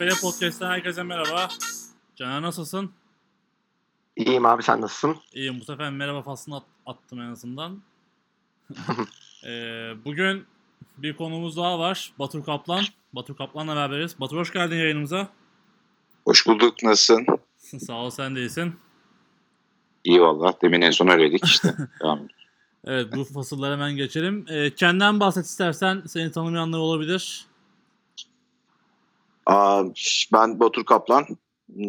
AFL Podcast'ten herkese merhaba. Caner nasılsın? İyiyim abi sen nasılsın? İyiyim. Bu sefer merhaba faslını at- attım en azından. Ee, bugün bir konumuz daha var. Batur Kaplan. Batur Kaplan'la beraberiz. Batur hoş geldin yayınımıza. Hoş bulduk. Nasılsın? Sağ ol sen de iyisin. İyi valla. Demin en son öyleydik işte. Tamam. Evet bu fasıllara hemen geçelim. Ee, kendinden bahset istersen. Seni tanımayanlar olabilir. Ben Batur Kaplan.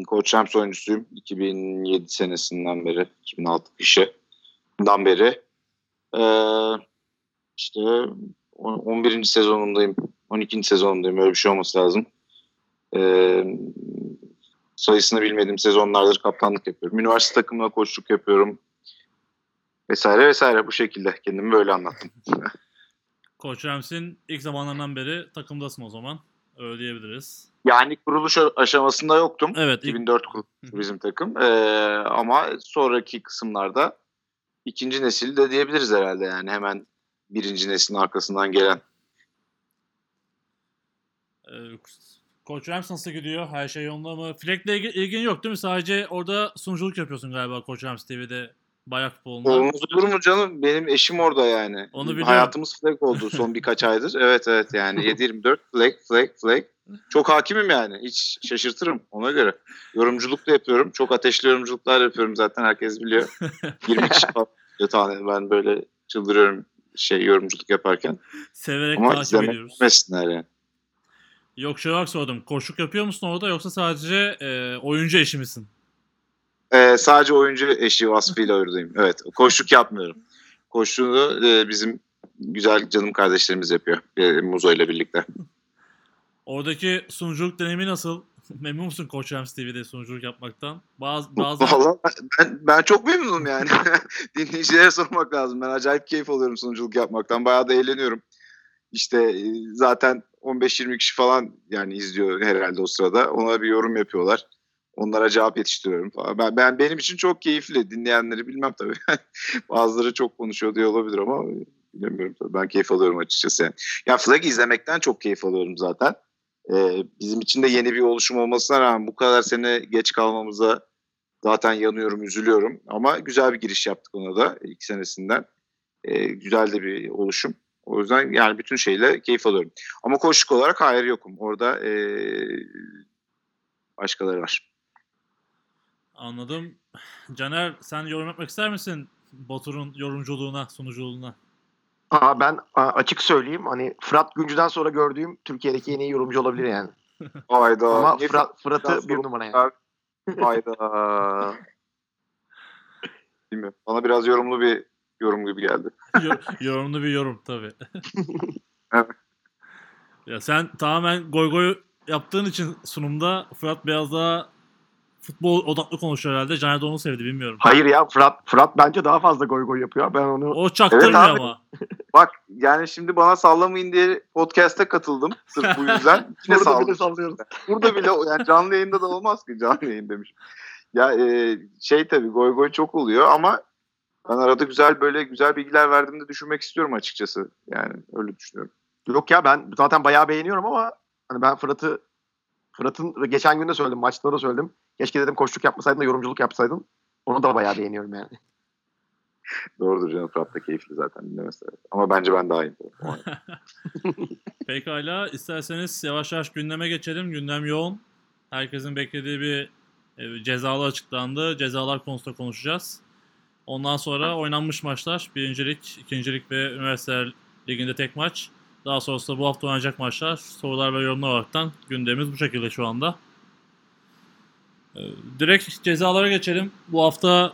Koç Rams oyuncusuyum. 2007 senesinden beri. 2006 kışından beri. Ee, işte on- 11. sezonundayım. 12. sezonundayım. Öyle bir şey olması lazım. Ee, sayısını bilmediğim sezonlardır kaptanlık yapıyorum. Üniversite takımına koçluk yapıyorum. Vesaire vesaire bu şekilde. Kendimi böyle anlattım. Koç Rams'in ilk zamanlarından beri takımdasın o zaman. Öyle diyebiliriz. Yani kuruluş aşamasında yoktum. Evet. ilk- 2004 kurulmuş bizim takım. Ee, ama sonraki kısımlarda ikinci nesil de diyebiliriz herhalde yani hemen birinci neslin arkasından gelen. Ee, Koç Rams nasıl gidiyor? Her şey yolunda mı? Fleck'le ilgi- ilgin yok değil mi? Sadece orada sunuculuk yapıyorsun galiba Koç Rams TV'de bayrak futbolunda. Olmaz olur mu canım? Benim eşim orada yani. Onu biliyorum. Hayatımız flag oldu son birkaç aydır. Evet evet yani 7-24 flag flag flag. Çok hakimim yani. Hiç şaşırtırım ona göre. Yorumculuk da yapıyorum. Çok ateşli yorumculuklar yapıyorum zaten herkes biliyor. 20 kişi falan. Ben böyle çıldırıyorum şey yorumculuk yaparken. Severek Ama takip ediyoruz. bilmesinler yani. Yok şey olarak sordum. Koçluk yapıyor musun orada yoksa sadece e, oyuncu eşi misin? Ee, sadece oyuncu eşi vasfıyla oradayım. Evet. Koşluk yapmıyorum. Koşluğu e, bizim güzel canım kardeşlerimiz yapıyor. E, Muzo ile birlikte. Oradaki sunuculuk deneyimi nasıl? Memnun musun Koç Rams TV'de sunuculuk yapmaktan? Bazı bazı Vallahi ben, ben çok memnunum yani. Dinleyicilere sormak lazım. Ben acayip keyif alıyorum sunuculuk yapmaktan. Bayağı da eğleniyorum. İşte e, zaten 15-20 kişi falan yani izliyor herhalde o sırada. Ona bir yorum yapıyorlar. Onlara cevap yetiştiriyorum falan. Ben, ben benim için çok keyifli. Dinleyenleri bilmem tabii. Bazıları çok konuşuyor diye olabilir ama bilmiyorum tabii. Ben keyif alıyorum açıkçası. Ya Flag izlemekten çok keyif alıyorum zaten. Ee, bizim için de yeni bir oluşum olmasına rağmen bu kadar sene geç kalmamıza zaten yanıyorum, üzülüyorum. Ama güzel bir giriş yaptık ona da ilk senesinden. Ee, güzel de bir oluşum. O yüzden yani bütün şeyle keyif alıyorum. Ama koşuk olarak hayır yokum. Orada ee, başkaları var. Anladım. Caner sen yorum yapmak ister misin? Batur'un yorumculuğuna, sunuculuğuna. Aa, ben açık söyleyeyim hani Fırat Güncü'den sonra gördüğüm Türkiye'deki en iyi yorumcu olabilir yani. Hayda. Ama Fırat, Fırat'ı Fırat'tan bir numara yani. Hayda. Bilmiyorum. Bana biraz yorumlu bir yorum gibi geldi. Yor- yorumlu bir yorum tabii. Evet. ya sen tamamen goy goy yaptığın için sunumda Fırat biraz daha futbol odaklı konuşuyor herhalde. Caner de onu sevdi bilmiyorum. Hayır ya Fırat Fırat bence daha fazla goy goy yapıyor. Ben onu O çaktırmıyor Evet abi. ama. Bak yani şimdi bana sallamayın diye podcast'e katıldım. Sırf bu yüzden. Yine burada bile sallıyoruz. Burada bile yani canlı yayında da olmaz ki canlı yayın demiş. Ya e, şey tabii goy goy çok oluyor ama ben arada güzel böyle güzel bilgiler verdiğimde düşünmek istiyorum açıkçası. Yani öyle düşünüyorum. Yok ya ben zaten bayağı beğeniyorum ama hani ben Fırat'ı Fırat'ın geçen gün de söyledim maçta da söyledim. Keşke dedim koşluk yapmasaydın da yorumculuk yapsaydın. Onu da bayağı beğeniyorum yani. Doğrudur canım Fırat da keyifli zaten dinlemesi. Ama bence ben daha iyiyim. Pekala isterseniz yavaş yavaş gündeme geçelim. Gündem yoğun. Herkesin beklediği bir e, cezalı açıklandı. Cezalar konusunda konuşacağız. Ondan sonra oynanmış maçlar. Birincilik, ikincilik ve üniversiteler liginde tek maç. Daha sonrasında bu hafta oynanacak maçlar. Sorular ve yorumlar olaraktan gündemimiz bu şekilde şu anda. E, Direkt cezalara geçelim. Bu hafta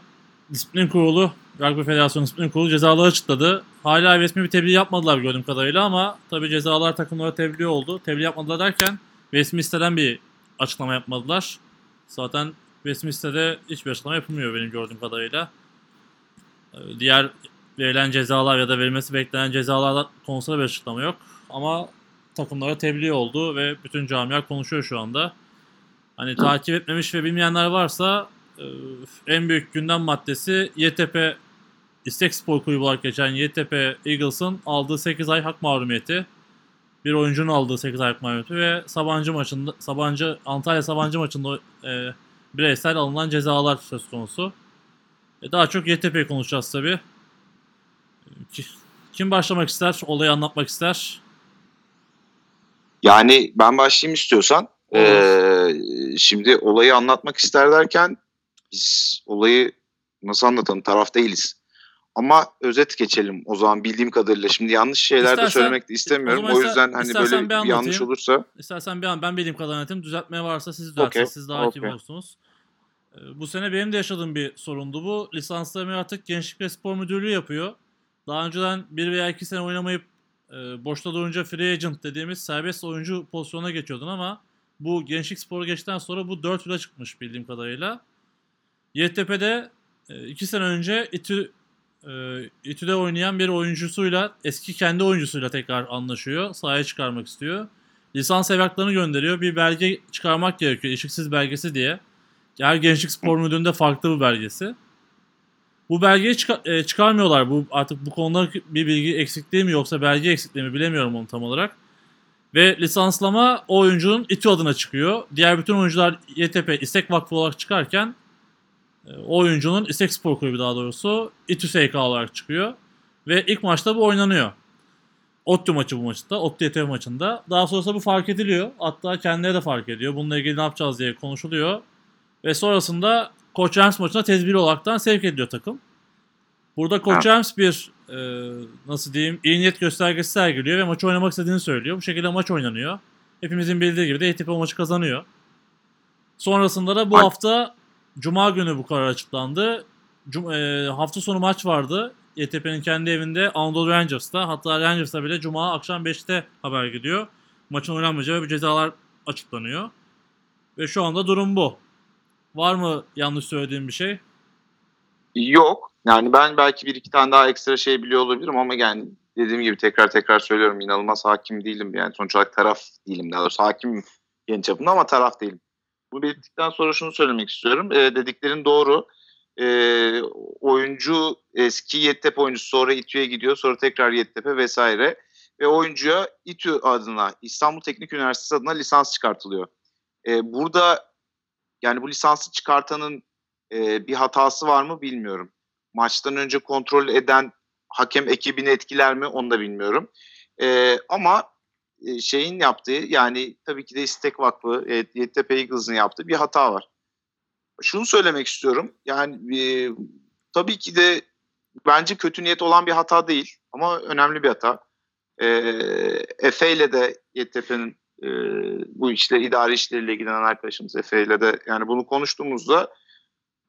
disiplin kurulu, Rugby Federasyonu Disiplin Kurulu cezaları açıkladı. Hala resmi bir tebliğ yapmadılar gördüğüm kadarıyla ama tabii cezalar takımlara tebliğ oldu. Tebliğ yapmadılar derken resmi siteden bir açıklama yapmadılar. Zaten resmi sitede hiçbir açıklama yapılmıyor benim gördüğüm kadarıyla. Ee, Diğer verilen cezalar ya da verilmesi beklenen cezalar konusunda bir açıklama yok. Ama takımlara tebliğ oldu ve bütün camia konuşuyor şu anda. Hani takip etmemiş ve bilmeyenler varsa e, en büyük gündem maddesi YTP İstek Spor Kulübü olarak geçen YTP Eagles'ın aldığı 8 ay hak mahrumiyeti. bir oyuncunun aldığı 8 aylık mahrumiyeti ve Sabancı maçında Sabancı Antalya Sabancı maçında e, bireysel alınan cezalar söz konusu. E, daha çok YTP'yi konuşacağız tabi. Kim başlamak ister? Olayı anlatmak ister? Yani ben başlayayım istiyorsan. Ee, şimdi olayı anlatmak ister derken biz olayı nasıl anlatalım taraf değiliz. Ama özet geçelim o zaman bildiğim kadarıyla. Şimdi yanlış şeyler İstersen- de söylemek de istemiyorum. o O, yüzden hani böyle bir bir yanlış olursa İstersen bir an ben bildiğim kadar anlatayım. Düzeltmeye varsa siz düzeltin. Okey, Siz daha hakim okey. olursunuz. Ee, Bu sene benim de yaşadığım bir sorundu bu. Lisanslarımı artık Gençlik ve Spor Müdürlüğü yapıyor. Daha önceden bir veya iki sene oynamayıp e, boşta durunca free agent dediğimiz serbest oyuncu pozisyonuna geçiyordun ama bu Gençlik Spor'a geçtikten sonra bu 4 yıla çıkmış bildiğim kadarıyla. YTP'de 2 sene önce İTÜ e, İTÜ'de oynayan bir oyuncusuyla eski kendi oyuncusuyla tekrar anlaşıyor. Sahaya çıkarmak istiyor. Lisans evraklarını gönderiyor. Bir belge çıkarmak gerekiyor. Eşiksiz belgesi diye. Her Gençlik Spor Müdürlüğü'nde farklı bir belgesi. Bu belgeyi çıkar- e, çıkarmıyorlar. Bu artık bu konuda bir bilgi eksikliği mi yoksa belge eksikliği mi bilemiyorum onu tam olarak. Ve lisanslama o oyuncunun İTÜ adına çıkıyor. Diğer bütün oyuncular YTP İstek Vakfı olarak çıkarken e, o oyuncunun İstek Spor Kulübü daha doğrusu İTÜ SK olarak çıkıyor. Ve ilk maçta bu oynanıyor. ODTÜ maçı bu maçta. ODTÜ YTP maçında. Daha sonrasında bu fark ediliyor. Hatta kendileri de fark ediyor. Bununla ilgili ne yapacağız diye konuşuluyor. Ve sonrasında Koç Rams maçına tezbiri olaraktan sevk ediliyor takım. Burada Koç. Rams bir e, nasıl diyeyim iyi niyet göstergesi sergiliyor ve maçı oynamak istediğini söylüyor. Bu şekilde maç oynanıyor. Hepimizin bildiği gibi de YTP o maçı kazanıyor. Sonrasında da bu hafta Cuma günü bu karar açıklandı. Cum- e, hafta sonu maç vardı. YTP'nin kendi evinde Anadolu Rangers'ta. Hatta Rangers'ta bile Cuma akşam 5'te haber gidiyor. Maçın oynanmayacağı ve cezalar açıklanıyor. Ve şu anda durum bu. Var mı yanlış söylediğim bir şey? Yok. Yani ben belki bir iki tane daha ekstra şey biliyor olabilirim ama yani dediğim gibi tekrar tekrar söylüyorum inanılmaz hakim değilim. Yani sonuç olarak taraf değilim daha doğrusu hakim genç çapında ama taraf değilim. Bunu belirttikten sonra şunu söylemek istiyorum. Ee, dediklerin doğru. Ee, oyuncu eski Yeditepe oyuncusu sonra İTÜ'ye gidiyor sonra tekrar Yeditepe vesaire. Ve oyuncuya İTÜ adına İstanbul Teknik Üniversitesi adına lisans çıkartılıyor. Ee, burada yani bu lisansı çıkartanın e, bir hatası var mı bilmiyorum. Maçtan önce kontrol eden hakem ekibini etkiler mi onu da bilmiyorum. E, ama e, şeyin yaptığı yani tabii ki de İstek Vakfı, e, YTP Eagles'ın yaptığı bir hata var. Şunu söylemek istiyorum. Yani e, tabii ki de bence kötü niyet olan bir hata değil ama önemli bir hata. E, Efe ile de YTP'nin e, bu işle idari işleriyle ilgilenen arkadaşımız Efe ile de yani bunu konuştuğumuzda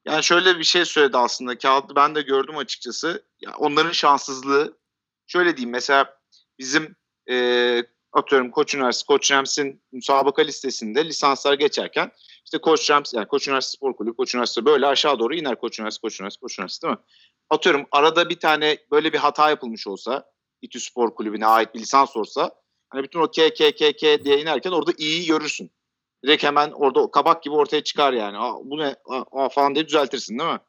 yani şöyle bir şey söyledi aslında kağıdı ben de gördüm açıkçası. Ya onların şanssızlığı şöyle diyeyim mesela bizim e, atıyorum Koç Üniversitesi, Koç Rams'in müsabaka listesinde lisanslar geçerken işte Koç Rams yani Koç Üniversitesi Spor Kulübü, Koç Üniversitesi böyle aşağı doğru iner Koç Üniversitesi, Koç Üniversitesi, Koç Üniversitesi değil mi? Atıyorum arada bir tane böyle bir hata yapılmış olsa İTÜ Spor Kulübü'ne ait bir lisans olsa hani bütün o K, K, K, K diye inerken orada i'yi görürsün. Direkt hemen orada kabak gibi ortaya çıkar yani. Aa, bu ne aa, aa falan diye düzeltirsin değil mi?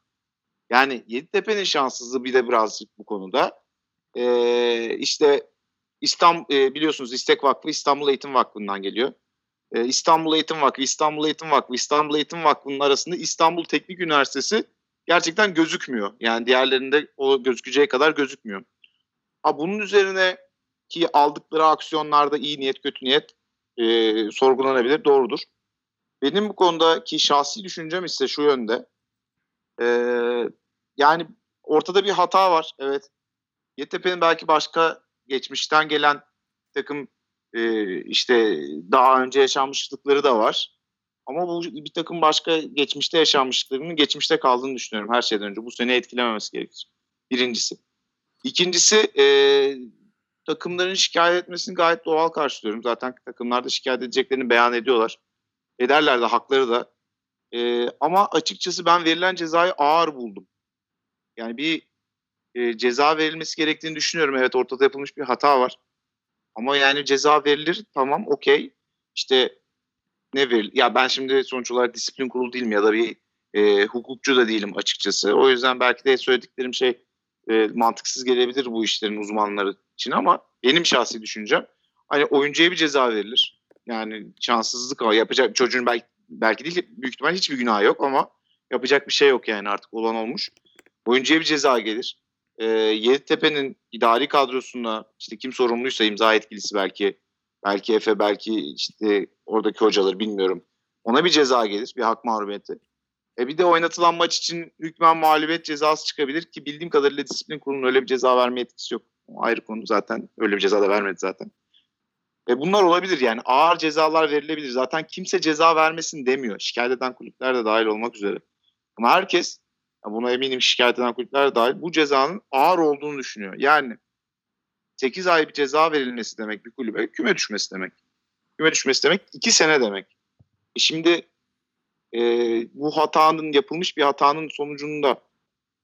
Yani Yeditepe'nin şanssızlığı bir de birazcık bu konuda. Ee, işte İstanbul e, biliyorsunuz İstek Vakfı İstanbul Eğitim Vakfı'ndan geliyor. Ee, İstanbul Eğitim Vakfı, İstanbul Eğitim Vakfı, İstanbul Eğitim Vakfı'nın arasında İstanbul Teknik Üniversitesi gerçekten gözükmüyor. Yani diğerlerinde o gözükeceği kadar gözükmüyor. Ha bunun üzerine ki aldıkları aksiyonlarda iyi niyet kötü niyet e, sorgulanabilir doğrudur. Benim bu konudaki şahsi düşüncem ise şu yönde. E, yani ortada bir hata var. Evet. YTP'nin belki başka geçmişten gelen takım e, işte daha önce yaşanmışlıkları da var. Ama bu bir takım başka geçmişte yaşanmışlıklarının geçmişte kaldığını düşünüyorum her şeyden önce. Bu sene etkilememesi gerekir. Birincisi. İkincisi e, takımların şikayet etmesini gayet doğal karşılıyorum. Zaten takımlar da şikayet edeceklerini beyan ediyorlar. Ederler de hakları da. E, ama açıkçası ben verilen cezayı ağır buldum. Yani bir e, ceza verilmesi gerektiğini düşünüyorum. Evet ortada yapılmış bir hata var. Ama yani ceza verilir tamam okey. İşte ne verilir? Ya ben şimdi sonuç olarak disiplin kurulu değilim ya da bir e, hukukçu da değilim açıkçası. O yüzden belki de söylediklerim şey e, mantıksız gelebilir bu işlerin uzmanları için ama benim şahsi düşüncem. hani oyuncuya bir ceza verilir. Yani şanssızlık ama yapacak çocuğun belki belki değil büyük ihtimal hiçbir günah yok ama yapacak bir şey yok yani artık olan olmuş. Oyuncuya bir ceza gelir. Ee, Yeditepe'nin idari kadrosunda işte kim sorumluysa imza etkilisi belki belki Efe belki işte oradaki hocalar bilmiyorum. Ona bir ceza gelir. Bir hak mağlubiyeti. E bir de oynatılan maç için hükmen mağlubiyet cezası çıkabilir ki bildiğim kadarıyla disiplin kurulunun öyle bir ceza verme etkisi yok. Ayrı konu zaten. Öyle bir ceza da vermedi zaten. E bunlar olabilir yani. Ağır cezalar verilebilir. Zaten kimse ceza vermesin demiyor. Şikayet eden kulüpler de dahil olmak üzere. Ama herkes buna eminim şikayet eden kulüpler de dahil bu cezanın ağır olduğunu düşünüyor. Yani 8 ay bir ceza verilmesi demek bir kulübe küme düşmesi demek. Küme düşmesi demek 2 sene demek. E şimdi e, bu hatanın yapılmış bir hatanın sonucunda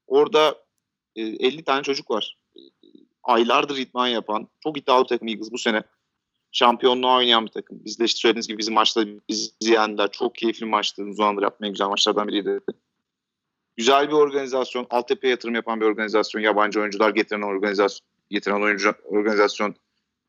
orada e, 50 tane çocuk var. E, aylardır idman yapan çok iddialı bir takım Eagles bu sene. Şampiyonluğa oynayan bir takım. Biz de işte söylediğiniz gibi bizim maçta biz yendiler. Çok keyifli maçtı. Uzun yapmaya güzel maçlardan biriydi. Güzel bir organizasyon. Altyapıya yatırım yapan bir organizasyon. Yabancı oyuncular getiren organizasyon. Getiren oyuncu organizasyon.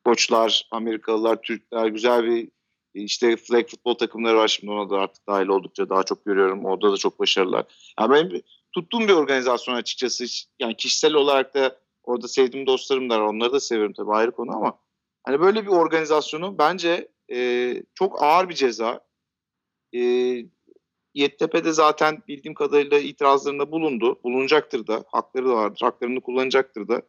Koçlar, Amerikalılar, Türkler. Güzel bir işte flag futbol takımları var şimdi ona da artık dahil oldukça daha çok görüyorum. Orada da çok başarılılar. Yani benim tuttuğum bir organizasyon açıkçası. Yani kişisel olarak da orada sevdiğim dostlarım da var. Onları da seviyorum tabii ayrı konu ama hani böyle bir organizasyonu bence e, çok ağır bir ceza. E, Yeditepe'de zaten bildiğim kadarıyla itirazlarında bulundu. Bulunacaktır da. Hakları da vardır. Haklarını kullanacaktır da.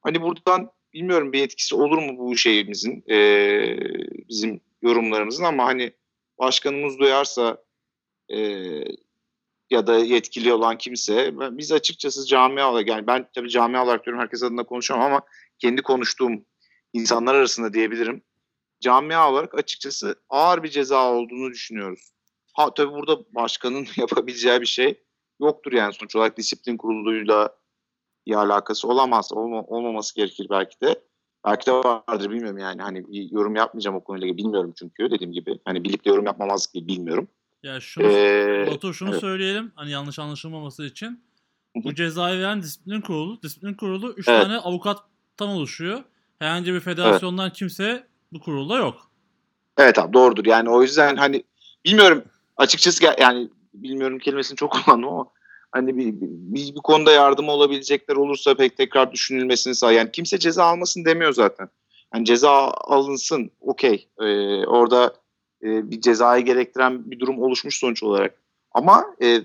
Hani buradan bilmiyorum bir etkisi olur mu bu şeyimizin e, bizim yorumlarımızın ama hani başkanımız duyarsa e, ya da yetkili olan kimse biz açıkçası camia olarak yani ben tabii camia olarak diyorum herkes adına konuşamam ama kendi konuştuğum insanlar arasında diyebilirim. Camia olarak açıkçası ağır bir ceza olduğunu düşünüyoruz. Ha tabii burada başkanın yapabileceği bir şey yoktur yani sonuç olarak disiplin kuruluyla bir alakası olamaz. Olma, olmaması gerekir belki de. Belki de vardır bilmiyorum yani. Hani bir yorum yapmayacağım o konuyla ilgili. Bilmiyorum çünkü dediğim gibi. Hani bilip de yorum yapmamazlık değil bilmiyorum. Ya şunu, Ee, Batu şunu evet. söyleyelim hani yanlış anlaşılmaması için. Bu cezayı veren disiplin kurulu. Disiplin kurulu 3 Evet. tane avukattan oluşuyor. Herhangi bir federasyondan kimse bu kurulda yok. Evet abi doğrudur. Yani o yüzden hani bilmiyorum açıkçası yani bilmiyorum kelimesini çok kullandım ama hani bir, bir, bir konuda yardım olabilecekler olursa pek tekrar düşünülmesini sağ. Yani kimse ceza almasın demiyor zaten. Yani ceza alınsın okey. Ee, orada e, bir cezayı gerektiren bir durum oluşmuş sonuç olarak. Ama e,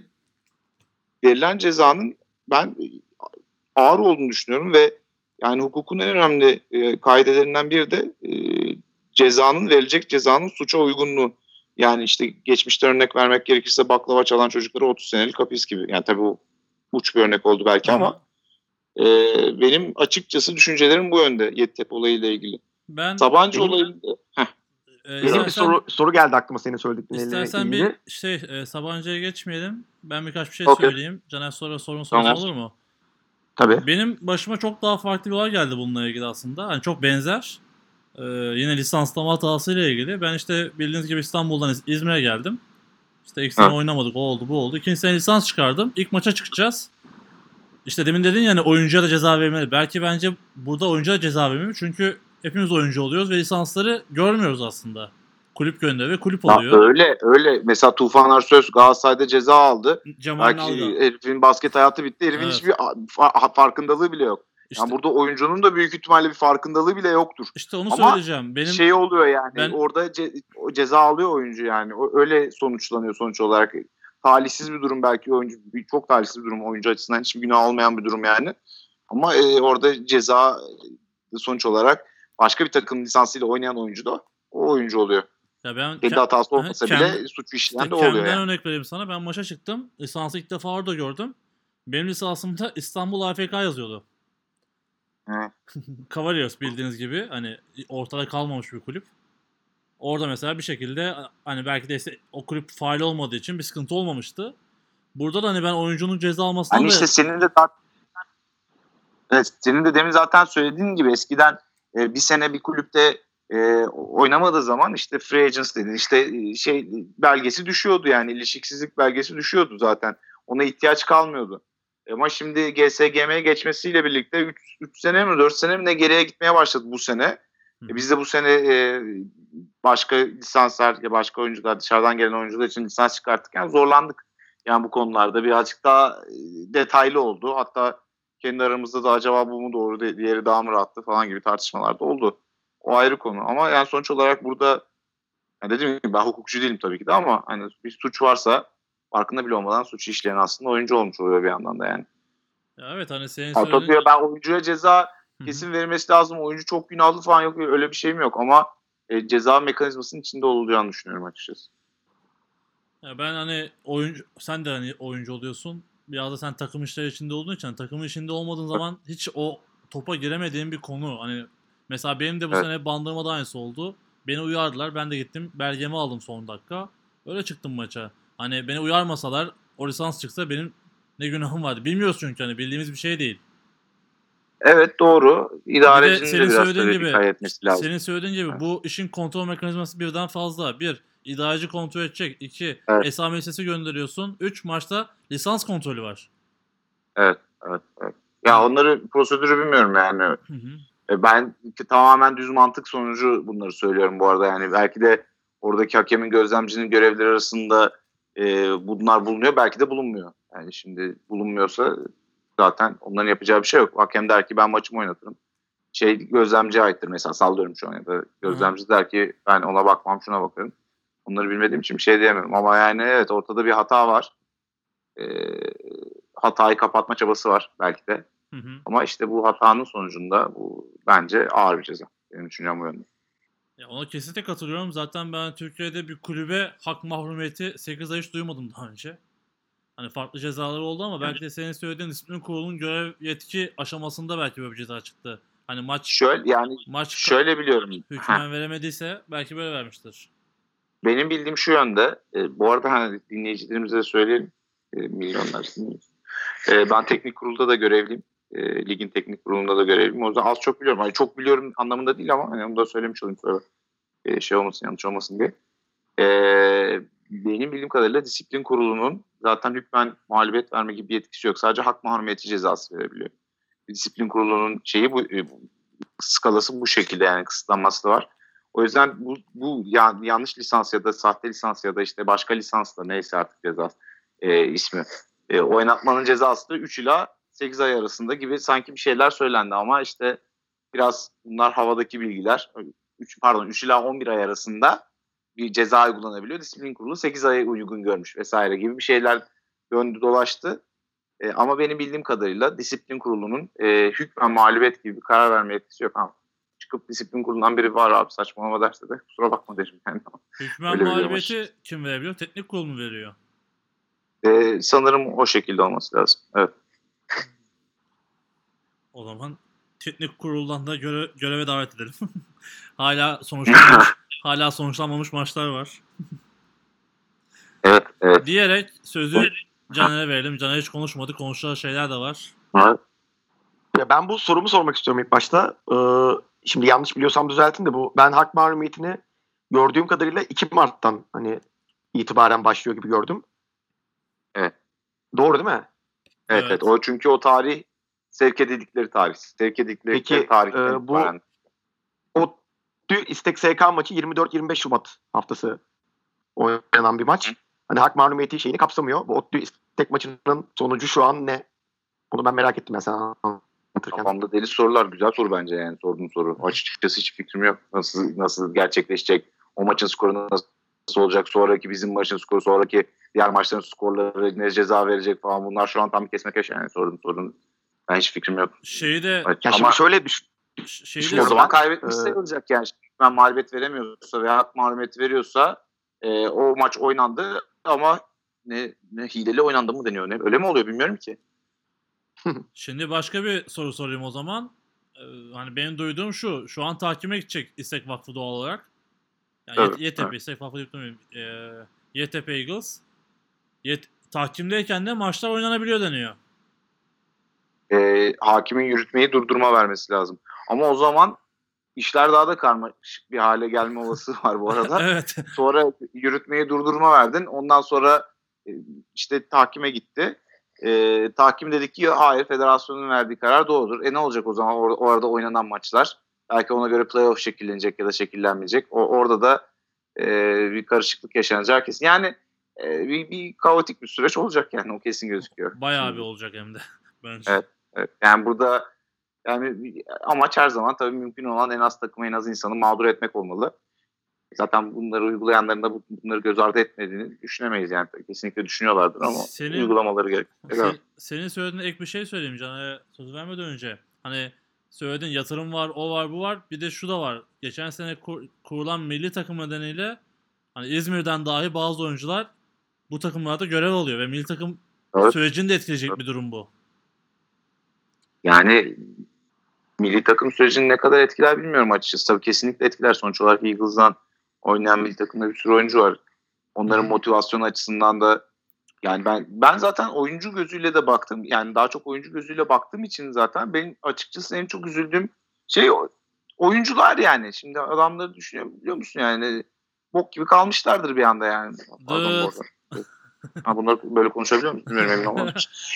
verilen cezanın ben ağır olduğunu düşünüyorum ve yani hukukun en önemli e, kaidelerinden biri de e, cezanın verilecek cezanın suça uygunluğu. Yani işte geçmişte örnek vermek gerekirse baklava çalan çocuklara 30 senelik hapis gibi. Yani tabii bu uç bir örnek oldu belki ama e, benim açıkçası düşüncelerim bu yönde Yeditepe olayıyla ilgili. Ben Sabancı Benim- olayıyla Heh, e, Benim bir istersen, soru, soru geldi aklıma senin söylediklerinle istersen ilgili. bir şey e, Sabancı'ya geçmeyelim. Ben birkaç bir şey Okey. söyleyeyim. Caner sonra sorun sorsun Tamam. olur mu? Tabii. Benim başıma çok daha farklı bir olay geldi bununla ilgili aslında. Hani çok benzer. Ee, yine lisanslama hatasıyla ilgili. Ben işte bildiğiniz gibi İstanbul'dan İz- İzmir'e geldim. İşte ilk sene Ha. oynamadık. O oldu bu oldu. İkinci sene lisans çıkardım. İlk maça çıkacağız. İşte demin dedin yani oyuncuya da ceza vermeli. Belki bence burada oyuncuya da ceza vermeli. Çünkü hepimiz oyuncu oluyoruz ve lisansları görmüyoruz aslında. Kulüp gönderiyor ve kulüp ya oluyor. öyle öyle. Mesela Tufan Arsöz Galatasaray'da ceza aldı. Cemal Belki Nalga. herifin basket hayatı bitti. Herifin Evet. hiçbir fa- farkındalığı bile yok. İşte, Yani burada oyuncunun da büyük ihtimalle bir farkındalığı bile yoktur. işte onu Ama söyleyeceğim. Benim şey oluyor yani Ben- orada ce- ceza alıyor oyuncu yani. O, öyle sonuçlanıyor sonuç olarak. Talihsiz bir durum belki oyuncu bir- çok talihsiz bir durum oyuncu açısından hiçbir günah olmayan bir durum yani. Ama e, orada ceza e, sonuç olarak başka bir takım lisansıyla oynayan oyuncu da o oyuncu oluyor. ya ben Kendi ke- hatası olmasa kendi- bile suç işleyen İşte de oluyor kendimden yani. örnek vereyim sana. Ben maça çıktım. Lisansı ilk defa orada gördüm. Benim lisansımda İstanbul AFK yazıyordu. Cavaliers bildiğiniz gibi hani ortada kalmamış bir kulüp. Orada mesela bir şekilde hani belki de işte o kulüp faal olmadığı için bir sıkıntı olmamıştı. Burada da hani ben oyuncunun ceza almasından Hani da işte senin de evet, senin de demin zaten söylediğin gibi eskiden e, bir sene bir kulüpte e, oynamadığı zaman işte free agents dedi işte e, şey belgesi düşüyordu yani ilişkisizlik belgesi düşüyordu zaten. Ona ihtiyaç kalmıyordu. Ama şimdi GSGM'ye geçmesiyle birlikte 3 sene mi 4 sene mi ne geriye gitmeye başladı bu sene. E, biz de bu sene e, başka lisanslar ya başka oyuncular dışarıdan gelen oyuncular için lisans çıkarttık. Yani zorlandık. Yani bu konularda birazcık daha e, detaylı oldu. Hatta kendi aramızda da acaba bu mu doğru di- diğeri daha mı rahattı falan gibi tartışmalar da oldu. O ayrı konu. Ama yani sonuç olarak burada yani dediğim gibi ben hukukçu değilim tabii ki de ama hani bir suç varsa farkında bile olmadan suç işleyen aslında oyuncu olmuş oluyor bir yandan da yani. Ya evet hani senin Ya söylediğin... tabii ben oyuncuya ceza kesin verilmesi lazım. Oyuncu çok günahlı falan yok. Öyle bir şeyim yok ama e, ceza mekanizmasının içinde olacağını düşünüyorum açıkçası. Ya ben hani oyuncu sen de hani oyuncu oluyorsun. Biraz da sen takım işleri içinde olduğun için hani takımın içinde olmadığın zaman hiç o topa giremediğin bir konu. Hani mesela benim de bu Evet. sene bandırmada aynısı oldu. Beni uyardılar. Ben de gittim belgemi aldım son dakika. Öyle çıktım maça. Hani beni uyarmasalar o lisans çıksa benim ne günahım vardı. Bilmiyoruz çünkü hani bildiğimiz bir şey değil. Evet doğru. Bir de İdarecinin de biraz söylediğin gibi dikkat etmesi lazım. senin söylediğin gibi Evet. bu işin kontrol mekanizması birden fazla. Bir, idareci kontrol edecek. İki, Evet. esamesesi gönderiyorsun. Üç, maçta lisans kontrolü var. Evet, evet. Ya onları prosedürü bilmiyorum yani. Hı hı. E, Ben ki tamamen düz mantık sonucu bunları söylüyorum bu arada yani. Belki de oradaki hakemin gözlemcinin görevleri arasında e, bunlar bulunuyor. Belki de bulunmuyor. Yani şimdi bulunmuyorsa zaten onların yapacağı bir şey yok. Hakem der ki ben maçımı oynatırım. Şey gözlemciye aittir mesela sallıyorum şu an ya da gözlemci der ki ben ona bakmam şuna bakarım. Onları bilmediğim için bir şey diyemiyorum. Ama yani evet ortada bir hata var. E, hatayı kapatma çabası var belki de. Hı hı. Ama işte bu hatanın sonucunda bu bence ağır bir ceza. Benim düşüncem bu yönde. Ya ona kesinlikle katılıyorum. Zaten ben Türkiye'de bir kulübe hak mahrumiyeti 8 ay hiç duymadım daha önce. Hani farklı cezalar oldu ama belki de senin söylediğin disiplin kurulunun görev yetki aşamasında belki böyle bir ceza çıktı. Hani maç Şöyle yani maç şöyle biliyorum. Hükmen veremediyse belki böyle vermiştir. benim bildiğim şu yönde. e, bu arada hani dinleyicilerimize de söyleyelim. E, milyonlar. E, ben teknik kurulda da görevliyim. E, ligin teknik kurulunda da görevliyim. O yüzden az çok biliyorum. Hani çok biliyorum anlamında değil ama hani onu da söylemiş olayım sonra. E, şey olmasın yanlış olmasın diye. E, benim bildiğim kadarıyla disiplin kurulunun zaten hükmen mağlubiyet verme gibi bir yetkisi yok. Sadece hak mahrumiyeti cezası verebiliyor. Disiplin kurulunun şeyi bu, e, skalası bu şekilde yani kısıtlanması da var. O yüzden bu, bu ya- yanlış lisans ya da sahte lisans ya da işte başka lisansla neyse artık ceza e, ismi. E, oynatmanın cezası da 3 ila 8 ay arasında gibi sanki bir şeyler söylendi ama işte biraz bunlar havadaki bilgiler. 3 pardon 3 ila 11 ay arasında bir ceza uygulanabiliyor. Disiplin kurulu 8 aya uygun görmüş vesaire gibi bir şeyler döndü dolaştı. E, ama benim bildiğim kadarıyla disiplin kurulunun e, hükmen mağlubiyet gibi bir karar verme yetkisi yok. Ama çıkıp disiplin kurulundan biri var abi saçmalama derse de kusura bakma derim. Yani. Hükmen mağlubiyeti kim verebiliyor? Teknik kurul mu veriyor? E, sanırım o şekilde olması lazım. Evet. O zaman teknik kuruldan da göre- göreve davet edelim. hala sonuçlanmamış, hala sonuçlanmamış maçlar var. Evet, evet. Diyerek sözü Caner'e verelim. Caner hiç konuşmadı. Konuşacağı şeyler de var. Ya ben bu sorumu sormak istiyorum ilk başta. Ee, şimdi yanlış biliyorsam düzeltin de bu ben hak mahrumiyetini gördüğüm kadarıyla 2 Mart'tan hani itibaren başlıyor gibi gördüm. Evet. Doğru değil mi? Evet, Evet. O çünkü o tarih sevk edildikleri tarih. Sevk edildikleri Peki, tarihten e, bu- itibaren. O İstek SK maçı 24-25 Şubat haftası oynanan bir maç. Hani hak mahrumiyeti şeyini kapsamıyor. Bu ODTÜ İstek maçının sonucu şu an ne? Bunu ben merak ettim mesela anlatırken. Kafamda deli sorular. Güzel soru bence yani sorduğun soru. Açıkçası hiç fikrim yok. Nasıl nasıl gerçekleşecek? O maçın skoru nasıl olacak? Sonraki bizim maçın skoru, sonraki diğer maçların skorları ne ceza verecek falan. Bunlar şu an tam bir kesme yani sorduğun sorun. Ben hiç fikrim yok. Şeyi de Evet, Ya ama şimdi şöyle düşün. şeyi Şimdi de o zaman kaybetmiş e, sayılacak yani. Ben mağlubiyet veremiyorsa veya hak mağlubiyet veriyorsa e, o maç oynandı ama ne, ne hileli oynandı mı deniyor? Ne, öyle mi oluyor bilmiyorum ki. Şimdi başka bir soru sorayım o zaman. Ee, hani benim duyduğum şu. Şu an tahkime gidecek İstek Vakfı doğal olarak. Yani Evet, YTP, evet. Ee, YTP Eagles. Yet tahkimdeyken de maçlar oynanabiliyor deniyor. E, hakimin yürütmeyi durdurma vermesi lazım. Ama o zaman işler daha da karmaşık bir hale gelme olası var bu arada. evet. Sonra yürütmeyi durdurma verdin. Ondan sonra e, işte tahkime gitti. E, tahkim dedi ki hayır federasyonun verdiği karar doğrudur. E ne olacak o zaman or- orada oynanan maçlar? Belki ona göre playoff şekillenecek ya da şekillenmeyecek. O orada da e, bir karışıklık yaşanacağı kesin. Yani e, bir, bir kaotik bir süreç olacak yani o kesin gözüküyor. Bayağı bir olacak hem de bence. Evet. Evet. Yani burada yani amaç her zaman tabii mümkün olan en az takımı en az insanı mağdur etmek olmalı. Zaten bunları uygulayanların da bu- bunları göz ardı etmediğini düşünemeyiz yani. Kesinlikle düşünüyorlardır ama Senin- uygulamaları gerek. Se- senin söylediğin ek bir şey söyleyeyim Can'a söz vermeden önce. Hani söyledin yatırım var, o var, bu var. Bir de şu da var. Geçen sene kur- kurulan milli takım nedeniyle hani İzmir'den dahi bazı oyuncular bu takımlarda görev alıyor ve milli takım Evet. sürecini de etkileyecek bir durum bu. Yani milli takım sürecini ne kadar etkiler bilmiyorum açıkçası. Tabii kesinlikle etkiler. Sonuç olarak Eagles'dan oynayan milli takımda bir sürü oyuncu var. Onların motivasyon açısından da yani ben ben zaten oyuncu gözüyle de baktım. Yani daha çok oyuncu gözüyle baktığım için zaten benim açıkçası en çok üzüldüğüm şey oyuncular yani. Şimdi adamları düşünüyor biliyor musun yani bok gibi kalmışlardır bir anda yani. Pardon bu. Ha, bunları böyle konuşabiliyor muyum? Bilmiyorum emin olmadım.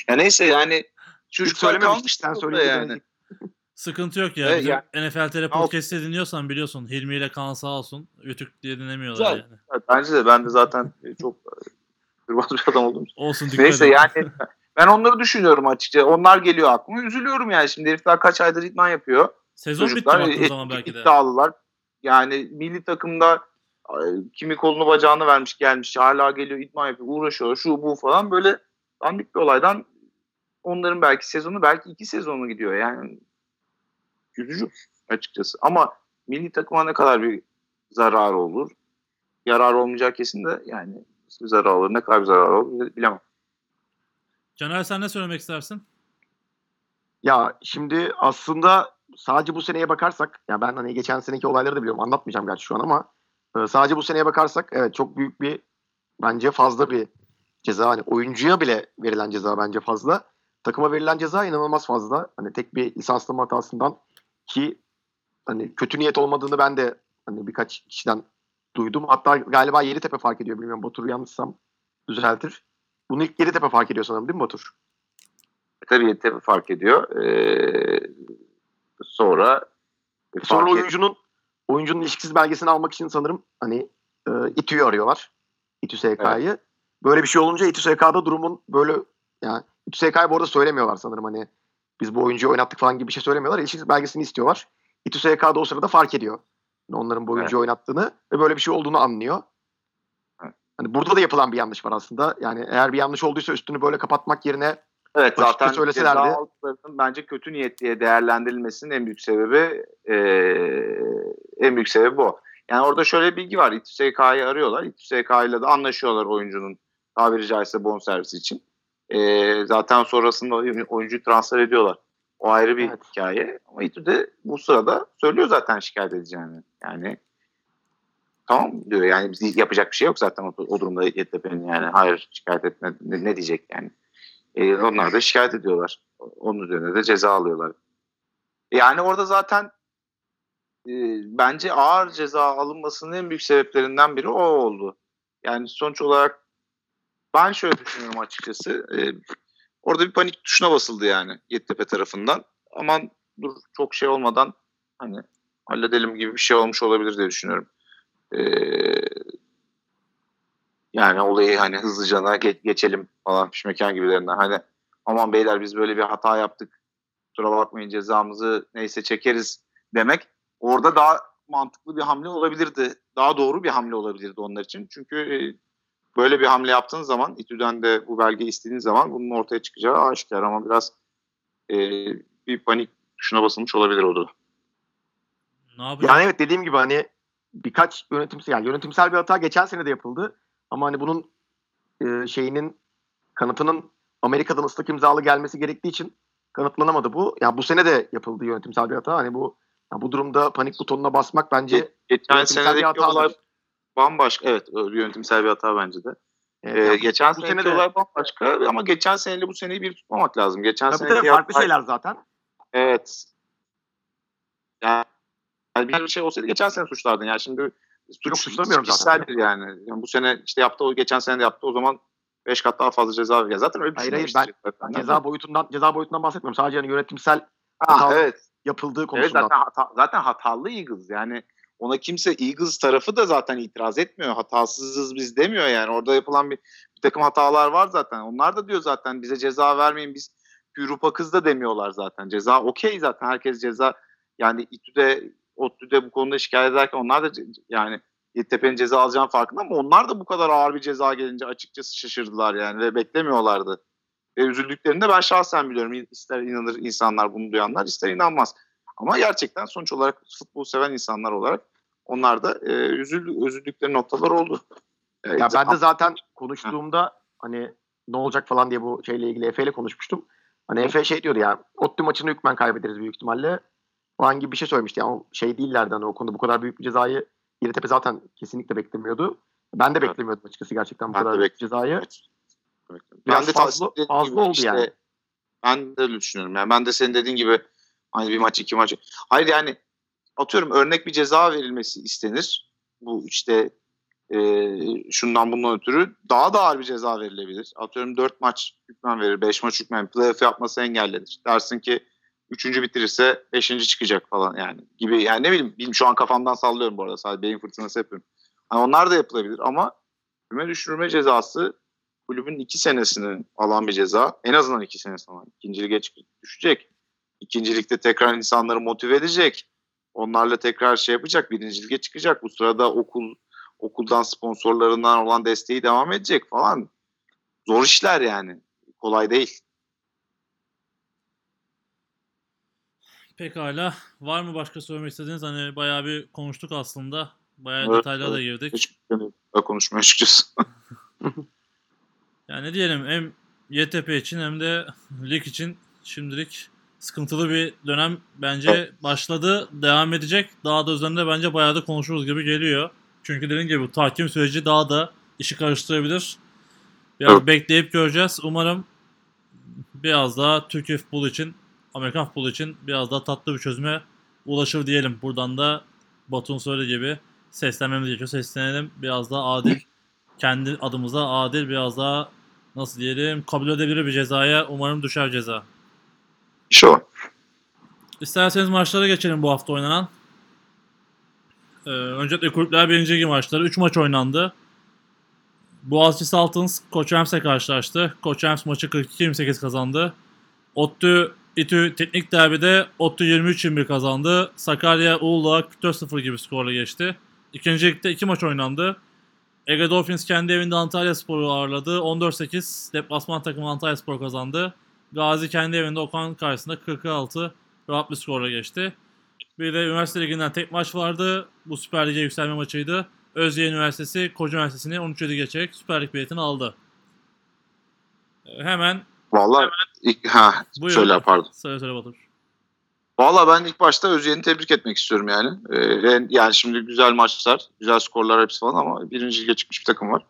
ya neyse yani kalmışlar burada söyleyince yani. Sıkıntı yok ya. Evet, yani- NFL TR Podcast'ı dinliyorsan biliyorsun. Hilmi ile Kaan sağ olsun. Ütük diye dinlemiyorlar Güzel. yani. Evet, bence de ben de zaten e, çok kırmaz bir adam olduğum için. Olsun dikkat Neyse yani ben onları düşünüyorum açıkça. Onlar geliyor aklıma. Üzülüyorum yani şimdi herifler kaç aydır idman yapıyor. Sezon bitti Çocuklar baktığın e, zaman belki de. iddialılar. Yani milli takımda e, kimi kolunu bacağını vermiş gelmiş hala geliyor idman yapıyor uğraşıyor şu bu falan böyle dandik bir olaydan onların belki sezonu belki iki sezonu gidiyor yani üzücü açıkçası ama milli takıma ne kadar bir zarar olur yarar olmayacağı kesin de yani bir zarar olur ne kadar bir zarar olur bilemem. Caner sen ne söylemek istersin? Ya şimdi aslında sadece bu seneye bakarsak ya ben hani geçen seneki olayları da biliyorum anlatmayacağım gerçi şu an ama e, sadece bu seneye bakarsak evet çok büyük bir bence fazla bir ceza hani oyuncuya bile verilen ceza bence fazla. Takıma verilen ceza inanılmaz fazla. Hani tek bir lisanslama hatasından ki hani kötü niyet olmadığını ben de hani birkaç kişiden duydum. Hatta galiba Yeditepe fark ediyor bilmiyorum Batur yanlışsam düzeltir. Bunu ilk Yeditepe fark ediyor sanırım değil mi Batur? Tabii tabii fark ediyor. Ee, sonra Sonra fark et- oyuncunun oyuncunun ilişkisiz belgesini almak için sanırım hani e, İTÜ'yü arıyorlar. İTÜ SK'yı. Böyle bir şey olunca İTÜ SK'da durumun böyle yani İTÜ SK'yı bu arada söylemiyorlar sanırım hani biz bu oyuncuyu oynattık falan gibi bir şey söylemiyorlar. İlişkisiz belgesini istiyorlar. İTÜ SK da o sırada fark ediyor. Onların bu oyuncuyu oynattığını ve böyle bir şey olduğunu anlıyor. Evet. Hani burada da yapılan bir yanlış var aslında. Yani eğer bir yanlış olduysa üstünü böyle kapatmak yerine Evet zaten söyleselerdi. bence kötü niyet diye değerlendirilmesinin en büyük sebebi eee, en büyük sebebi bu. Yani orada şöyle bir bilgi var. İTÜ SK'yı arıyorlar. İTÜ SK ile de anlaşıyorlar oyuncunun tabiri caizse bonservisi için. Eee, zaten sonrasında oy- oyuncuyu transfer ediyorlar. O ayrı bir Evet. hikaye. Ama İTÜ de bu sırada söylüyor zaten şikayet edeceğini. Yani tamam diyor yani biz yapacak bir şey yok zaten o, o durumda YTP'nin yani hayır şikayet etme ne, ne diyecek yani. E, onlar da şikayet ediyorlar. Onun üzerine de ceza alıyorlar. Yani orada zaten e, bence ağır ceza alınmasının en büyük sebeplerinden biri o oldu. Yani sonuç olarak ben şöyle düşünüyorum açıkçası. E, orada bir panik tuşuna basıldı yani Yeditepe tarafından. Aman dur çok şey olmadan hani halledelim gibi bir şey olmuş olabilir diye düşünüyorum. E, yani olayı hani hızlıca ge- geçelim falan pişmekan gibilerinden. Hani aman beyler biz böyle bir hata yaptık. Kusura bakmayın cezamızı neyse çekeriz demek. Orada daha mantıklı bir hamle olabilirdi. Daha doğru bir hamle olabilirdi onlar için. Çünkü e, böyle bir hamle yaptığın zaman İTÜ'den de bu belgeyi istediğin zaman bunun ortaya çıkacağı aşikar ama biraz e, bir panik tuşuna basılmış olabilir orada. Ne yapacak? Yani evet dediğim gibi hani birkaç yönetimsel yani yönetimsel bir hata geçen sene de yapıldı. Ama hani bunun e, şeyinin kanıtının Amerika'dan ıslak imzalı gelmesi gerektiği için kanıtlanamadı bu. Yani bu sene de yapıldı yönetimsel bir hata. Hani bu yani bu durumda panik butonuna basmak bence Geçen senedeki olay bambaşka. Evet yönetimsel bir hata bence de. e, Ee, yani geçen bu sene de- olay bambaşka ama geçen seneyle bu seneyi bir tutmamak lazım. Geçen tabii tabii farklı olay- şeyler zaten. Evet. Yani, yani bir şey olsaydı geçen sene suçlardın. Yani şimdi suç Yok, suçlamıyorum zaten. yani. yani. Bu sene işte yaptı o geçen sene de yaptı o zaman 5 kat daha fazla ceza ver. Ya zaten öyle bir Hayır, şey hayır, ben zaten. Ceza boyutundan ceza boyutundan bahsetmiyorum. Sadece hani yönetimsel Ha, hata- evet. yapıldığı Evet konusunda. zaten, hata, zaten hatalı Eagles. Yani ona kimse Eagles tarafı da zaten itiraz etmiyor. Hatasızız biz demiyor yani. Orada yapılan bir, bir takım hatalar var zaten. Onlar da diyor zaten bize ceza vermeyin biz Avrupa kız da demiyorlar zaten. Ceza okey zaten. Herkes ceza yani İTÜ'de ODTÜ'de bu konuda şikayet ederken onlar da yani Yeditepe'nin ceza alacağının farkında ama onlar da bu kadar ağır bir ceza gelince açıkçası şaşırdılar yani ve beklemiyorlardı. Ve üzüldüklerini de ben şahsen biliyorum. İster inanır insanlar bunu duyanlar ister inanmaz. Ama gerçekten sonuç olarak futbol seven insanlar olarak onlar da e, üzüldü, üzüldükleri noktalar oldu. E, Ya ben de zaten konuştuğumda hani ne olacak falan diye bu şeyle ilgili Efe ile konuşmuştum. Hani Efe şey diyordu ya ODTÜ maçını hükmen kaybederiz büyük ihtimalle. Falan gibi bir şey söylemişti. Yani o şey değillerdi hani o konuda bu kadar büyük bir cezayı Yeditepe zaten kesinlikle beklemiyordu. Ben de Evet. beklemiyordum açıkçası gerçekten bu Ben kadar büyük cezayı. Biraz ben de fazla- fazla oldu işte- yani. Ben de düşünüyorum. Yani ben de senin dediğin gibi hani bir maç iki maç. Hayır yani atıyorum örnek bir ceza verilmesi istenir. Bu işte e, şundan bundan ötürü daha da ağır bir ceza verilebilir. Atıyorum dört maç hükmen verir, beş maç hükmen playoff yapması engellenir. Dersin ki üçüncü bitirirse beşinci çıkacak falan yani gibi. Yani ne bileyim, bileyim şu an kafamdan sallıyorum bu arada sadece beyin fırtınası yapıyorum. Hani onlar da yapılabilir ama küme düşürme cezası kulübün iki senesini alan bir ceza. En azından iki senesini alan. İkinci lige düşecek. İkincilikte tekrar insanları motive edecek. Onlarla tekrar şey yapacak. Birinci lige çıkacak. Bu sırada okul okuldan sponsorlarından olan desteği devam edecek falan. Zor işler yani. Kolay değil. Pekala. Var mı başka söylemek istediğiniz? Hani bayağı bir konuştuk aslında. Bayağı Evet, detaylara da evet. girdik. Hiç da konuşmaya açıkçası. Yani ne diyelim hem YTP için hem de lig için şimdilik sıkıntılı bir dönem bence başladı. Devam edecek. Daha da üzerinde bence bayağı da konuşuruz gibi geliyor. Çünkü dediğim gibi bu tahkim süreci daha da işi karıştırabilir. Biraz bekleyip göreceğiz. Umarım biraz daha Türkiye futbolu için, Amerikan futbolu için biraz daha tatlı bir çözüme ulaşır diyelim. Buradan da Batu'nun söylediği gibi seslenmemiz gerekiyor. Seslenelim. Biraz daha adil kendi adımıza adil biraz daha nasıl diyelim kabul edebilir bir cezaya umarım düşer ceza. İş o. İsterseniz maçlara geçelim bu hafta oynanan. Ee, öncelikle kulüpler birinci ligi maçları. 3 maç oynandı. Boğaziçi Saltons Koçerms'e karşılaştı. Koçerms maçı 42-28 kazandı. ODTÜ İTÜ Teknik Derbi'de ODTÜ 23-21 kazandı. Sakarya Uludağ 44-0 gibi skorla geçti. İkinci ligde 2 maç oynandı. Ege Dolphins kendi evinde Antalya Spor'u ağırladı. 14-8 deplasman takımı Antalya Spor kazandı. Gazi kendi evinde Okan karşısında 46 rahat bir skorla geçti. Bir de üniversite liginden tek maç vardı. Bu Süper Lig'e yükselme maçıydı. Özyeğin Üniversitesi Koca Üniversitesi'ni 13-7 geçerek Süper Lig biletini aldı. Hemen Vallahi ilk, ha, Buyurun. şöyle pardon. söyle söyle Batur. Valla ben ilk başta Özyeğin'i tebrik etmek istiyorum yani. Ee, yani şimdi güzel maçlar, güzel skorlar hepsi falan ama birinci lige çıkmış bir takım var.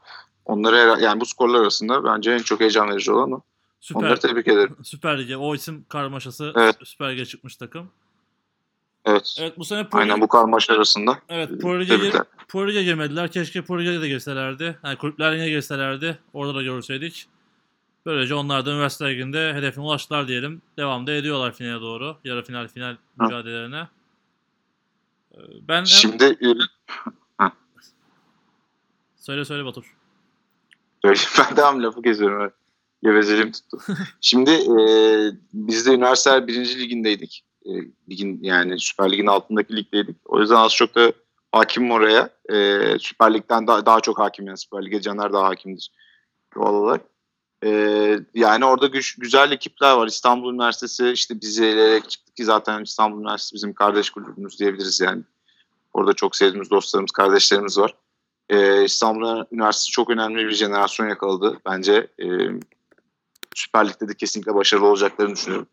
Onları yani bu skorlar arasında bence en çok heyecan verici olan o. Süper, Onları tebrik ederim. Süper Lig'e o isim karmaşası Evet. Süper Lig'e çıkmış takım. Evet. Evet bu sene Pro, Aynen bu karmaşa arasında. evet, Pro Lig'e. Pro Lig'e girmediler. Keşke Pro Lig'e de girselerdi. Yani kulüpler yine girselerdi. Orada da görseydik. Böylece onlar da üniversite liginde hedefine ulaştılar diyelim. Devam da ediyorlar finale doğru. Yarı final final mücadelelerine. Ee, Ben Şimdi söyle söyle Batur. Ben devam lafı geziyorum. Evet. Gevezeliğim tuttu. Şimdi e, biz de üniversiteler birinci ligindeydik. E, ligin yani Süper Lig'in altındaki ligdeydik. O yüzden az çok da hakimim oraya. E, Süper Lig'den daha, daha çok hakim yani Süper Lig'e Caner daha hakimdir doğal olarak. E, yani orada güç, güzel ekipler var. İstanbul Üniversitesi işte bizi eleyerek çıktı ki zaten İstanbul Üniversitesi bizim kardeş kulübümüz diyebiliriz yani. Orada çok sevdiğimiz dostlarımız, kardeşlerimiz var. Ee, İstanbul Üniversitesi çok önemli bir jenerasyon yakaladı. Bence e, Süper Lig'de de kesinlikle başarılı olacaklarını düşünüyorum.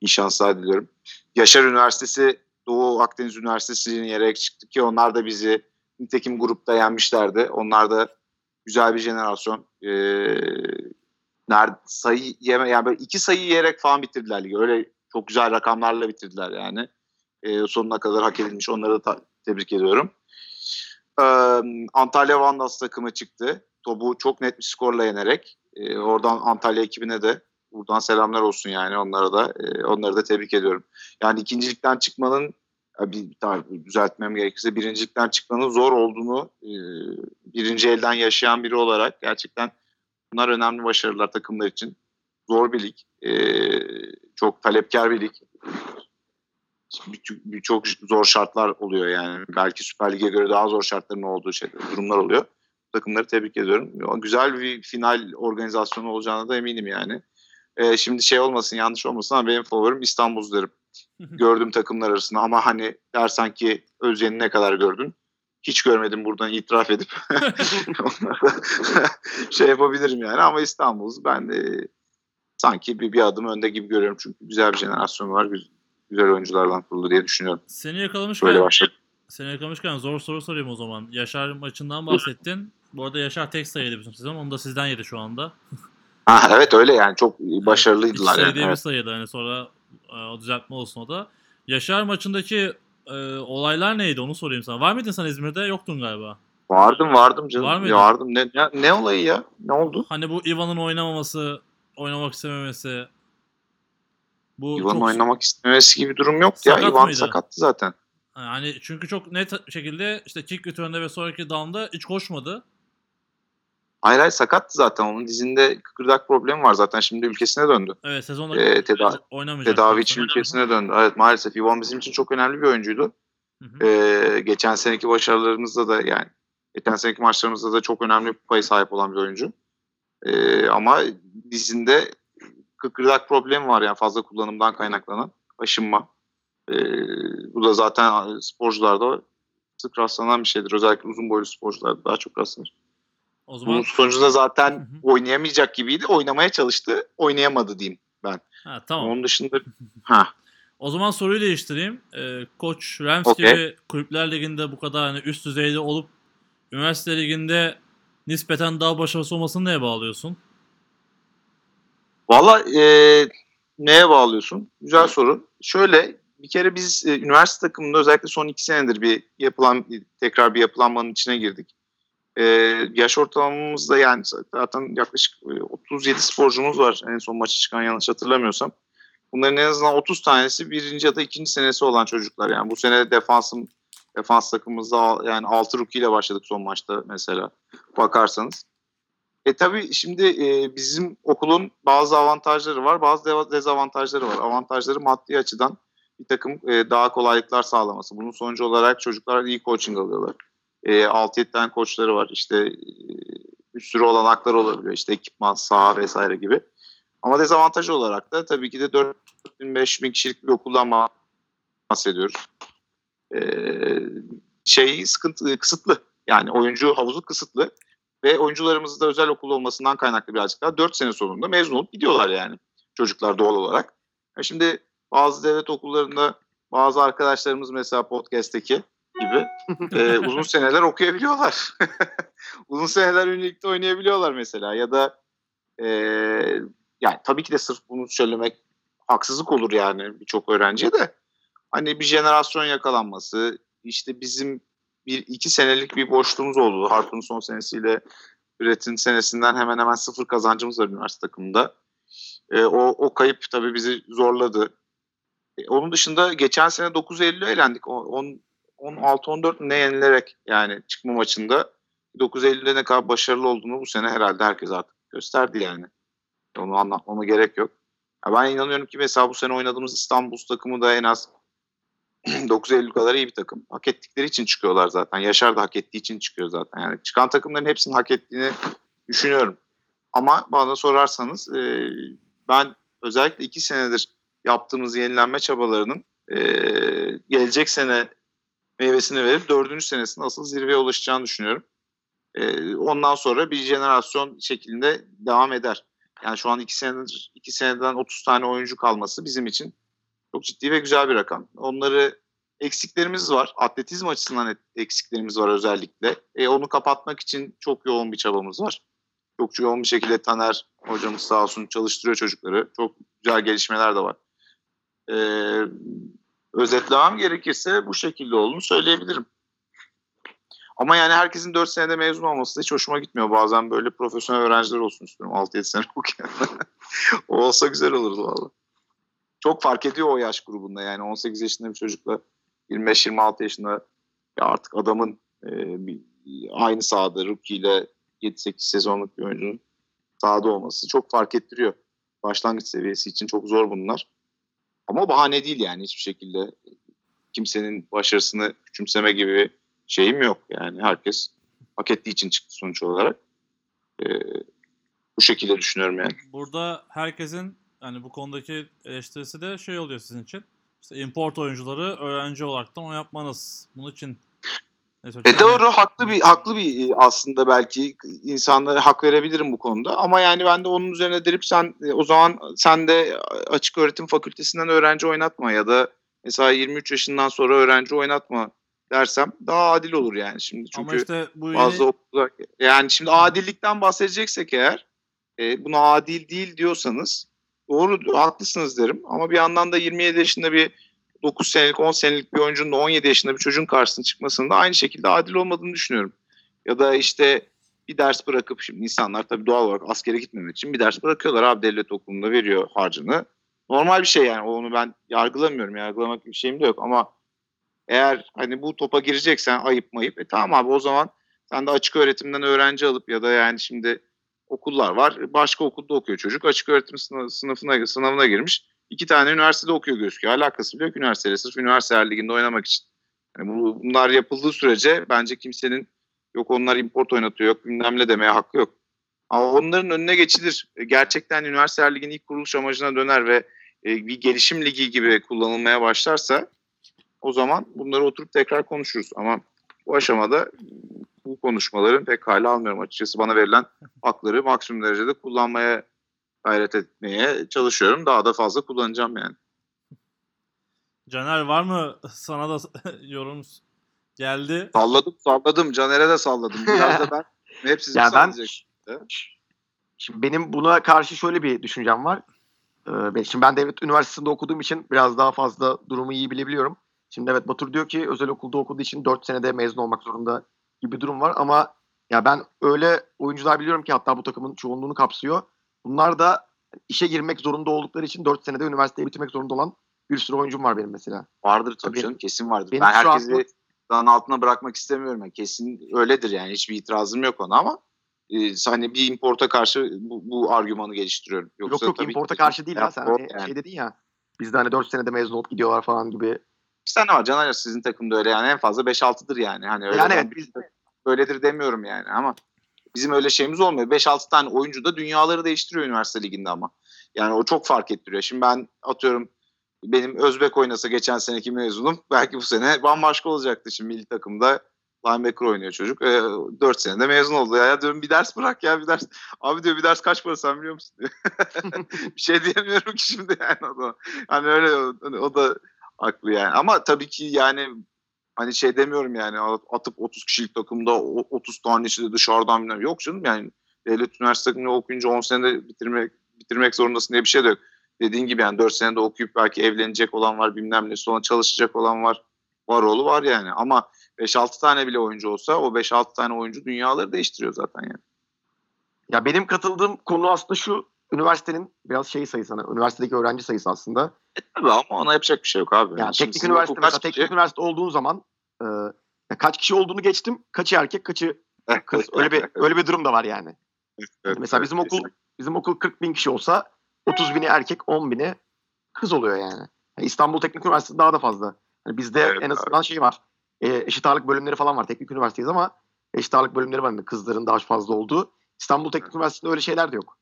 İyi şanslar diliyorum. Yaşar Üniversitesi Doğu Akdeniz Üniversitesi'ni yerek çıktı ki onlar da bizi nitekim grupta yenmişlerdi. Onlar da güzel bir jenerasyon. Ee, nerede sayı yeme yani böyle iki sayı yiyerek falan bitirdiler ligi. Öyle çok güzel rakamlarla bitirdiler yani. Ee, sonuna kadar hak edilmiş. Onları da ta- tebrik ediyorum. Ee, Antalya Vandals takımı çıktı. Topu çok net bir skorla yenerek. Ee, oradan Antalya ekibine de buradan selamlar olsun yani onlara da e, onları da tebrik ediyorum. Yani ikincilikten çıkmanın bir tabii düzeltmem gerekirse birincilikten çıkmanın zor olduğunu e, birinci elden yaşayan biri olarak gerçekten bunlar önemli başarılar takımlar için. Zor bir lig. E, çok talepkar bir lig. Çok zor şartlar oluyor yani. Belki Süper Lig'e göre daha zor şartların olduğu şey, durumlar oluyor. Takımları tebrik ediyorum. Güzel bir final organizasyonu olacağına da eminim yani. E, şimdi şey olmasın yanlış olmasın ama benim favorim İstanbul derim gördüğüm takımlar arasında ama hani dersen ki Özyen'i ne kadar gördün? Hiç görmedim buradan itiraf edip şey yapabilirim yani ama İstanbul ben de sanki bir, bir adım önde gibi görüyorum çünkü güzel bir jenerasyon var güzel oyunculardan kuruldu diye düşünüyorum. Seni yakalamışken Böyle başladı. Seni yakalamışken zor soru sorayım o zaman. Yaşar maçından bahsettin. Bu arada Yaşar tek sayıydı bütün sezon. Onu da sizden yedi şu anda. ha, evet öyle yani çok başarılıydılar. Evet, yani. evet. bir sayıydı. Hani sonra e, o düzeltme olsun o da. Yaşar maçındaki e, olaylar neydi onu sorayım sana. Var mıydın sen İzmir'de? Yoktun galiba. Vardım vardım canım. Var mıydın? Vardım. Ne, ne, ne olayı ya? Ne oldu? Hani bu Ivan'ın oynamaması, oynamak istememesi. Bu Ivan'ın çok... oynamak istememesi gibi durum yok Sakat ya. Ivan mıydı? sakattı zaten. Yani çünkü çok net şekilde işte kick return'de ve sonraki down'da hiç koşmadı. Hayır hayır sakattı zaten. Onun dizinde kıkırdak problemi var zaten. Şimdi ülkesine döndü. Evet sezonda ee, teda- oynamayacak. Tedavi için ülkesine döndü. Evet maalesef Ivan bizim için çok önemli bir oyuncuydu. Hı hı. Ee, geçen seneki başarılarımızda da yani geçen seneki maçlarımızda da çok önemli bir payı sahip olan bir oyuncu. Ee, ama dizinde kıkırdak problemi var yani fazla kullanımdan kaynaklanan aşınma. Ee, bu da zaten sporcularda sık rastlanan bir şeydir. Özellikle uzun boylu sporcularda daha çok rastlanır. O zaman... Bunun sonucunda zaten hı hı. oynayamayacak gibiydi. Oynamaya çalıştı. Oynayamadı diyeyim ben. Ha, tamam. Onun dışında ha. O zaman soruyu değiştireyim. Ee, Koç Rams okay. gibi kulüpler liginde bu kadar hani üst düzeyde olup üniversite liginde nispeten daha başarısı olmasını neye bağlıyorsun? Valla e, neye bağlıyorsun? Güzel soru. Şöyle bir kere biz e, üniversite takımında özellikle son iki senedir bir yapılan tekrar bir yapılanmanın içine girdik. E, yaş ortalamamız da yani zaten yaklaşık 37 e, sporcumuz var en son maça çıkan yanlış hatırlamıyorsam. Bunların en azından 30 tanesi birinci ya da ikinci senesi olan çocuklar. Yani bu sene defansım defans takımımızda yani 6 rookie ile başladık son maçta mesela bakarsanız. E tabii şimdi e, bizim okulun bazı avantajları var, bazı dezavantajları var. Avantajları maddi açıdan bir takım e, daha kolaylıklar sağlaması. Bunun sonucu olarak çocuklar iyi coaching alıyorlar. E, 6-7 tane koçları var. İşte e, bir sürü olanaklar olabiliyor. İşte ekipman, saha vesaire gibi. Ama dezavantajı olarak da tabii ki de 4 bin 5 bin kişilik bir okuldan bahsediyoruz. Ee, şey sıkıntı kısıtlı. Yani oyuncu havuzu kısıtlı. Ve oyuncularımızın da özel okul olmasından kaynaklı birazcık daha 4 sene sonunda mezun olup gidiyorlar yani. Çocuklar doğal olarak. Yani şimdi bazı devlet okullarında bazı arkadaşlarımız mesela podcast'teki gibi e, uzun seneler okuyabiliyorlar. uzun seneler ünlülükte oynayabiliyorlar mesela ya da e, yani tabii ki de sırf bunu söylemek haksızlık olur yani birçok öğrenciye de hani bir jenerasyon yakalanması işte bizim bir iki senelik bir boşluğumuz oldu. Harp'ın son senesiyle Üret'in senesinden hemen hemen sıfır kazancımız var üniversite takımında. E, o, o kayıp tabii bizi zorladı. E, onun dışında geçen sene 9 Eylül'e elendik. 16-14 ne yenilerek yani çıkma maçında 9 Eylül'de ne kadar başarılı olduğunu bu sene herhalde herkes artık gösterdi yani. Onu anlatmama gerek yok. Ya ben inanıyorum ki mesela bu sene oynadığımız İstanbul takımı da en az 9 Eylül kadar iyi bir takım. Hak ettikleri için çıkıyorlar zaten. Yaşar da hak ettiği için çıkıyor zaten. Yani çıkan takımların hepsinin hak ettiğini düşünüyorum. Ama bana sorarsanız e, ben özellikle iki senedir yaptığımız yenilenme çabalarının e, gelecek sene meyvesini verip dördüncü senesinde asıl zirveye ulaşacağını düşünüyorum. E, ondan sonra bir jenerasyon şeklinde devam eder. Yani şu an iki senedir iki seneden 30 tane oyuncu kalması bizim için çok ciddi ve güzel bir rakam. Onları eksiklerimiz var. Atletizm açısından eksiklerimiz var özellikle. E, onu kapatmak için çok yoğun bir çabamız var. Çok yoğun bir şekilde Taner hocamız sağ olsun çalıştırıyor çocukları. Çok güzel gelişmeler de var. E, özetlemem gerekirse bu şekilde olduğunu söyleyebilirim. Ama yani herkesin 4 senede mezun olması da hiç hoşuma gitmiyor. Bazen böyle profesyonel öğrenciler olsun istiyorum. 6-7 sene okuyan. o, olsa güzel olurdu valla. Çok fark ediyor o yaş grubunda yani 18 yaşında bir çocukla 25-26 yaşında ya artık adamın e, bir, aynı sahada rookie ile 7-8 sezonluk bir oyuncunun sahada olması çok fark ettiriyor. Başlangıç seviyesi için çok zor bunlar. Ama bahane değil yani hiçbir şekilde kimsenin başarısını küçümseme gibi şeyim yok. Yani herkes hak ettiği için çıktı sonuç olarak. Ee, bu şekilde düşünüyorum yani. Burada herkesin hani bu konudaki eleştirisi de şey oluyor sizin için. İşte import oyuncuları öğrenci olaraktan o yapmanız. Bunun için E doğru haklı bir haklı bir e, aslında belki insanlara hak verebilirim bu konuda. Ama yani ben de onun üzerine derip sen e, o zaman sen de açık öğretim fakültesinden öğrenci oynatma ya da mesela 23 yaşından sonra öğrenci oynatma dersem daha adil olur yani şimdi. Çünkü Ama işte bu yeni, bazı okullar yani şimdi adillikten bahsedeceksek eğer e, buna adil değil diyorsanız doğru haklısınız derim. Ama bir yandan da 27 yaşında bir 9 senelik 10 senelik bir oyuncunun da 17 yaşında bir çocuğun karşısına çıkmasının da aynı şekilde adil olmadığını düşünüyorum. Ya da işte bir ders bırakıp şimdi insanlar tabii doğal olarak askere gitmemek için bir ders bırakıyorlar abi devlet okulunda veriyor harcını. Normal bir şey yani onu ben yargılamıyorum yargılamak bir şeyim de yok ama eğer hani bu topa gireceksen ayıp mayıp e tamam abi o zaman sen de açık öğretimden öğrenci alıp ya da yani şimdi okullar var. Başka okulda okuyor çocuk. Açık öğretim sınıfına, sınavına girmiş. İki tane üniversitede okuyor gözüküyor. Alakası bile yok üniversiteyle. Sırf üniversiteler liginde oynamak için. Yani bu, bunlar yapıldığı sürece bence kimsenin yok onlar import oynatıyor yok bilmem ne demeye hakkı yok. Ama onların önüne geçilir. Gerçekten üniversiteler liginin ilk kuruluş amacına döner ve e, bir gelişim ligi gibi kullanılmaya başlarsa o zaman bunları oturup tekrar konuşuruz. Ama bu aşamada bu konuşmaların pek hale almıyorum açıkçası. Bana verilen hakları maksimum derecede kullanmaya gayret etmeye çalışıyorum. Daha da fazla kullanacağım yani. Caner var mı sana da yorum geldi? Salladım salladım. Caner'e de salladım. Biraz da ben hep sizin Ya ben. Şimdi benim buna karşı şöyle bir düşüncem var. Ee, ben- Şimdi ben devlet üniversitesinde okuduğum için biraz daha fazla durumu iyi bilebiliyorum. Şimdi evet Batur diyor ki özel okulda okuduğu için 4 senede mezun olmak zorunda gibi bir durum var ama ya ben öyle oyuncular biliyorum ki hatta bu takımın çoğunluğunu kapsıyor. Bunlar da işe girmek zorunda oldukları için 4 senede üniversiteyi bitirmek zorunda olan bir sürü oyuncum var benim mesela. Vardır tabii Tabii. canım. Kesin vardır. Benim ben herkesi an- dağın altına bırakmak istemiyorum. Yani kesin öyledir yani. Hiçbir itirazım yok ona ama e, hani bir importa karşı bu, bu argümanı geliştiriyorum. Yoksa yok yok importa ki- karşı değil Ya, sen hani yani. şey dedin ya bizde hani 4 senede mezun olup gidiyorlar falan gibi. Bir tane var Caner sizin takımda öyle yani en fazla 5-6'dır yani. Hani öyle yani evet biz öyledir demiyorum yani ama bizim öyle şeyimiz olmuyor. 5-6 tane oyuncu da dünyaları değiştiriyor üniversite liginde ama. Yani o çok fark ettiriyor. Şimdi ben atıyorum benim Özbek oynasa geçen seneki mezunum belki bu sene bambaşka olacaktı. Şimdi milli takımda linebacker oynuyor çocuk. E, 4 senede mezun oldu. Ya, ya diyorum bir ders bırak ya bir ders. Abi diyor bir ders kaç para sen biliyor musun? bir şey diyemiyorum ki şimdi yani o da. Hani öyle o, o da haklı yani. Ama tabii ki yani hani şey demiyorum yani atıp 30 kişilik takımda o- 30 tanesi de dışarıdan bilmem. Yok canım yani devlet üniversite takımında okuyunca 10 senede bitirmek bitirmek zorundasın diye bir şey de yok. Dediğin gibi yani 4 senede okuyup belki evlenecek olan var bilmem ne sonra çalışacak olan var. Var oğlu var yani ama 5-6 tane bile oyuncu olsa o 5-6 tane oyuncu dünyaları değiştiriyor zaten yani. Ya benim katıldığım konu aslında şu üniversitenin biraz şey sayısı hani üniversitedeki öğrenci sayısı aslında. E tabii ama ona yapacak bir şey yok abi. Yani teknik üniversite mesela teknik kişi? üniversite olduğun zaman e, kaç kişi olduğunu geçtim. Kaçı erkek, kaçı kız. Öyle bir öyle bir durum da var yani. Evet, mesela evet, bizim okul bizim okul 40 bin kişi olsa 30 bini erkek, 10 bini kız oluyor yani. Yani İstanbul Teknik Üniversitesi daha da fazla. Yani bizde Evet, en azından şey var. E, eşit ağırlık bölümleri falan var. Teknik üniversiteyiz ama eşit ağırlık bölümleri var. Yani kızların daha fazla olduğu. İstanbul Teknik Üniversitesi'nde öyle şeyler de yok.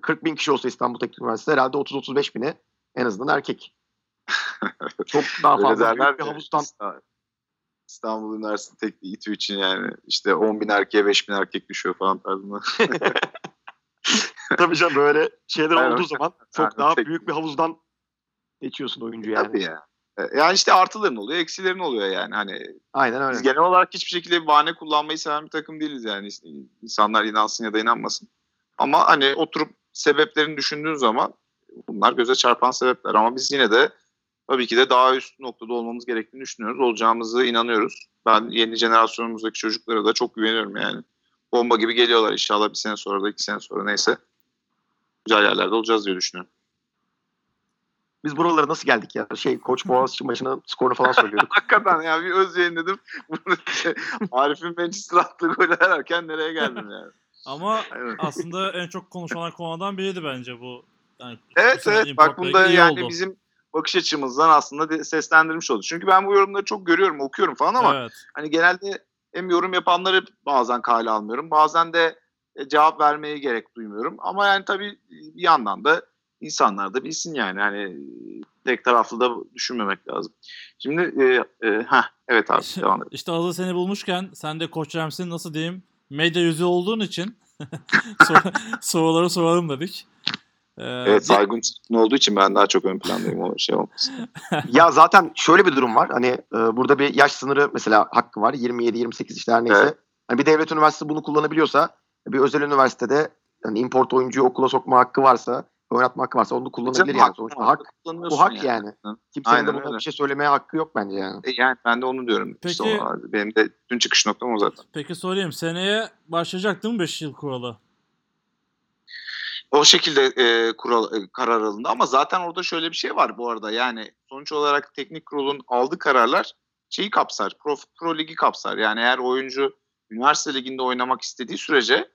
40 bin kişi olsa İstanbul Teknik Üniversitesi herhalde 30-35 bini en azından erkek. Çok daha fazla büyük bir havuzdan İsta- İstanbul Üniversitesi Teknik İTÜ için yani işte 10 bin erkeğe 5 bin erkek düşüyor falan tarzında. Tabii canım böyle şeyler olduğu zaman çok Aynen, daha tek- büyük bir havuzdan geçiyorsun oyuncu yani. Tabii ya. E, Yani işte artıların oluyor, eksilerin oluyor yani. Hani Aynen öyle. biz genel olarak hiçbir şekilde bir bahane kullanmayı seven bir takım değiliz yani. İnsanlar inansın ya da inanmasın. Ama hani oturup sebeplerini düşündüğün zaman bunlar göze çarpan sebepler. Ama biz yine de tabii ki de daha üst noktada olmamız gerektiğini düşünüyoruz. Olacağımızı inanıyoruz. Ben yeni jenerasyonumuzdaki çocuklara da çok güveniyorum yani. Bomba gibi geliyorlar inşallah bir sene sonra da iki sene sonra neyse. güzel yerlerde olacağız diye düşünüyorum. Biz buralara nasıl geldik ya? Şey Koç Boğaziçi maçının skorunu falan söylüyorduk. Hakikaten ya bir öz yayın dedim. Bunu şey, Arif'in Manchester attığı golü ararken nereye geldim yani. Ama Evet. aslında en çok konuşulan konulardan biriydi bence bu. Yani Evet evet bak bunda yani oldu. bizim bakış açımızdan aslında seslendirmiş oldu. Çünkü ben bu yorumları çok görüyorum, okuyorum falan ama Evet. hani genelde hem yorum yapanları bazen kale almıyorum. Bazen de e, cevap vermeye gerek duymuyorum. Ama yani tabii bir yandan da insanlar da bilsin yani. Hani tek taraflı da düşünmemek lazım. Şimdi e, e, heh, evet abi devam edelim. İşte hazır seni bulmuşken sen de Koç Rams'in nasıl diyeyim medya yüzü olduğun için sor- soruları soralım dedik. Ee, Evet saygın ne olduğu için ben daha çok ön plandayım o şey olmasın. ya zaten şöyle bir durum var. Hani e, burada bir yaş sınırı mesela hakkı var. 27-28 işte her neyse. Evet. Hani bir devlet üniversitesi bunu kullanabiliyorsa bir özel üniversitede hani import oyuncuyu okula sokma hakkı varsa, oynatma hakkı varsa onu kullanabilir Canım, yani. Sonuçta hak, bu hak yani. Hı. kimsenin Aynen de buna öyle. bir şey söylemeye hakkı yok bence yani. E yani ben de onu diyorum. İşte Peki- o- benim de dün çıkış noktam o zaten. Peki sorayım seneye başlayacak değil mi 5 yıl kuralı? O şekilde e, kural e, karar alındı ama zaten orada şöyle bir şey var bu arada. Yani sonuç olarak teknik kurulun aldığı kararlar şeyi kapsar. Pro, pro ligi kapsar. Yani eğer oyuncu üniversite liginde oynamak istediği sürece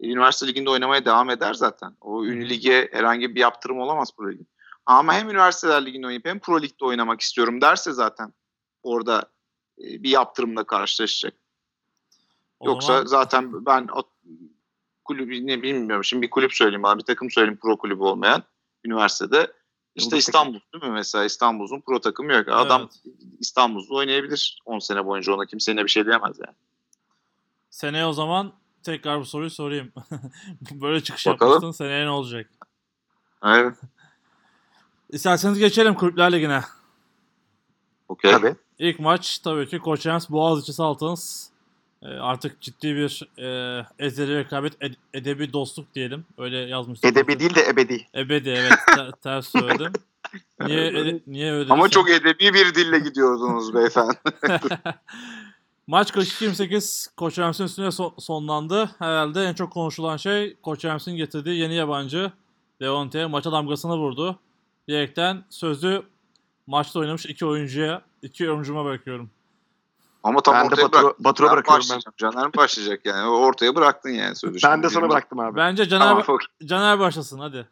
üniversite liginde oynamaya devam eder zaten. O ünlü lige herhangi bir yaptırım olamaz pro ligin. Ama hem üniversiteler liginde oynayıp hem pro ligde oynamak istiyorum derse zaten orada e, bir yaptırımla karşılaşacak. O Yoksa zaman zaten ben o kulübü ne bilmiyorum. Şimdi bir kulüp söyleyeyim bana. Bir takım söyleyeyim pro kulübü olmayan üniversitede. İşte İstanbul değil mi mesela? İstanbul'un pro takımı yok. Adam İstanbul'da oynayabilir 10 sene boyunca ona kimse yine bir şey diyemez yani. seneye o zaman tekrar bu soruyu sorayım. Böyle çıkış Bakalım. yapmıştın seneye ne olacak? Evet. İsterseniz geçelim Kulüpler Ligi'ne. Okey. Tabii. İlk maç tabii ki Koç Rams Boğaziçi Saltans. Ee, artık ciddi bir e, ezeli rekabet, ed- edebi dostluk diyelim. Öyle yazmışsın. Edebi değil de ebedi. Ebedi evet te- ters söyledim. Niye ede- niye öyle Ama çok edebi bir dille gidiyordunuz beyefendi. Maç 42-28 Koç Rams'in üstüne so- sonlandı. Herhalde en çok konuşulan şey Koç Rams'in getirdiği yeni yabancı Leonte maça damgasını vurdu. Diyerekten sözü maçta oynamış iki oyuncuya, iki yorumcuma bırakıyorum. Ama tam Ben de Batur'a, bırak. Batur'a Ben bırakıyorum ben. Caner mi başlayacak yani? Ortaya bıraktın yani sözü. Ben de sana bıraktım abi. Bence Caner, Tamam. Caner başlasın hadi.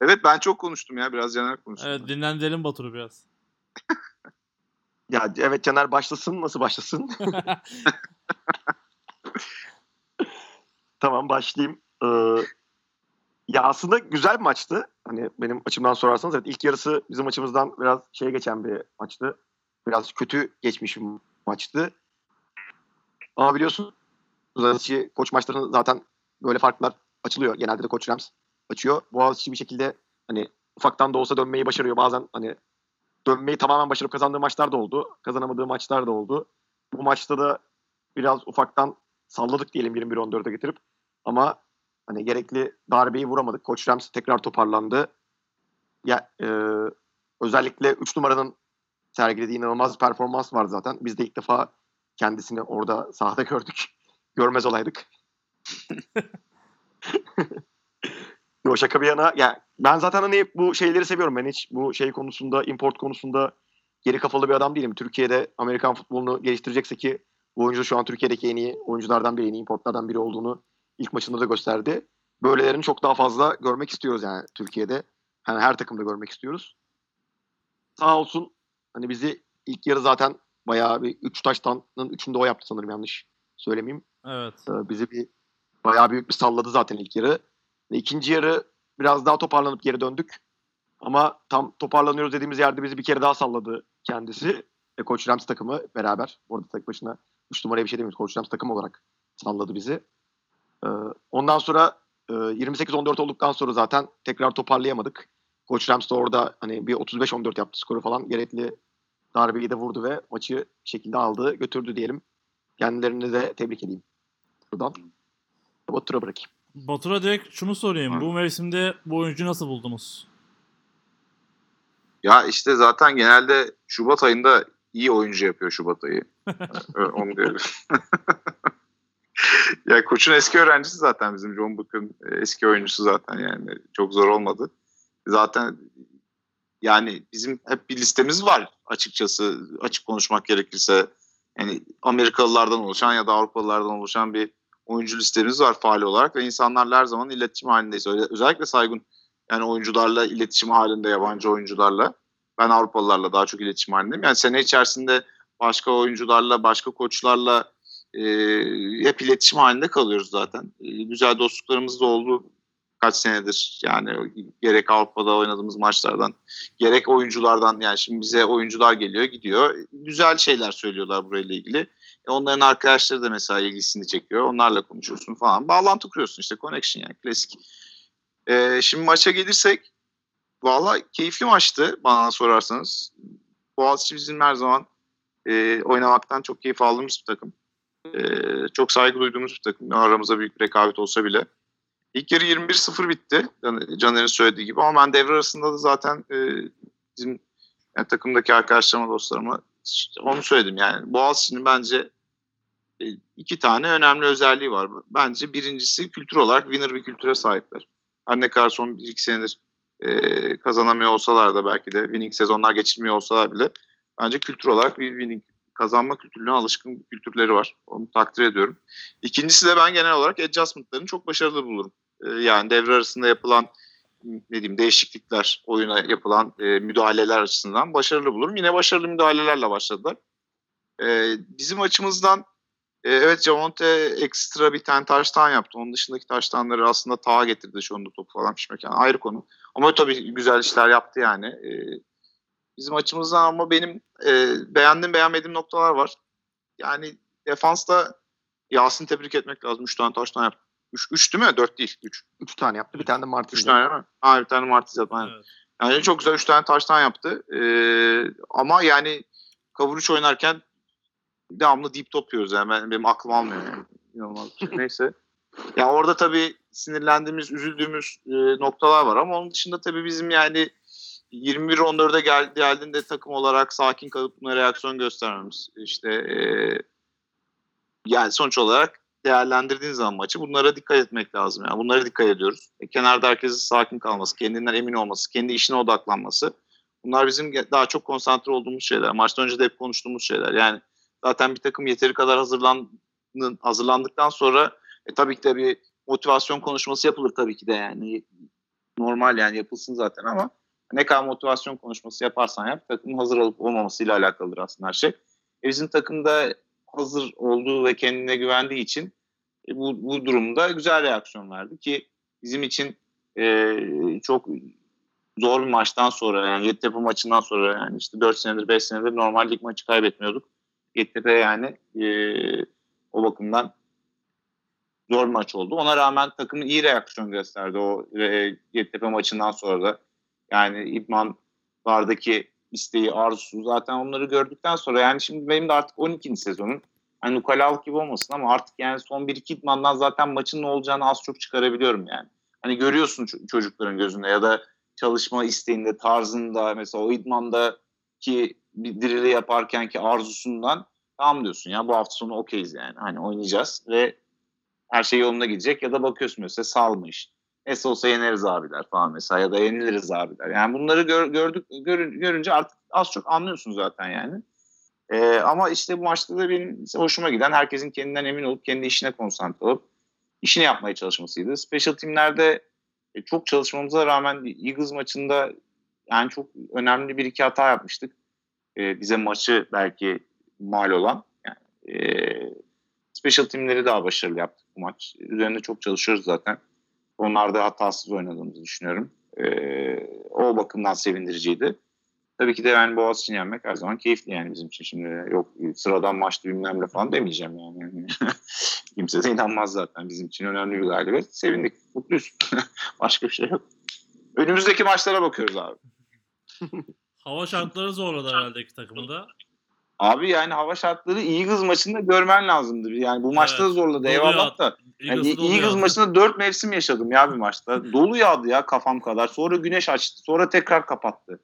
Evet ben çok konuştum ya. Biraz Caner konuştum. Evet, dinlendirelim Batur'u biraz. Ya evet Caner başlasın. Nasıl başlasın? tamam başlayayım. Ee, ya aslında güzel bir maçtı. Hani benim açımdan sorarsanız evet ilk yarısı bizim açımızdan biraz şeye geçen bir maçtı. Biraz kötü geçmiş bir maçtı. Ama biliyorsun Boğaziçi koç maçlarında zaten böyle farklar açılıyor. Genelde de koç Rams açıyor. Boğaziçi bir şekilde hani ufaktan da olsa dönmeyi başarıyor. Bazen hani dönmeyi tamamen başarıp kazandığı maçlar da oldu. Kazanamadığı maçlar da oldu. Bu maçta da biraz ufaktan salladık diyelim 21-14'e getirip. Ama hani gerekli darbeyi vuramadık. Koç Rams tekrar toparlandı. Ya e, özellikle 3 numaranın sergilediği inanılmaz bir performans var zaten. Biz de ilk defa kendisini orada sahada gördük. Görmez olaydık. Yo şaka bir yana. Ya ben zaten hani bu şeyleri seviyorum. Ben hiç bu şey konusunda, import konusunda geri kafalı bir adam değilim. Türkiye'de Amerikan futbolunu geliştirecekse ki bu oyuncu şu an Türkiye'deki en iyi oyunculardan biri, en iyi importlardan biri olduğunu ilk maçında da gösterdi. Böylelerini çok daha fazla görmek istiyoruz yani Türkiye'de. Yani her takımda görmek istiyoruz. Sağ olsun hani bizi ilk yarı zaten bayağı bir 3 taştanın 3'ünde o yaptı sanırım yanlış söylemeyeyim. Evet. Ee, bizi bir bayağı büyük bir salladı zaten ilk yarı. İkinci yarı biraz daha toparlanıp geri döndük. Ama tam toparlanıyoruz dediğimiz yerde bizi bir kere daha salladı kendisi. Ve Koç Rams takımı beraber. Bu tek başına 3 numaraya bir şey demiyoruz. Koç Rams takım olarak salladı bizi. Ee, ondan sonra e, 28-14 olduktan sonra zaten tekrar toparlayamadık. Koç Rams da orada hani bir 35-14 yaptı skoru falan. Gerekli darbeyi de vurdu ve maçı şekilde aldı, götürdü diyelim. Kendilerini de tebrik edeyim. Buradan. Batur'a bırakayım. Batur'a direkt şunu sorayım. Hı. Bu mevsimde bu oyuncuyu nasıl buldunuz? Ya işte zaten genelde Şubat ayında iyi oyuncu yapıyor Şubat ayı. Onu diyorum. ya koçun eski öğrencisi zaten bizim John Book'un eski oyuncusu zaten yani çok zor olmadı. Zaten yani bizim hep bir listemiz var açıkçası açık konuşmak gerekirse. Yani Amerikalılardan oluşan ya da Avrupalılardan oluşan bir oyuncu listemiz var faal olarak ve insanlarla her zaman iletişim halindeyiz. Özellikle Saygun yani oyuncularla iletişim halinde yabancı oyuncularla. Ben Avrupalılarla daha çok iletişim halindeyim. Yani sene içerisinde başka oyuncularla, başka koçlarla e, hep iletişim halinde kalıyoruz zaten. E, güzel dostluklarımız da oldu kaç senedir. Yani gerek Avrupa'da oynadığımız maçlardan, gerek oyunculardan yani şimdi bize oyuncular geliyor gidiyor. Güzel şeyler söylüyorlar burayla ilgili. Onların arkadaşları da mesela ilgisini çekiyor. Onlarla konuşuyorsun falan. Bağlantı kuruyorsun işte connection yani klasik. E, şimdi maça gelirsek valla keyifli maçtı bana sorarsanız. Boğaziçi bizim her zaman e, oynamaktan çok keyif aldığımız bir takım. E, çok saygı duyduğumuz bir takım. Aramızda büyük bir rekabet olsa bile. İlk yarı 21-0 bitti. Caner'in söylediği gibi ama ben devre arasında da zaten e, bizim yani takımdaki arkadaşlarıma, dostlarıma onu söyledim. Yani Boğaziçi'nin bence iki tane önemli özelliği var. Bence birincisi kültür olarak winner bir kültüre sahipler. Her ne kadar son bir iki senedir e, kazanamıyor olsalar da belki de winning sezonlar geçirmiyor olsalar bile bence kültür olarak bir winning kazanma kültürlüğüne alışkın kültürleri var. Onu takdir ediyorum. İkincisi de ben genel olarak adjustment'larını çok başarılı bulurum. Ee, yani devre arasında yapılan ne diyeyim değişiklikler, oyuna yapılan e, müdahaleler açısından başarılı bulurum. Yine başarılı müdahalelerle başladılar. E, bizim açımızdan e, evet Javonte ekstra bir tane taştan yaptı. Onun dışındaki taştanları aslında tağa getirdi şu anda topu falan pişmek yani ayrı konu. Ama tabii güzel işler yaptı yani. E, bizim açımızdan ama benim e, beğendiğim beğenmediğim noktalar var. Yani defansta Yasin tebrik etmek lazım. 3 tane taştan yaptı. 3 3 değil mi? 4 değil. 3. 3 tane yaptı. Bir tane de Martinez. 3 tane mi? Ha bir tane Martinez yaptı. Evet. Yani çok güzel 3 tane taştan yaptı. Ee, ama yani 3 oynarken devamlı deep top yiyoruz yani. Ben, benim aklım almıyor yani. Şey. Neyse. Ya orada tabii sinirlendiğimiz, üzüldüğümüz e, noktalar var ama onun dışında tabii bizim yani 21-14'e gel, geldiğinde takım olarak sakin kalıp buna reaksiyon göstermemiz. İşte e, yani sonuç olarak değerlendirdiğin zaman maçı bunlara dikkat etmek lazım. Yani bunlara dikkat ediyoruz. E, kenarda herkesin sakin kalması, kendinden emin olması, kendi işine odaklanması. Bunlar bizim daha çok konsantre olduğumuz şeyler. Maçtan önce de hep konuştuğumuz şeyler. Yani zaten bir takım yeteri kadar hazırlan, hazırlandıktan sonra e, tabii ki de bir motivasyon konuşması yapılır tabii ki de yani. Normal yani yapılsın zaten ama ne kadar motivasyon konuşması yaparsan yap takımın hazır olup olmamasıyla alakalıdır aslında her şey. E bizim takımda hazır olduğu ve kendine güvendiği için e, bu, bu durumda güzel reaksiyon verdi ki bizim için e, çok zor bir maçtan sonra yani Yeditepe maçından sonra yani işte 4 senedir 5 senedir normal lig maçı kaybetmiyorduk. Yeditepe yani e, o bakımdan zor maç oldu. Ona rağmen takım iyi reaksiyon gösterdi o e, Yeditepe maçından sonra da. Yani İdmanlardaki isteği, arzusu zaten onları gördükten sonra yani şimdi benim de artık 12. sezonum. Hani ukalalık gibi olmasın ama artık yani son 1-2 idmandan zaten maçın ne olacağını az çok çıkarabiliyorum yani. Hani görüyorsun çocukların gözünde ya da çalışma isteğinde, tarzında mesela o idmandaki bir dirili yaparken ki arzusundan tamam diyorsun ya bu hafta sonu okeyiz yani. Hani oynayacağız ve her şey yolunda gidecek ya da bakıyorsun mesela salmış. Nasıl olsa yeneriz abiler falan mesela ya da yeniliriz abiler. Yani bunları gör, gördük gör, görünce artık az çok anlıyorsun zaten yani. Ee, ama işte bu maçta da benim hoşuma giden herkesin kendinden emin olup kendi işine konsantre olup işini yapmaya çalışmasıydı. Special teamlerde e, çok çalışmamıza rağmen Eagles maçında yani çok önemli bir iki hata yapmıştık. Ee, bize maçı belki mal olan. Yani, e, special teamleri daha başarılı yaptık bu maç. Üzerinde çok çalışıyoruz zaten. Onlarda hatasız oynadığımızı düşünüyorum. Ee, o bakımdan sevindiriciydi. Tabii ki de yani Boğaziçi'ni yenmek her zaman keyifli yani bizim için. Şimdi yok sıradan maçtı bilmem ne falan demeyeceğim yani. Kimse de inanmaz zaten bizim için önemli bir galibiyet. Sevindik, mutluyuz. Başka bir şey yok. Önümüzdeki maçlara bakıyoruz abi. Hava şartları zorladı herhalde iki takımı Abi yani hava şartları Eagles maçında görmen lazımdı. Yani bu maçta evet. da zorladı eyvallah da. Yani Eagles maçında dört mevsim yaşadım ya bir maçta. Dolu yağdı ya kafam kadar. Sonra güneş açtı. Sonra tekrar kapattı.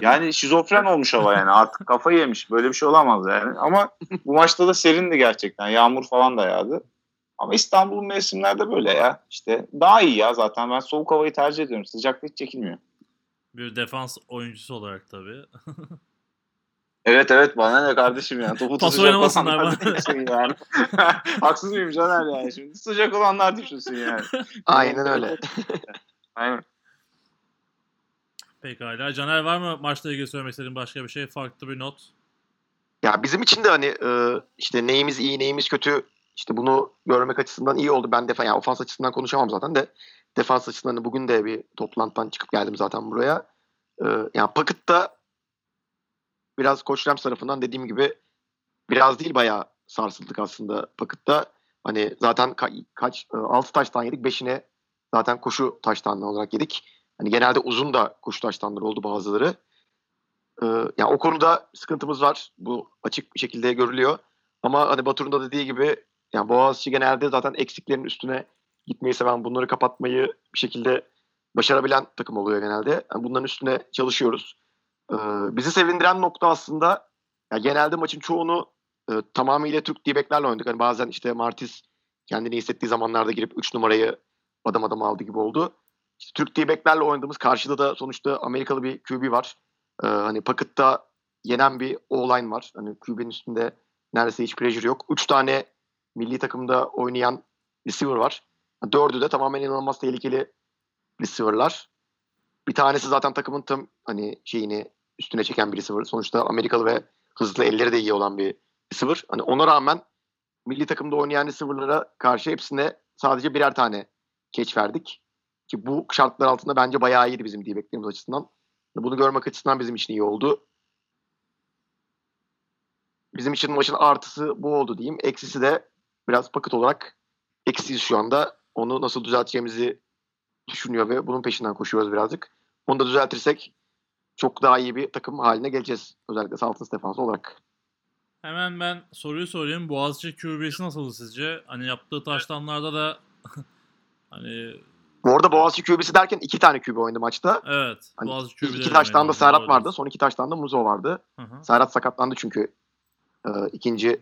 Yani şizofren olmuş hava yani. Artık kafayı yemiş. Böyle bir şey olamaz yani. Ama bu maçta da serindi gerçekten. Yağmur falan da yağdı. Ama İstanbul'un mevsimlerde böyle ya. İşte daha iyi ya zaten. Ben soğuk havayı tercih ediyorum. Sıcakta hiç çekilmiyor. Bir defans oyuncusu olarak tabii. Evet evet bana ne kardeşim yani. Topu Pas oynamasınlar bana. düşünsün yani. Haksız mıyım Caner yani şimdi? Sıcak olanlar düşünsün yani. Aynen öyle. Aynen. Pekala. Caner var mı maçla ilgili söylemek istediğin başka bir şey? Farklı bir not. Ya bizim için de hani e, işte neyimiz iyi neyimiz kötü işte bunu görmek açısından iyi oldu. Ben defa yani ofans açısından konuşamam zaten de defans açısından da bugün de bir toplantıdan çıkıp geldim zaten buraya. E, yani Puckett'ta biraz Koç Rams tarafından dediğim gibi biraz değil bayağı sarsıldık aslında Puckett'ta. Hani zaten ka- kaç 6 taştan yedik 5'ine zaten koşu taştanlı olarak yedik. Hani genelde uzun da koşu taştanları oldu bazıları. Ee, yani o konuda sıkıntımız var. Bu açık bir şekilde görülüyor. Ama hani Batur'un da dediği gibi yani Boğaziçi genelde zaten eksiklerin üstüne gitmeyi seven, bunları kapatmayı bir şekilde başarabilen takım oluyor genelde. Yani bunların üstüne çalışıyoruz. Ee, bizi sevindiren nokta aslında ya genelde maçın çoğunu e, tamamıyla Türk D-back'lerle oynadık. Hani bazen işte Martis kendini hissettiği zamanlarda girip 3 numarayı adam adam aldı gibi oldu. İşte Türk D-back'lerle oynadığımız karşıda da sonuçta Amerikalı bir QB var. Ee, hani Puckett'ta yenen bir O-line var. Hani QB'nin üstünde neredeyse hiç pressure yok. Üç tane milli takımda oynayan receiver var. Dördü de tamamen inanılmaz tehlikeli receiver'lar. Bir tanesi zaten takımın tam hani şeyini üstüne çeken bir receiver. Sonuçta Amerikalı ve hızlı elleri de iyi olan bir receiver. Hani ona rağmen milli takımda oynayan receiver'lara karşı hepsine sadece birer tane catch verdik. Ki bu şartlar altında bence bayağı iyiydi bizim diye beklediğimiz açısından. Bunu görmek açısından bizim için iyi oldu. Bizim için maçın artısı bu oldu diyeyim. Eksisi de biraz paket olarak eksiyiz şu anda. Onu nasıl düzelteceğimizi düşünüyor ve bunun peşinden koşuyoruz birazcık. Onu da düzeltirsek çok daha iyi bir takım haline geleceğiz. Özellikle Saltins defansı olarak. Hemen ben soruyu sorayım. Boğaziçi QB'si nasıldı sizce? Hani yaptığı taştanlarda da hani Bu arada Boğaziçi QB'si derken iki tane QB oynadı maçta. evet. Hani Boğaziçi QB'leri iki taştan da. Serhat vardı. Son iki taştan da Muzo vardı. Hı hı. Serhat sakatlandı çünkü e, ikinci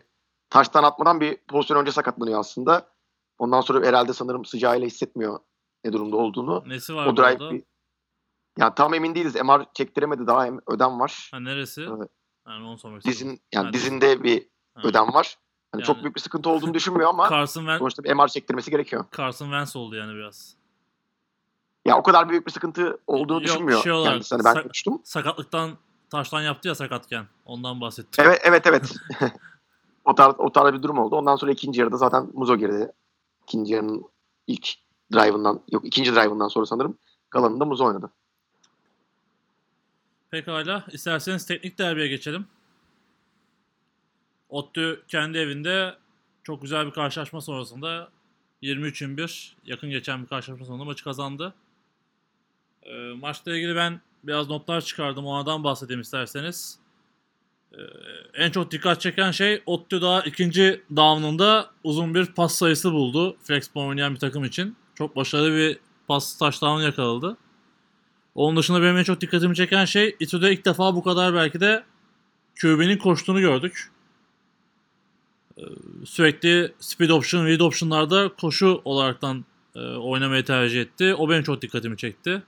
taştan atmadan bir pozisyon önce sakatlanıyor aslında. Ondan sonra herhalde sanırım sıcağıyla hissetmiyor ne durumda olduğunu. Nesi var O burada? drive bir- yani tam emin değiliz. MR çektiremedi daha ödem var. Ha neresi? Evet. Yani onu sormak. Dizin yani Ha, dizinde bir Ha. ödem var. Hani Yani- çok büyük bir sıkıntı olduğunu düşünmüyor ama Carson, Wen- sonuçta bir MR çektirmesi gerekiyor. Carson Wentz oldu yani biraz. Ya o kadar büyük bir sıkıntı olduğunu Yok, düşünmüyor. şey olarak, kendisi. Hani ben sak- konuştum. Sakatlıktan taştan yaptı ya sakatken. Ondan bahsettim. Evet evet evet. o tarz o tarz bir durum oldu. Ondan sonra ikinci yarıda zaten Muzo girdi. İkinci yarının ilk drive'ından yok ikinci drive'ından sonra sanırım kalanında Muzo oynadı. Pekala. İsterseniz teknik derbiye geçelim. ODTÜ kendi evinde çok güzel bir karşılaşma sonrasında 23-21 yakın geçen bir karşılaşma sonunda maçı kazandı. Ee, maçla ilgili ben biraz notlar çıkardım. Onlardan bahsedeyim isterseniz. Ee, en çok dikkat çeken şey ODTÜ daha ikinci down'unda uzun bir pas sayısı buldu. Flexball oynayan bir takım için. Çok başarılı bir pas touchdown yakaladı. Onun dışında benim en çok dikkatimi çeken şey İTÜ'de ilk defa bu kadar belki de QB'nin koştuğunu gördük. Ee, Sürekli speed option, read option'larda koşu olaraktan e, oynamayı tercih etti. O benim çok dikkatimi çekti.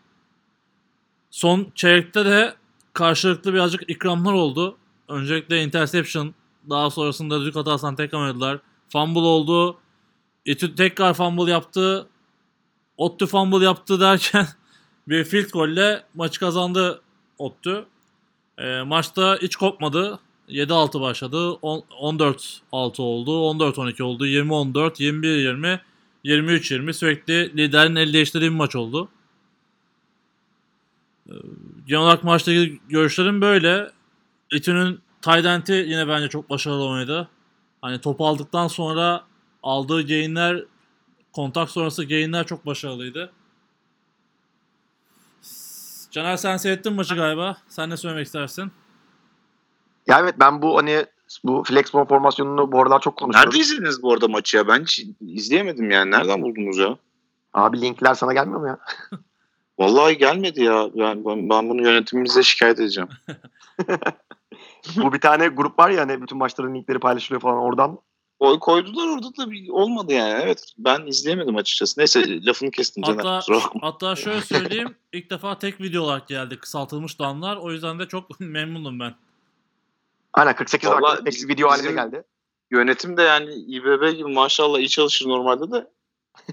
Son çeyrekte de karşılıklı birazcık ikramlar oldu. Öncelikle interception, daha sonrasında düdük hatasından tekrar. Fumble oldu. İTÜ tekrar fumble yaptı. ODTÜ fumble yaptı derken bir field golle maçı kazandı ODTÜ. E, maçta hiç kopmadı. 7-6 başladı. On- 14-6 oldu. 14-12 oldu. 20-14, 21-20, 23-20 sürekli liderin el değiştirdiği bir maç oldu. E, genel olarak ilgili görüşlerim böyle. İTÜ'nün Tydent'i yine bence çok başarılı oynadı. Hani topu aldıktan sonra aldığı gainler kontak sonrası gainler çok başarılıydı. Caner sen seyrettin maçı galiba. Sen ne söylemek istersin? Ya evet ben bu hani bu flexball formasyonunu bu aralar çok konuşuyorum. Nerede izlediniz bu arada maçı ya? Ben hiç izleyemedim yani. Nereden buldunuz ya? Abi linkler sana gelmiyor mu ya? Vallahi gelmedi ya. Ben, ben, ben bunu yönetimimize şikayet edeceğim. bu bir tane grup var ya hani bütün maçların linkleri paylaşılıyor falan oradan Koy, koydular orada da bir, olmadı yani. Evet ben izleyemedim açıkçası. Neyse lafını kestim Caner. Hatta, kusura bakma. hatta şöyle söyleyeyim. ilk defa tek video olarak geldi kısaltılmış damlar. O yüzden de çok memnunum ben. Aynen 48 Vallahi dakikalık tek video haline geldi. Yönetim de yani İBB gibi maşallah iyi çalışır normalde de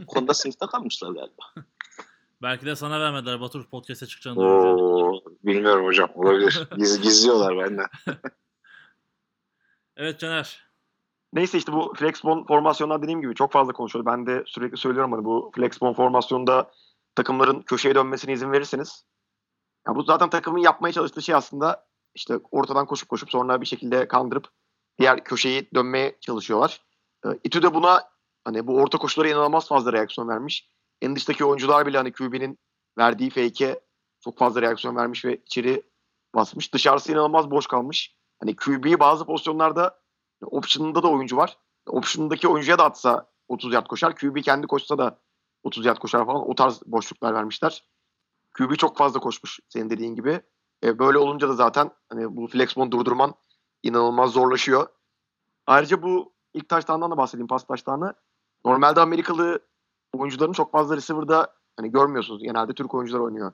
konuda sınıfta kalmışlar galiba. Belki de sana vermediler Batur podcast'e çıkacağını. Oo, bilmiyorum hocam olabilir. Giz, gizliyorlar benden. Evet Caner. Neyse işte bu flexbone formasyonlar dediğim gibi çok fazla konuşuyor. Ben de sürekli söylüyorum hani bu flexbone formasyonunda takımların köşeye dönmesine izin verirseniz. Ya bu zaten takımın yapmaya çalıştığı şey aslında işte ortadan koşup koşup sonra bir şekilde kandırıp diğer köşeyi dönmeye çalışıyorlar. Ee, İTÜ de buna hani bu orta koşulara inanılmaz fazla reaksiyon vermiş. En dıştaki oyuncular bile hani QB'nin verdiği fake'e çok fazla reaksiyon vermiş ve içeri basmış. Dışarısı inanılmaz boş kalmış. Hani QB bazı pozisyonlarda option'ında da oyuncu var. Option'daki oyuncuya da atsa 30 yard koşar. QB kendi koşsa da 30 yard koşar falan. O tarz boşluklar vermişler. QB çok fazla koşmuş senin dediğin gibi. E, böyle olunca da zaten hani bu flexbone durdurman inanılmaz zorlaşıyor. Ayrıca bu ilk taştandan da bahsedeyim pas taştanı. Normalde Amerikalı oyuncuların çok fazla receiver'da hani görmüyorsunuz. Genelde Türk oyuncular oynuyor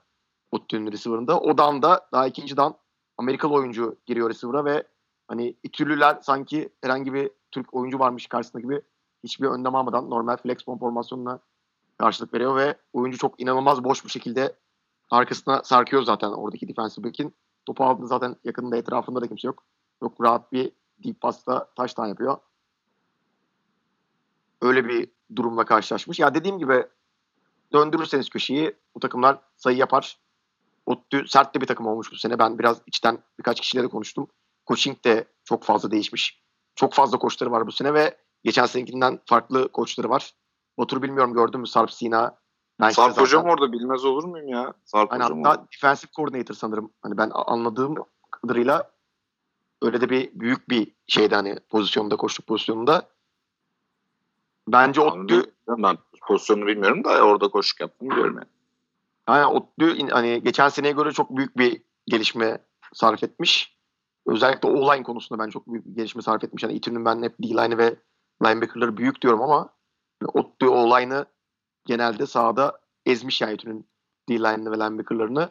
Ottu'nun receiver'ında. O down'da daha ikinci down Amerikalı oyuncu giriyor receiver'a ve hani İtülüler sanki herhangi bir Türk oyuncu varmış karşısında gibi hiçbir önlem almadan normal flexbone formasyonuna karşılık veriyor ve oyuncu çok inanılmaz boş bir şekilde arkasına sarkıyor zaten oradaki defensive back'in. Topu aldığında zaten yakınında etrafında da kimse yok. Çok rahat bir deep pasta taştan yapıyor. Öyle bir durumla karşılaşmış. Ya dediğim gibi döndürürseniz köşeyi bu takımlar sayı yapar. ODTÜ sert de bir takım olmuş bu sene. Ben biraz içten birkaç kişiyle de konuştum. Coaching de çok fazla değişmiş. Çok fazla koçları var bu sene ve geçen senekinden farklı koçları var. Batur bilmiyorum gördün mü Sarp Sina. Bench'te Sarp zaten. hocam orada bilmez olur muyum ya? Sarp Aynen, hocam hatta orada. defensive coordinator sanırım. Hani ben anladığım kadarıyla öyle de bir büyük bir şeyde hani pozisyonda koştuk pozisyonunda. Bence ODTÜ Ben pozisyonunu bilmiyorum da orada koşuk yaptım biliyorum yani. Yani ODTÜ in- hani geçen seneye göre çok büyük bir gelişme sarf etmiş. Özellikle O-line konusunda ben çok büyük bir gelişme sarf etmiş. Yani İTÜ'nün ben hep D-line'ı ve linebacker'ları büyük diyorum ama ODTÜ O-line'ı genelde sahada ezmiş yani İTÜ'nün D-line'ını ve linebacker'larını.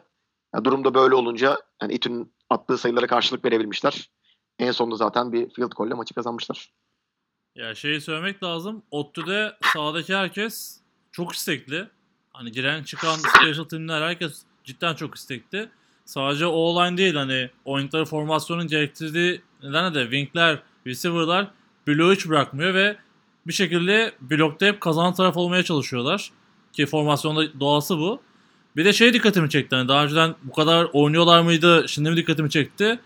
Yani durumda böyle olunca yani İTÜ'nün attığı sayılara karşılık verebilmişler. En sonunda zaten bir field goal ile maçı kazanmışlar. Ya şeyi söylemek lazım. ODTÜ'de sahadaki herkes çok istekli. Hani giren çıkan special teamler herkes cidden çok istekli. Sadece O-line değil hani oyuncuları formasyonun gerektirdiği nedenle de wingler, receiver'lar bloğu hiç bırakmıyor ve bir şekilde blokta hep kazanan taraf olmaya çalışıyorlar. Ki formasyonda doğası bu. Bir de şey dikkatimi çekti. Hani daha önceden bu kadar oynuyorlar mıydı? Şimdi mi dikkatimi çekti?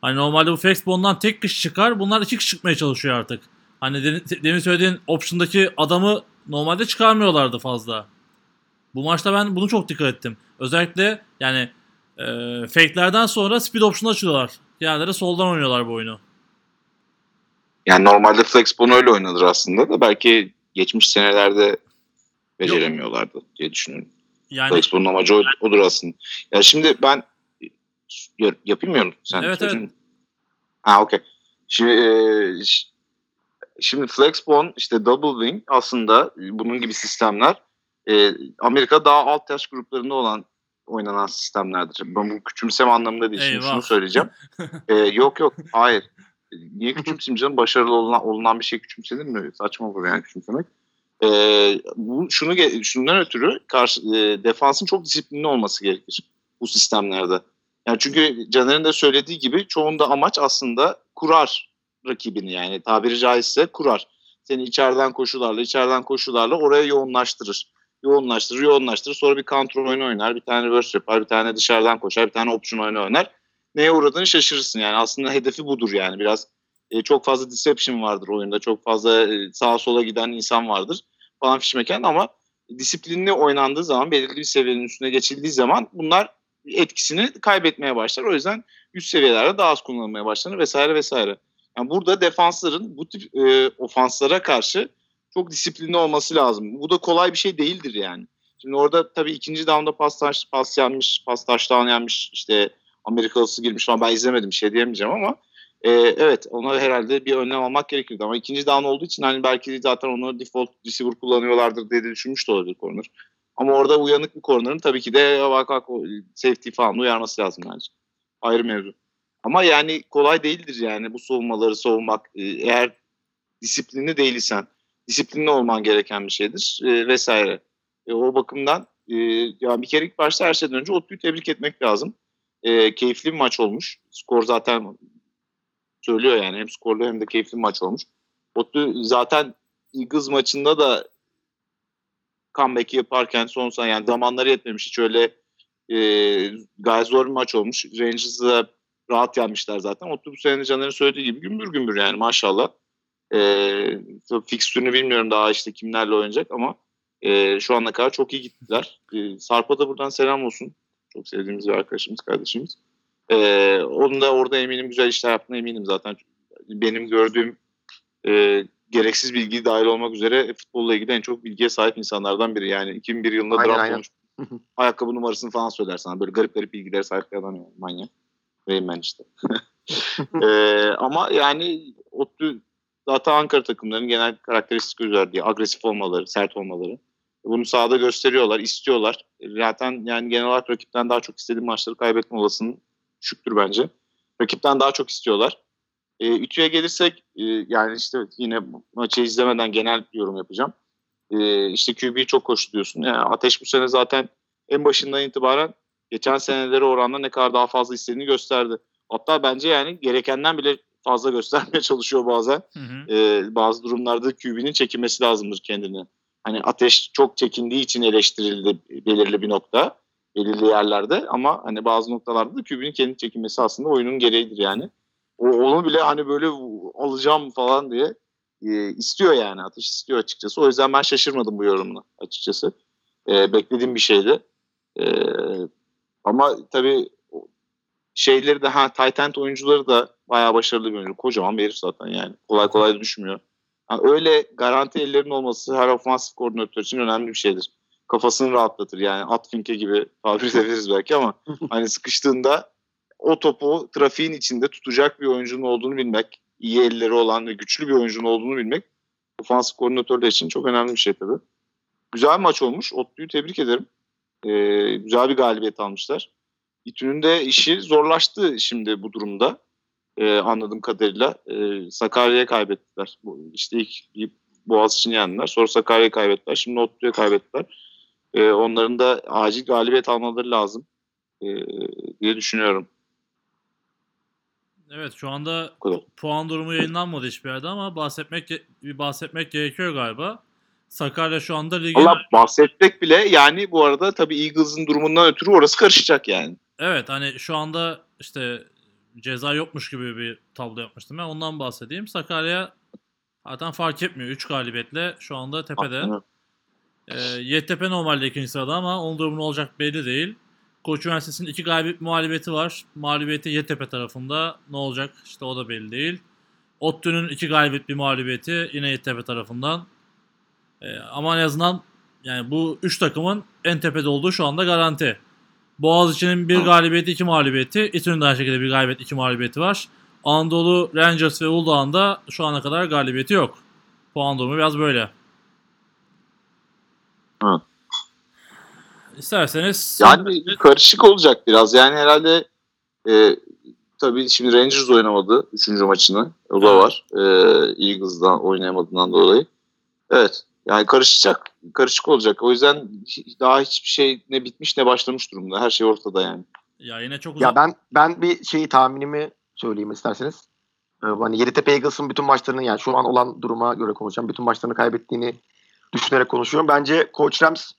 Hani normalde bu Flexbone'dan tek kişi çıkar. Bunlar iki kişi çıkmaya çalışıyor artık. Hani de- demin söylediğin option'daki adamı normalde çıkarmıyorlardı fazla. Bu maçta ben bunu çok dikkat ettim. Özellikle yani e, fake'lerden sonra speed option açıyorlar. Diğerleri soldan oynuyorlar bu oyunu. Yani normalde Flexbone öyle oynanır aslında da belki geçmiş senelerde beceremiyorlardı diye düşünüyorum. Yani Flexbone'un amacı o- odur aslında. Ya şimdi ben ya- yapayım mı? Sen Evet, evet. Ha okey. Şimdi, e, şimdi Flexbone işte Double Wing aslında bunun gibi sistemler e, Amerika daha alt yaş gruplarında olan oynanan sistemlerdir. Ben bu küçümseme anlamında değil. Şimdi şunu söyleyeceğim. E, yok yok hayır. E, Niye küçümseyeyim canım? Başarılı olunan, olunan bir şey küçümsenir mi? Saçma olur yani küçümsemek. E, bu şunu şundan ötürü karşı e, defansın çok disiplinli olması gerekir bu sistemlerde. Yani çünkü Caner'in de söylediği gibi çoğunda amaç aslında kurar rakibini yani tabiri caizse kurar. Seni içeriden koşularla içeriden koşularla oraya yoğunlaştırır. Yoğunlaştırır, yoğunlaştırır. Sonra bir kontrol oyunu oynar, bir tane reverse yapar, bir tane dışarıdan koşar, bir tane option oyunu oynar. Neye uğradığını şaşırırsın yani. Aslında hedefi budur yani. Biraz e, çok fazla deception vardır oyunda. Çok fazla e, sağa sola giden insan vardır falan fişmeken ama disiplinli oynandığı zaman belirli bir seviyenin üstüne geçildiği zaman bunlar etkisini kaybetmeye başlar. O yüzden üst seviyelerde daha az kullanılmaya başlanır vesaire vesaire. Yani burada defansların bu tip e, ofanslara karşı çok disiplinli olması lazım. Bu da kolay bir şey değildir yani. Şimdi orada tabii ikinci down'da pas, taş, pas yanmış, pas taştan yanmış işte Amerikalısı girmiş falan ben izlemedim şey diyemeyeceğim ama Ee, evet ona herhalde bir önlem almak gerekirdi ama ikinci down olduğu için hani belki zaten onu default receiver kullanıyorlardır diye düşünmüş de olabilir corner. Ama orada uyanık bir corner'ın tabii ki de o safety falan uyarması lazım bence. Ayrı mevzu. Ama yani kolay değildir yani bu savunmaları savunmak. Ee, Eğer disiplinli değilsen, disiplinli olman gereken bir şeydir e, vesaire. E, o bakımdan e, ya bir kere ilk başta her şeyden önce Otlu'yu tebrik etmek lazım. E, keyifli bir maç olmuş. Skor zaten söylüyor yani hem skorlu hem de keyifli bir maç olmuş. Otlu zaten Eagles maçında da comeback yaparken son yani zamanları yetmemiş. Hiç öyle e, gayet zor bir maç olmuş. Rangers'ı rahat yenmişler zaten. Bu sene Caner'in söylediği gibi gümbür gümbür yani maşallah. E, fikstürünü bilmiyorum daha işte kimlerle oynayacak ama e, şu ana kadar çok iyi gittiler. E, Sarp'a da buradan selam olsun. Çok sevdiğimiz bir arkadaşımız, kardeşimiz. E, onun da orada eminim güzel işler yaptığına eminim zaten. Benim gördüğüm e, gereksiz bilgi dahil olmak üzere futbolla ilgili en çok bilgiye sahip insanlardan biri. Yani 2001 yılında Aynen, draft aynen. olmuş. Ayakkabı numarasını falan söyler sana. Böyle garip garip bilgilere sahip bir adam yani. Manyak. Rayman işte. e, ama yani Ottu zaten Ankara takımlarının genel karakteristik özelliği. Agresif olmaları, sert olmaları. Bunu sahada gösteriyorlar, istiyorlar. Zaten yani genel olarak rakipten daha çok istediği maçları kaybetme olasılığının düşüktür bence. Rakipten daha çok istiyorlar. E, Ütü'ye gelirsek e, yani işte yine maçı izlemeden genel yorum yapacağım. E, işte QB'yi çok koştu diyorsun. Yani Ateş bu sene zaten en başından itibaren geçen senelere oranla ne kadar daha fazla istediğini gösterdi. Hatta bence yani gerekenden bile fazla göstermeye çalışıyor bazen. Hı hı. E, bazı durumlarda QB'nin çekinmesi lazımdır kendini. Hani Ateş çok çekindiği için eleştirildi belirli bir nokta belirli yerlerde ama hani bazı noktalarda da QB'nin kendi çekinmesi aslında oyunun gereğidir yani. O, onu bile hani böyle alacağım falan diye e, istiyor yani Ateş istiyor açıkçası. O yüzden ben şaşırmadım bu yorumuna açıkçası. E, beklediğim bir şeydi. E, ama tabii şeyleri de ha tight end oyuncuları da bayağı başarılı bir oyuncu. Kocaman bir herif zaten yani. Kolay kolay düşmüyor. Yani öyle garanti ellerin olması her ofansif koordinatör için önemli bir şeydir. Kafasını rahatlatır yani at finke gibi tabir edebiliriz belki ama hani sıkıştığında o topu trafiğin içinde tutacak bir oyuncunun olduğunu bilmek, iyi elleri olan ve güçlü bir oyuncunun olduğunu bilmek ofansif koordinatörler için çok önemli bir şey tabii. Güzel bir maç olmuş. Otlu'yu tebrik ederim. Ee, güzel bir galibiyet almışlar. İTÜ'nün de işi zorlaştı şimdi bu durumda. Ee, anladığım kadarıyla. Ee, Sakarya'ya kaybettiler. Bu, işte ilk bir Boğaziçi'ni yendiler. Sonra Sakarya'ya kaybettiler. Şimdi Otlu'ya kaybettiler. Ee, onların da acil galibiyet almaları lazım ee, diye düşünüyorum. Evet şu anda puan durumu yayınlanmadı hiçbir yerde ama bahsetmek bahsetmek gerekiyor galiba. Sakarya şu anda ligin Valla bahsetmek bile yani bu arada tabii Eagles'ın durumundan ötürü orası karışacak yani. Evet hani şu anda işte ceza yokmuş gibi bir tablo yapmıştım ben. Ondan bahsedeyim. Sakarya zaten fark etmiyor. 3 galibiyetle şu anda tepede. Ee, Yeditepe normalde ikinci sırada ama onun durumu olacak belli değil. Koç Üniversitesi'nin iki galibiyet muhalefeti var. Mağlubiyeti Yeditepe tarafında. Ne olacak işte o da belli değil. ODTÜ'nün iki galibiyet bir mağlubiyeti yine Yeditepe tarafından. Ee, ama en azından yani bu üç takımın en tepede olduğu şu anda garanti. Boğaziçi'nin bir galibiyeti iki mağlubiyeti. İTÜ'nün de aynı şekilde bir galibiyet iki mağlubiyeti var. Anadolu Rangers ve Uludağ'ın da şu ana kadar galibiyeti yok. Puan durumu biraz böyle. Evet. İsterseniz Yani karışık olacak biraz. Yani herhalde e, tabii şimdi Rangers oynamadı 3. maçını. O da Evet. var. E, Eagles'dan oynayamadığından dolayı. Evet. Yani karışacak. Karışık olacak. O yüzden daha hiçbir şey ne bitmiş ne başlamış durumda. Her şey ortada yani. ya yine çok uzak. Ya ben ben bir şeyi tahminimi söyleyeyim isterseniz. Ee, hani Yeditepe Eagles'ın bütün maçlarını yani şu an olan duruma göre konuşacağım. Bütün maçlarını kaybettiğini düşünerek konuşuyorum. Bence Coach Rams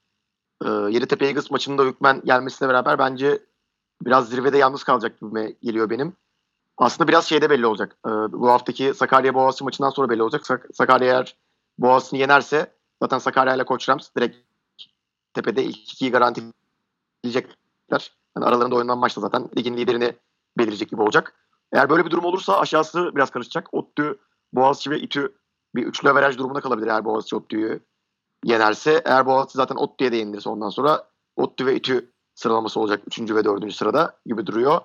e, Yeditepe Eagles maçında hükmen gelmesiyle beraber bence biraz zirvede yalnız kalacak gibi geliyor benim. Aslında biraz şeyde belli olacak. Ee, bu haftaki Sakarya Boğaziçi maçından sonra belli olacak. Sak- Sakarya eğer Boğaziçi'ni yenerse zaten Sakarya ile Coach Rams direkt tepede ilk ikiyi garantileyecekler. Yani aralarında oynanan maçta zaten ligin liderini belirecek gibi olacak. Eğer böyle bir durum olursa aşağısı biraz karışacak. ODTÜ, Boğaziçi ve İTÜ bir üçlü averaj durumuna kalabilir eğer Boğaziçi ODTÜ'yü yenerse. Eğer Boğaziçi zaten ODTÜ'ye de yenilirse ondan sonra ODTÜ ve İTÜ sıralaması olacak 3. ve 4. sırada gibi duruyor.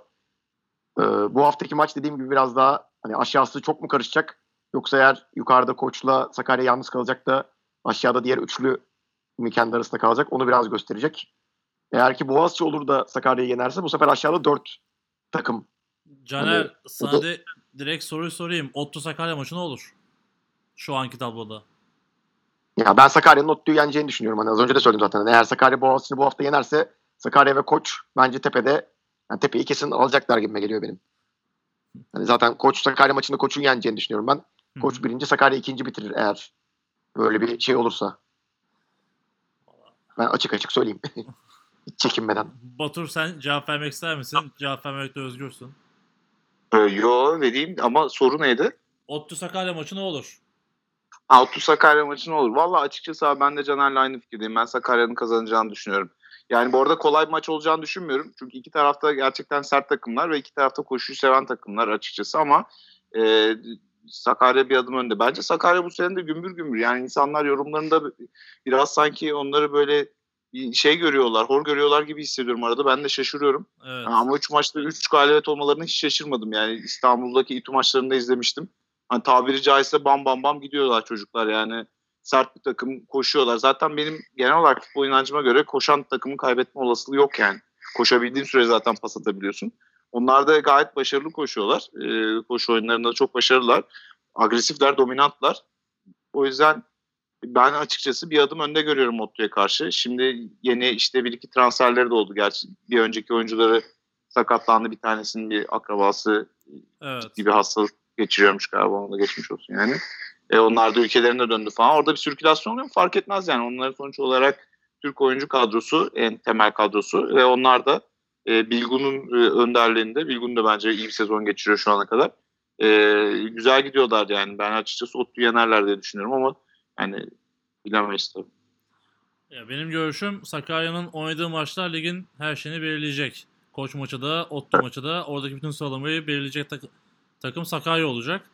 Ee, bu haftaki maç dediğim gibi biraz daha Hani aşağısı çok mu karışacak? Yoksa eğer yukarıda koçla Sakarya yalnız kalacak da aşağıda diğer üçlü mi kendi arasında kalacak onu biraz gösterecek. Eğer ki Boğaziçi olur da Sakarya'yı yenerse bu sefer aşağıda dört takım. Caner Hani sana da- de, direkt soruyu sorayım. Ottu Sakarya maçı ne olur? Şu anki tabloda. Ya ben Sakarya'nın Ottu'yu yeneceğini düşünüyorum. Hani az önce de söyledim zaten. Hani eğer Sakarya Boğaziçi'ni bu hafta yenerse Sakarya ve Koç bence tepede yani tepeyi kesin alacaklar gibime geliyor benim. Hani zaten Koç Sakarya maçında Koç'un yeneceğini düşünüyorum ben. Koç birinci, Sakarya ikinci bitirir eğer böyle bir şey olursa. Ben açık açık söyleyeyim. Hiç çekinmeden. Batur sen cevap vermek ister misin? Cevap vermekte özgürsün. Ee, yo vereyim ama soru neydi? Ottu Sakarya maçı ne olur? Ha, Ottu Sakarya maçı ne olur? Valla açıkçası abi ben de Caner'le aynı fikirdeyim. Ben Sakarya'nın kazanacağını düşünüyorum. Yani bu arada kolay bir maç olacağını düşünmüyorum. Çünkü iki tarafta gerçekten sert takımlar ve iki tarafta koşuyu seven takımlar açıkçası ama e, Sakarya bir adım önde. Bence Sakarya bu sene de gümbür gümbür. Yani insanlar yorumlarında biraz sanki onları böyle şey görüyorlar, hor görüyorlar gibi hissediyorum arada. Ben de şaşırıyorum. Evet. Ama 3 maçta 3 galibiyet olmalarına hiç şaşırmadım. Yani İstanbul'daki İTÜ maçlarında izlemiştim. Hani tabiri caizse bam bam bam gidiyorlar çocuklar yani. Sert bir takım koşuyorlar. Zaten benim genel olarak futbol inancıma göre koşan takımın kaybetme olasılığı yok yani. Koşabildiğin süre zaten pas atabiliyorsun. Onlar da gayet başarılı koşuyorlar. Ee, koşu oyunlarında çok başarılılar. Agresifler, dominantlar. O yüzden ben açıkçası bir adım önde görüyorum Ottu'ya karşı. Şimdi yeni işte bir iki transferleri de oldu gerçi. Bir önceki oyuncuları sakatlandı. Bir tanesinin bir akrabası Evet. gibi hastalık geçiriyormuş galiba. Onu da geçmiş olsun yani. E, onlar da ülkelerine döndü falan. Orada bir sirkülasyon oluyor mu? Fark etmez yani. Onların sonuç olarak Türk oyuncu kadrosu en temel kadrosu ve onlar da e, Bilgun'un e, önderliğinde Bilgun da bence iyi bir sezon geçiriyor şu ana kadar. E, güzel gidiyorlar yani. Ben açıkçası Ottu yenerler diye düşünüyorum ama yani bilemeyiz tabii. Ya benim görüşüm Sakarya'nın oynadığı maçlar ligin her şeyini belirleyecek. Koç maçı da, Otto maçı da oradaki bütün sıralamayı belirleyecek tak- takım Sakarya olacak.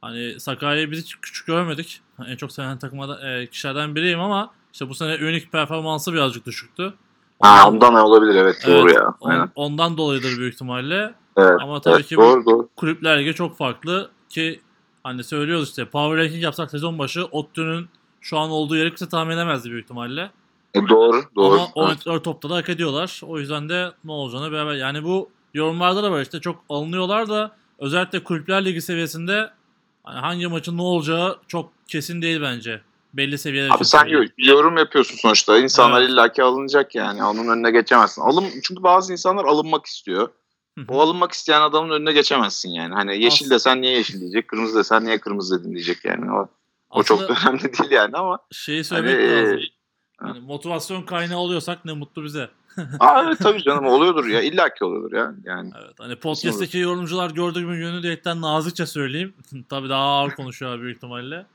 Hani Sakarya'yı biz hiç küçük görmedik. En çok seven takımda e, kişilerden biriyim ama işte bu sene unik performansı birazcık düşüktü. Ha, ondan olabilir evet, doğru Evet, ya. on- Aynen. ondan dolayıdır büyük ihtimalle. Evet, Ama tabii evet, ki bu doğru doğru. kulüpler ligi çok farklı ki hani söylüyoruz işte power ranking yapsak sezon başı Otto'nun şu an olduğu yeri kimse tahmin edemezdi büyük ihtimalle. E, doğru doğru. Ama oynadıkları topta da hak ediyorlar. O yüzden de ne olacağını beraber yani bu yorumlarda da var işte çok alınıyorlar da özellikle kulüpler ligi seviyesinde hani hangi maçın ne olacağı çok kesin değil bence. Belli seviyeler Abi sen yo- yorum yapıyorsun sonuçta. İnsanlar Evet. illaki alınacak yani. Onun önüne geçemezsin. Alım çünkü bazı insanlar alınmak istiyor. Hı. O alınmak isteyen adamın önüne geçemezsin yani. Hani yeşil As- desen niye yeşil diyecek, kırmızı desen niye kırmızı dedin diyecek yani. O, o çok Aslında da önemli değil yani ama şeyi söylemek Hani, lazım. e, Hani motivasyon kaynağı oluyorsak ne mutlu bize. Aa, evet, tabii canım oluyordur ya. illaki oluyordur ya. Yani Evet. Hani podcast'teki yorumcular gördüğüm yönü diyetten nazikçe söyleyeyim. Tabii daha ağır konuşuyor büyük ihtimalle.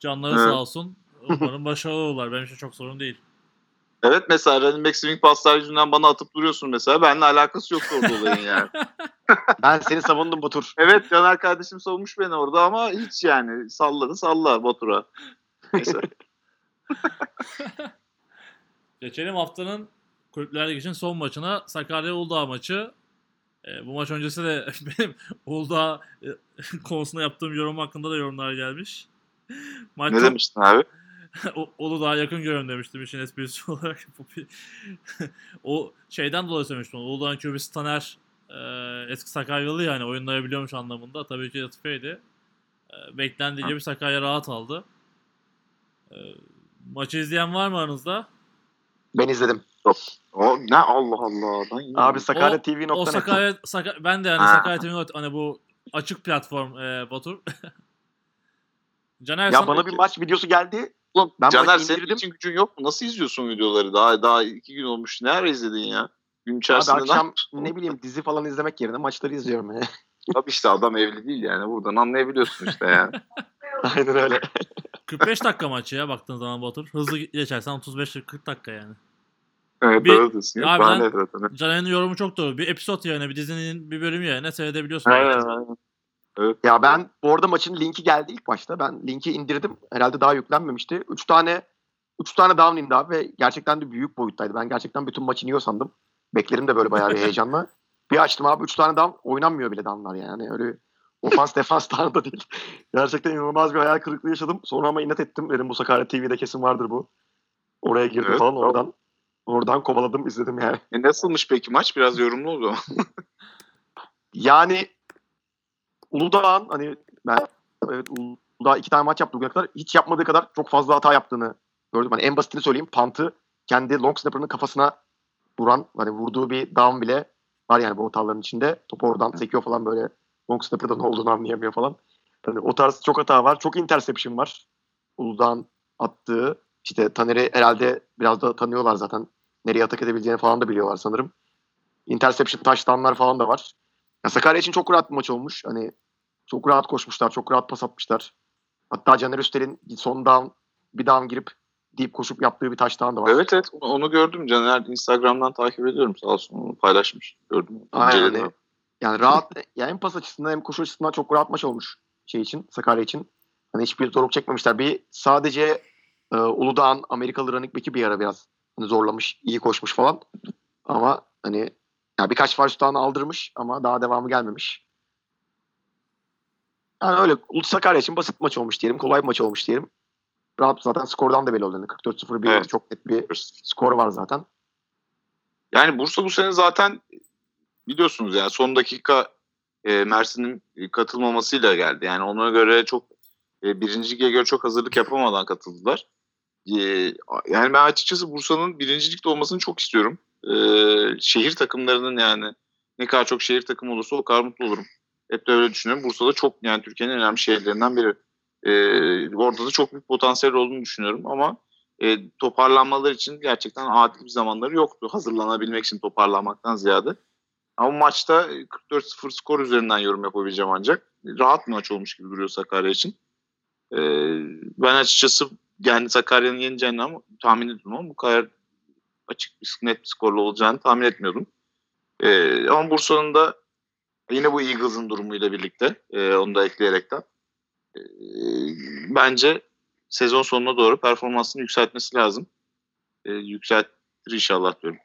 Canları Evet. sağ olsun. Umarım başarılı olurlar. Benim için çok sorun değil. evet mesela running back swing paslar yüzünden bana atıp duruyorsun mesela. Benimle alakası yoktu orada olayın yani. Ben seni savundum Batur. Evet Caner kardeşim savunmuş beni orada ama hiç yani salladı salla Batur'a. Neyse. Geçelim haftanın Kulüpler Ligi için son maçına Sakarya Uludağ maçı. E, bu maç öncesi de benim Uludağ e, konusunda yaptığım yorum hakkında da yorumlar gelmiş. Maç ne demiştin abi? O- Uludağ'a yakın görün demiştim işin esprisi olarak. O şeyden dolayı söylemiştim. Uludağ'ın QB'si Taner e, eski Sakaryalı yani oyunlayabiliyormuş anlamında. Tabii ki Latife'ydi. E, beklendiği gibi Sakarya rahat aldı. E, maçı izleyen var mı aranızda? Ben izledim. O ne Allah Allah. Ben Abi Sakarya O- TV O Sakarya, Saka- ben de yani Ha. Sakarya TV'nin hani bu açık platform e, Batur. Caner Ya bana bir maç videosu geldi. Oğlum, Ben Caner senin indirdim. için gücün yok mu? Nasıl izliyorsun videoları? Daha daha iki gün olmuş. Ne ara izledin ya? Gün Abi içerisinde ne akşam yapıyorsun? ne bileyim dizi falan izlemek yerine maçları izliyorum. ya. Tabii işte adam evli değil yani. Buradan anlayabiliyorsun işte yani. Aynen öyle. 45 dakika maçı ya baktığın zaman Batur. Hızlı geçersen 35-40 dakika yani. evet Bir- doğru diyorsun. Abi Ben ben- de zaten. Caner'in yorumu çok doğru. Bir episod yerine bir dizinin bir bölümü yerine seyredebiliyorsun. Aynen aynen. Ya ben bu arada maçın linki geldi ilk başta. Ben linki indirdim. Herhalde daha yüklenmemişti. 3 tane 3 tane down indi abi ve gerçekten de büyük boyuttaydı. Ben gerçekten bütün maçı iniyor sandım. Beklerim de böyle bayağı bir heyecanla. Bir açtım abi 3 tane down oynanmıyor bile downlar yani. Öyle Ofans defans da değil. Gerçekten inanılmaz bir hayal kırıklığı yaşadım. Sonra ama inat ettim. Dedim bu Sakarya TV'de kesin vardır bu. Oraya girdim Evet, falan tamam. oradan. Oradan kovaladım izledim yani. E nasılmış peki maç? Biraz yorumlu oldu. Yani Uludağ'ın hani ben evet, Uludağ iki tane maç yaptı bugüne kadar. Hiç yapmadığı kadar çok fazla hata yaptığını gördüm. Hani en basitini söyleyeyim. Pantı kendi long snapper'ının kafasına vuran hani vurduğu bir down bile var yani bu hataların içinde. Topu oradan sekiyor falan böyle long snapper'da ne olduğunu anlayamıyor falan. Hani o tarz çok hata var. Çok interception var. Uludağ'ın attığı. İşte Taner'i herhalde biraz da tanıyorlar zaten. Nereye atak edebileceğini falan da biliyorlar sanırım. Interception touchdown'lar falan da var. Ya Sakarya için çok rahat bir maç olmuş. Hani çok rahat koşmuşlar, çok rahat pas atmışlar. Hatta Caner Üster'in son down, bir down girip deyip koşup yaptığı bir touchdown da var. evet evet onu gördüm. Caner Instagram'dan takip ediyorum sağ olsun. Onu paylaşmış. Gördüm. Aynen. Hani Yani rahat, yani hem pas açısından hem koşu açısından çok rahat maç olmuş şey için, Sakarya için. Hani hiçbir zorluk çekmemişler. Bir sadece e, Uludağ'ın Amerikalı running back'i bir ara biraz hani zorlamış, iyi koşmuş falan. Ama hani ya birkaç first down aldırmış ama daha devamı gelmemiş. Yani öyle Sakarya için basit maç olmuş diyelim. Kolay bir maç olmuş diyelim. Rahat zaten skordan da belli oldu. Yani 44-0 bir Evet. çok net bir skor var zaten. Yani Bursa bu sene zaten biliyorsunuz yani son dakika e, Mersin'in katılmamasıyla geldi. Yani ona göre çok e, birinci lige göre çok hazırlık yapamadan katıldılar. E, yani ben açıkçası Bursa'nın birincilikte olmasını çok istiyorum. E, şehir takımlarının yani ne kadar çok şehir takımı olursa o kadar mutlu olurum. Hep de öyle düşünüyorum. Bursa'da çok yani Türkiye'nin en önemli şehirlerinden biri. E, orada da çok büyük potansiyel olduğunu düşünüyorum ama e, toparlanmaları için gerçekten adil bir zamanları yoktu. Hazırlanabilmek için toparlanmaktan ziyade. Ama maçta 44-0 skor üzerinden yorum yapabileceğim ancak. Rahat maç olmuş gibi duruyor Sakarya için. E, ben açıkçası yani Sakarya'nın yeneceğini ama tahmin ediyordum ama bu kadar açık bir net bir skorla olacağını tahmin etmiyordum. E, ama Bursa'nın da yine bu Eagles'ın durumuyla birlikte e, onu da ekleyerekten e, bence sezon sonuna doğru performansını yükseltmesi lazım. E, yükseltir inşallah diyorum.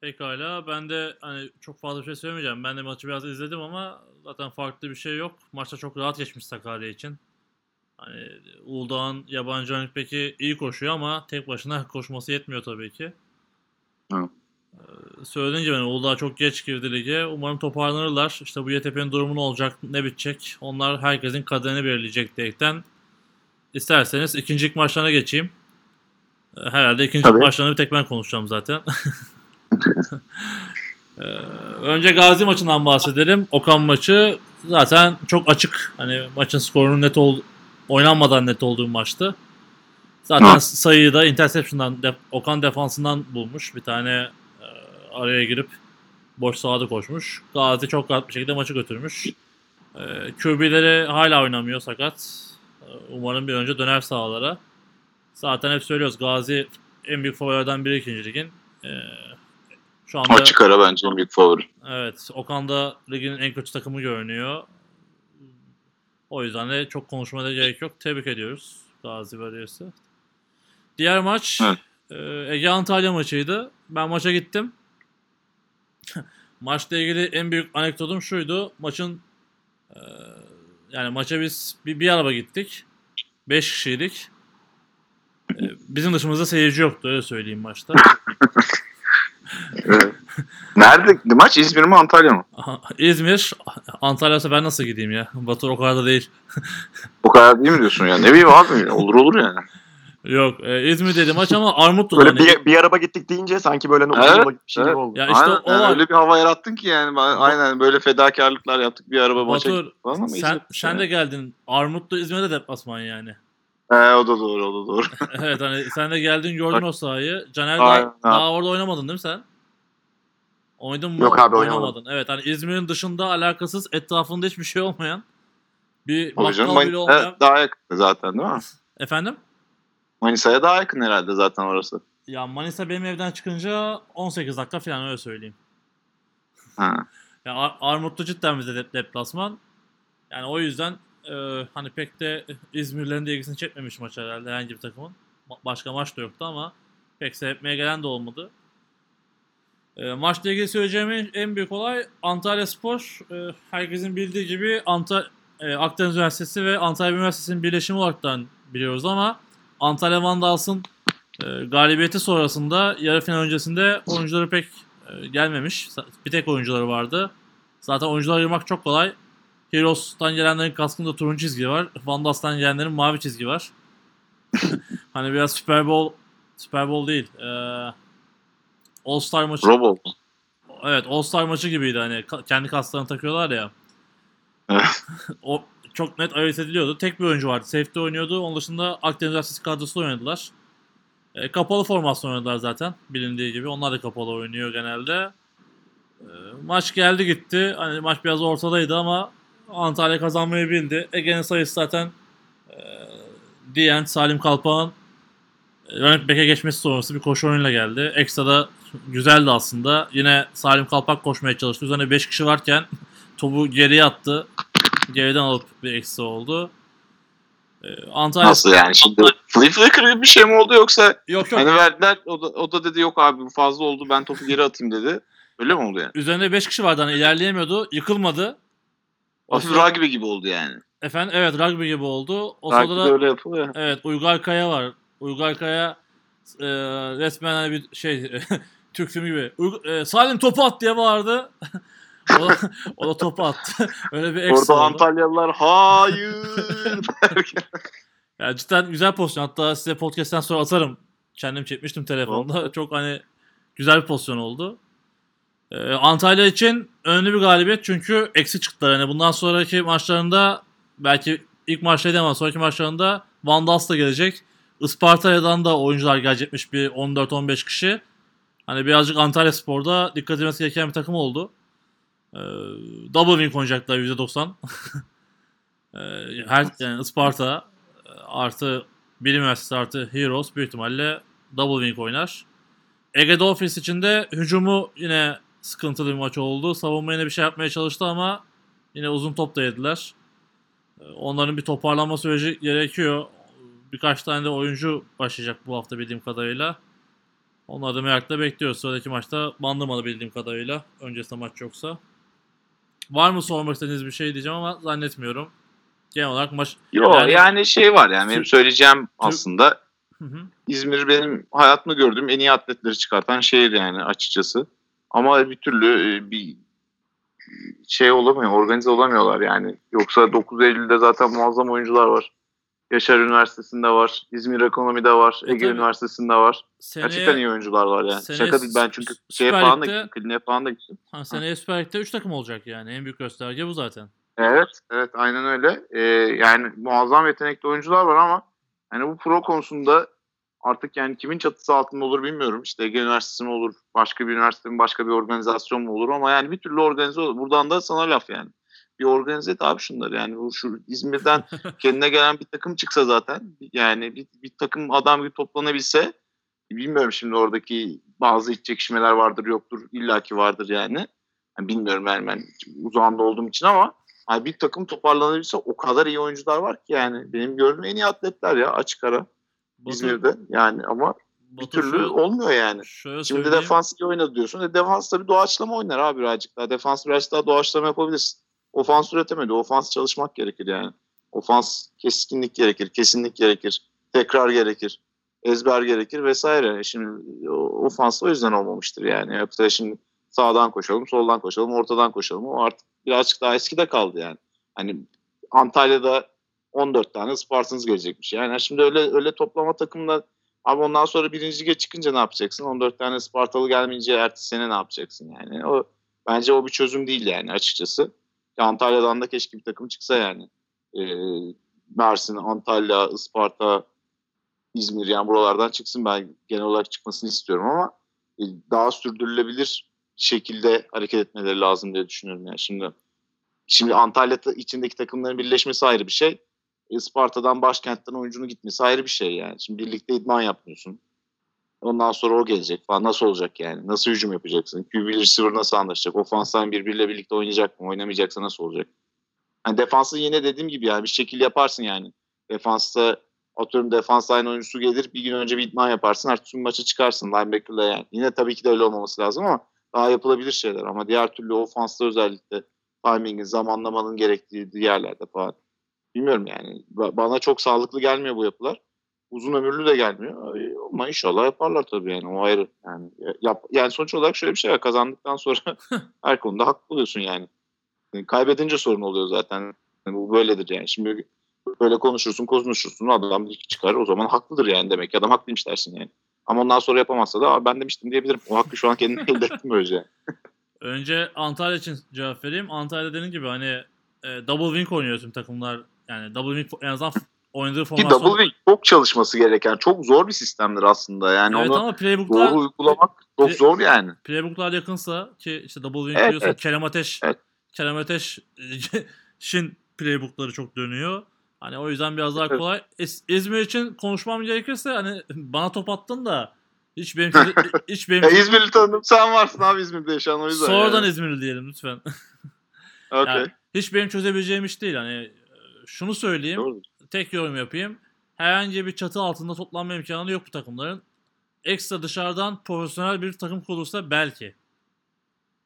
Pekala. Ben de hani çok fazla bir şey söylemeyeceğim. Ben de maçı biraz izledim ama zaten farklı bir şey yok. Maçta çok rahat geçmiş Sakarya için. Hani Uludağ'ın yabancı back'i iyi koşuyor ama tek başına koşması yetmiyor tabii ki. Hı. Ee, söylediğim gibi hani Uludağ çok geç girdi lige. Umarım toparlanırlar. İşte bu YTP'nin durumu ne olacak, ne bitecek? Onlar herkesin kaderini belirleyecek diyerekten. İsterseniz ikinci lig maçlarına geçeyim. Ee, Herhalde ikinci Tabii. maçlarını bir tek ben konuşacağım zaten. Ee, önce Gazi maçından bahsedelim. Okan maçı zaten çok açık. Hani maçın skorunun net ol oynanmadan net olduğu bir maçtı. Zaten sayıyı da interception'dan def- Okan defansından bulmuş. Bir tane e, araya girip boş sahada koşmuş. Gazi çok rahat bir şekilde maçı götürmüş. E, QB'leri hala oynamıyor sakat. E, umarım bir önce döner sahalara. Zaten hep söylüyoruz Gazi en büyük favorilerden biri ikinci ligin. E, şu anda Açık ara bence en büyük favori. Evet, Okan da ligin en kötü takımı görünüyor. O yüzden de çok konuşmaya gerek yok. Tebrik ediyoruz Gazi Belediyesi. Diğer maç Evet. e, Ege Antalya maçıydı. Ben maça gittim. Maçla ilgili en büyük anekdotum şuydu. Maçın e, yani maça biz bir, bir araba gittik. 5 kişiydik. E, bizim dışımızda seyirci yoktu öyle söyleyeyim maçta. Nerede maç? İzmir mi Antalya mı? İzmir, Antalya sefer nasıl gideyim ya? Batur o kadar da değil. O kadar değil mi diyorsun ya? Ne bileyim abi olur olur yani. Yok e, İzmir dedi maç ama Armutlu'da. Böyle hani- bir, bir araba gittik deyince sanki böyle ne Evet, yola gitmiş gibi evet. oldu. Ya işte aynen, o yani öyle bir hava yarattın ki yani. Aynen böyle fedakarlıklar yaptık bir araba maça Batur gittik falan ama sen, sen de geldin. Armutlu İzmir'de deplasman yani. He, o da doğru o da doğru. evet hani sen de geldin gördün o sahayı. Caner Aynen, daha, daha orada oynamadın değil mi sen? Oynadın mı? Yok abi, Oynamadın. oynamadım. Evet hani İzmir'in dışında alakasız etrafında hiçbir şey olmayan bir Tabii canım, bakkal bile olmayan. Manisa daha yakın zaten değil mi? Efendim? Manisa'ya daha yakın herhalde zaten orası. Ya Manisa benim evden çıkınca 18 dakika falan öyle söyleyeyim. Ha. Ya Ar- Armutlu cidden bize dep- deplasman. Yani o yüzden e, hani pek de İzmirlilerin de ilgisini çekmemiş maç herhalde herhangi bir takımın. Başka maç da yoktu ama pek seyretmeye gelen de olmadı. E, maçla ilgili söyleyeceğim en, büyük olay Antalya Spor. E, herkesin bildiği gibi Anta, e, Akdeniz Üniversitesi ve Antalya Üniversitesi'nin birleşimi olaraktan biliyoruz ama Antalya Vandals'ın e, galibiyeti sonrasında yarı final öncesinde oyuncuları pek e, gelmemiş. Bir tek oyuncuları vardı. Zaten oyuncuları ayırmak çok kolay. Heroes'tan gelenlerin kaskında turuncu çizgi var. Vandals'tan gelenlerin mavi çizgi var. hani biraz Super Bowl Super Bowl değil. E, All Star maçı. Robo. Evet All Star maçı gibiydi hani kendi kaslarını takıyorlar ya. O çok net ayırt ediliyordu. Tek bir oyuncu vardı. Safety oynuyordu. Onun dışında Akdeniz Üniversitesi kadrosunda oynadılar. E, kapalı formasyon oynadılar zaten. Bilindiği gibi. Onlar da kapalı oynuyor genelde. E, maç geldi gitti. Hani maç biraz ortadaydı ama Antalya kazanmayı bildi. Ege'nin sayısı zaten e, diyen Salim Kalpak'ın e, running back'e geçmesi sonrası bir koşu oyunuyla geldi. Ekstra da güzeldi aslında. Yine Salim Kalpak koşmaya çalıştı. Üzerine 5 kişi varken topu geriye attı. Geriden alıp bir eksi oldu. Ee, Antalya Nasıl yani şimdi flip flicker gibi bir şey mi oldu yoksa Yok yok. hani verdiler o da, o da dedi yok abi bu fazla oldu ben topu geri atayım dedi. Öyle mi oldu yani? Üzerinde 5 kişi vardı hani ilerleyemiyordu. Yıkılmadı. Hafif rugby gibi oldu yani. Efendim evet rugby gibi oldu. O Rugby'de sırada da öyle yapılıyor. evet Uygar Kaya var. Uygar Kaya e, resmen hani bir şey Türk filmi gibi. Uyg- e, Salim topu at diye bağırdı. o, da, o da topu attı. Öyle bir ekstra Orada oldu. Antalyalılar hayır derken. Ya cidden güzel pozisyon. Hatta size podcast'ten sonra atarım. Kendim çekmiştim telefonda. Çok hani güzel bir pozisyon oldu. Ee, Antalya için önemli bir galibiyet çünkü eksi çıktılar. Yani bundan sonraki maçlarında belki ilk maçtaydı ama sonraki maçlarında Vandals da gelecek. Isparta'dan da oyuncular gelecekmiş bir 14-15 kişi. Hani birazcık Antalya Spor'da dikkat edilmesi gereken bir takım oldu. Ee, double wing oynayacaklar %90. Ee, her yani Isparta artı Bilim Üniversitesi artı Heroes büyük ihtimalle double wing oynar. Ege Dolphins için de hücumu yine sıkıntılı bir maç oldu. Savunma yine bir şey yapmaya çalıştı ama yine uzun top da yediler. Ee, Onların bir toparlanma süreci gerekiyor. Birkaç tane de oyuncu başlayacak bu hafta bildiğim kadarıyla. Onları da merakla bekliyoruz. Sıradaki maçta Bandırmalı bildiğim kadarıyla. Öncesinde maç yoksa. Var mı sormak istediğiniz bir şey diyeceğim ama zannetmiyorum. Genel olarak maç... Yok Yani- yani, şey var yani benim Türk- söyleyeceğim aslında Hı hı. İzmir benim hayatımda gördüğüm en iyi atletleri çıkartan şehir yani açıkçası. Ama bir türlü e, bir şey olamıyor, organize olamıyorlar yani. Yoksa 9 Eylül'de zaten muazzam oyuncular var. Yaşar Üniversitesi'nde var, İzmir Ekonomi'de var, E, Ege tabii. Üniversitesi'nde var. Seneye- Gerçekten iyi oyuncular var yani. seneye Şaka değil ben çünkü şeye falan da kliniğe falan da gittim. Ha, seneye Süper Lig'de 3 takım olacak yani. En büyük gösterge bu zaten. Evet, evet aynen öyle. Ee, yani muazzam yetenekli oyuncular var ama hani bu pro konusunda artık yani kimin çatısı altında olur bilmiyorum. İşte Ege Üniversitesi mi olur, başka bir üniversite mi, başka bir organizasyon mu olur ama yani bir türlü organize olur. Buradan da sana laf yani. Bir organize et abi şunları yani. Bu şu İzmir'den kendine gelen bir takım çıksa zaten yani bir, bir takım adam gibi toplanabilse bilmiyorum şimdi oradaki bazı iç çekişmeler vardır yoktur illaki vardır yani. Yani bilmiyorum ben, ben uzağında olduğum için ama Hani bir takım toparlanabilse o kadar iyi oyuncular var ki yani. Benim gördüğüm en iyi atletler ya açık ara İzmir'de. Yani ama bir türlü olmuyor yani. Şöyle Şimdi söyleyeyim. defans iyi oynadı diyorsun. E defans da bir doğaçlama oynar abi birazcık daha. Defans birazcık daha doğaçlama yapabilirsin. Ofans üretemedi. Ofans çalışmak gerekir yani. Ofans keskinlik gerekir, kesinlik gerekir, tekrar gerekir, ezber gerekir vesaire. E Şimdi ofans o yüzden olmamıştır yani. Yoksa şimdi sağdan koşalım, soldan koşalım, ortadan koşalım. O artık birazcık daha eskide kaldı yani. Hani Antalya'da 14 tane Spartans gelecekmiş. Yani şimdi öyle öyle toplama takımla abi ondan sonra birinci lige çıkınca ne yapacaksın? 14 tane Spartalı gelmeyince ertesi sene ne yapacaksın yani? O bence o bir çözüm değil yani açıkçası. Ya Antalya'dan da keşke bir takım çıksa yani. Ee, Mersin, Antalya, Isparta, İzmir yani buralardan çıksın ben genel olarak çıkmasını istiyorum ama e, daha sürdürülebilir şekilde hareket etmeleri lazım diye düşünüyorum yani şimdi. Şimdi Antalya ta- içindeki takımların birleşmesi ayrı bir şey. Isparta'dan başkentten oyuncunun gitmesi ayrı bir şey yani. Şimdi birlikte idman yapmıyorsun. Ondan sonra o gelecek falan. Nasıl olacak yani? Nasıl hücum yapacaksın? QB receiver nasıl anlaşacak? Ofanstan birbiriyle birlikte oynayacak mı? Oynamayacaksa nasıl olacak? Yani defansı yine dediğim gibi yani bir şekil yaparsın yani. Defansta atıyorum defans line oyuncusu gelir bir gün önce bir idman yaparsın. Ertesi gün maça çıkarsın linebacker'la yani. Yine tabii ki de öyle olmaması lazım ama daha yapılabilir şeyler ama diğer türlü ofansta özellikle timingin, zamanlamanın gerektiği yerlerde falan. Bilmiyorum yani. Ba- Bana çok sağlıklı gelmiyor bu yapılar. Uzun ömürlü de gelmiyor. Ama inşallah yaparlar tabii yani. O ayrı. Yani, yap, yani sonuç olarak şöyle bir şey var. Kazandıktan sonra her konuda haklı oluyorsun yani. Yani Kaybedince sorun oluyor zaten. Yani bu böyledir yani. Şimdi böyle konuşursun, konuşursun. Adam çıkar. O zaman haklıdır yani demek ki. Adam haklıymış dersin yani. Ama ondan sonra yapamazsa da "Aa, ben demiştim diyebilirim. O hakkı şu an kendime elde ettim böylece. Önce Antalya için cevap vereyim. Antalya dediğin gibi hani e, double wing oynuyor tüm takımlar. Yani double wing en azından oynadığı Ki formasyon. double wing çok çalışması gereken, çok zor bir sistemdir aslında. Yani evet onu ama playbook'lar, doğru uygulamak çok Play- zor yani. playbook'lar yakınsa ki işte double wing Evet, biliyorsun evet. Kerem Ateş Evet. Kerem Ateş'in playbook'ları çok dönüyor. Hani o yüzden biraz daha kolay. İz- İzmir için konuşmam gerekirse hani bana top attın da hiç benim hiç benim İzmirli tanıdım. Sen varsın abi İzmir'de yaşayan o yüzden. sonradan yani. İzmirli diyelim lütfen. Okey. Yani hiç benim çözebileceğim iş değil. Hani şunu söyleyeyim. Doğru. tek yorum yapayım. Herhangi bir çatı altında toplanma imkanı yok bu takımların. Ekstra dışarıdan profesyonel bir takım kurulursa belki.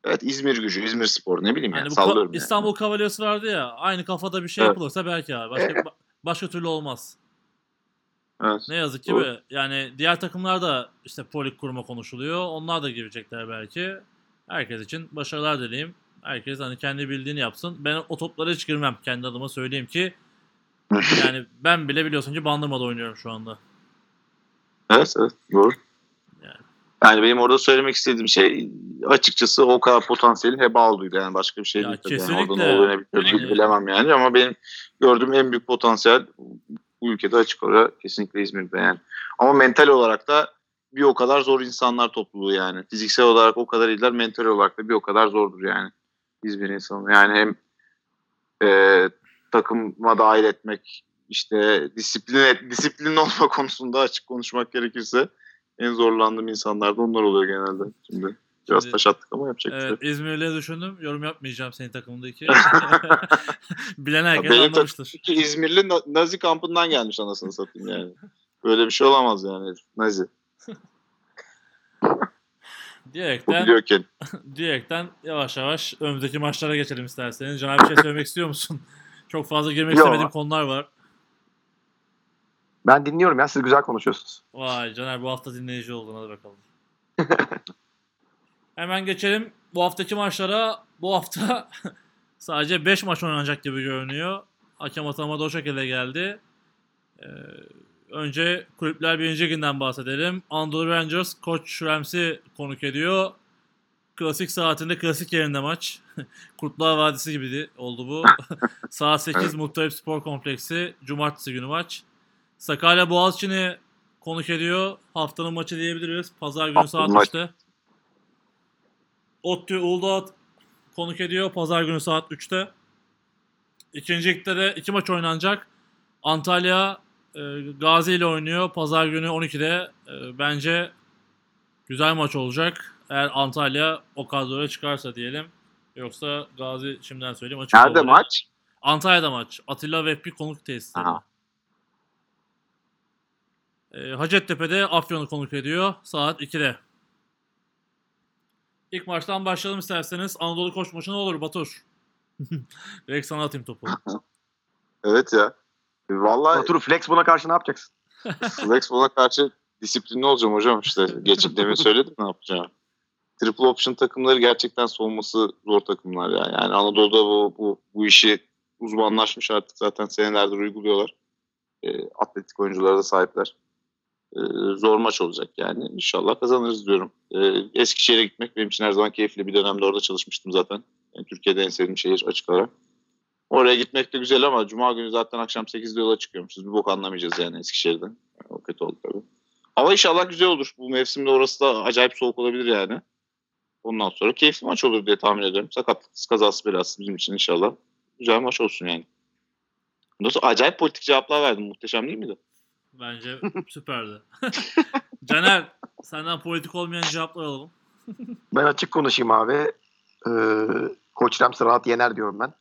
Evet İzmir gücü, İzmir spor ne bileyim yani bu sallıyorum Ka- yani. İstanbul Cavaliers vardı ya aynı kafada bir şey Evet. yapılırsa belki abi. Başka, Evet. ba- başka türlü olmaz. Evet. Ne yazık ki böyle. Yani diğer takımlar da işte polik kurma konuşuluyor. Onlar da girecekler belki. Herkes için başarılar dileyim. Herkes hani kendi bildiğini yapsın. Ben o toplara hiç girmem. Kendi adıma söyleyeyim ki yani ben bile biliyorsun ki Bandırma'da oynuyorum şu anda. Evet, evet doğru. Yani. Yani. benim orada söylemek istediğim şey açıkçası o kadar potansiyelin heba olduğuydu yani başka bir şey Ya değil. tabii. Yani kesinlikle. orada ne Hani- bilemem yani ama benim gördüğüm en büyük potansiyel bu ülkede açık ara kesinlikle İzmir'de yani. Ama mental olarak da bir o kadar zor insanlar topluluğu yani. Fiziksel olarak o kadar iyiler, mental olarak da bir o kadar zordur yani. İzmir insanı. Yani hem e, takıma dahil etmek, işte disiplin disiplinli olma konusunda açık konuşmak gerekirse en zorlandığım insanlar da onlar oluyor genelde. Şimdi biraz Şimdi- taş attık ama yapacak bir şey. Evet İzmirli'ye düşündüm. Yorum yapmayacağım senin takımındaki. Bilen herkes Benim anlamıştır. Ki İzmirli Na- Nazi kampından gelmiş anasını satayım yani. Böyle bir şey olamaz yani. Nazi. Bu Diyerekten, biliyor ki. diyerekten yavaş yavaş önümüzdeki maçlara geçelim isterseniz. Caner bir şey söylemek istiyor musun? Çok fazla girmek Yo. istemediğim konular var. Ben dinliyorum ya siz güzel konuşuyorsunuz. Vay Caner bu hafta dinleyici oldun hadi bakalım. Hemen geçelim bu haftaki maçlara. Bu hafta sadece 5 maç oynanacak gibi görünüyor. Hakem atamadı o şekilde geldi. Ee, önce kulüpler birinci liginden bahsedelim. Anadolu Rangers Koç Rams'i konuk ediyor. Klasik saatinde klasik yerinde maç. Kurtlar Vadisi gibi oldu bu. Saat 8 Muhtarip Spor Kompleksi. Cumartesi günü maç. Sakarya Boğaziçi'ni konuk ediyor. Haftanın maçı diyebiliriz. Pazar günü saat maçı. 3'te. ODTÜ Uludağ konuk ediyor. Pazar günü saat 3'te. İkinci ligde de iki maç oynanacak. Antalya e, Gazi ile oynuyor. Pazar günü 12'de. E, bence güzel maç olacak. Eğer Antalya o kadroya çıkarsa diyelim. Yoksa Gazi şimdiden söyleyeyim açık Nerede favori. maç? Antalya'da maç. Atilla Vehbi konuk tesislerinde. Aha. E, Hacettepe'de Afyon'u konuk ediyor. Saat 2'de. İlk maçtan başlayalım isterseniz. Anadolu Koç maçı ne olur Batur? Direkt sana atayım topu. Evet ya. Vallahi Otur flex buna karşı ne yapacaksın? Flex buna karşı disiplinli olacağım hocam işte. Geçip demin söyledim ne yapacağım. Triple option takımları gerçekten soğuması zor takımlar ya. Yani Anadolu'da bu, bu, bu işi uzmanlaşmış artık zaten senelerdir uyguluyorlar. E, atletik oyunculara da sahipler. E, zor maç olacak yani. İnşallah kazanırız diyorum. E, Eskişehir'e gitmek benim için her zaman keyifli. Bir dönemde orada çalışmıştım zaten. Yani Türkiye'de en sevdiğim şehir açık ara. Oraya gitmek de güzel ama Cuma günü zaten akşam 8'de yola çıkıyormuşuz. Bir bok anlamayacağız yani Eskişehir'den. Yani o kötü oldu tabii. Hava inşallah güzel olur. Bu mevsimde orası da acayip soğuk olabilir yani. Ondan sonra keyifli maç olur diye tahmin ediyorum. Sakatlıksız kazası belasız bizim için inşallah. Güzel maç olsun yani. Nasıl acayip politik cevaplar verdim. Muhteşem değil miydi? Bence süperdi. Caner senden politik olmayan cevaplar alalım. Ben açık konuşayım abi. Ee, Koç Ramsey rahat yener diyorum ben.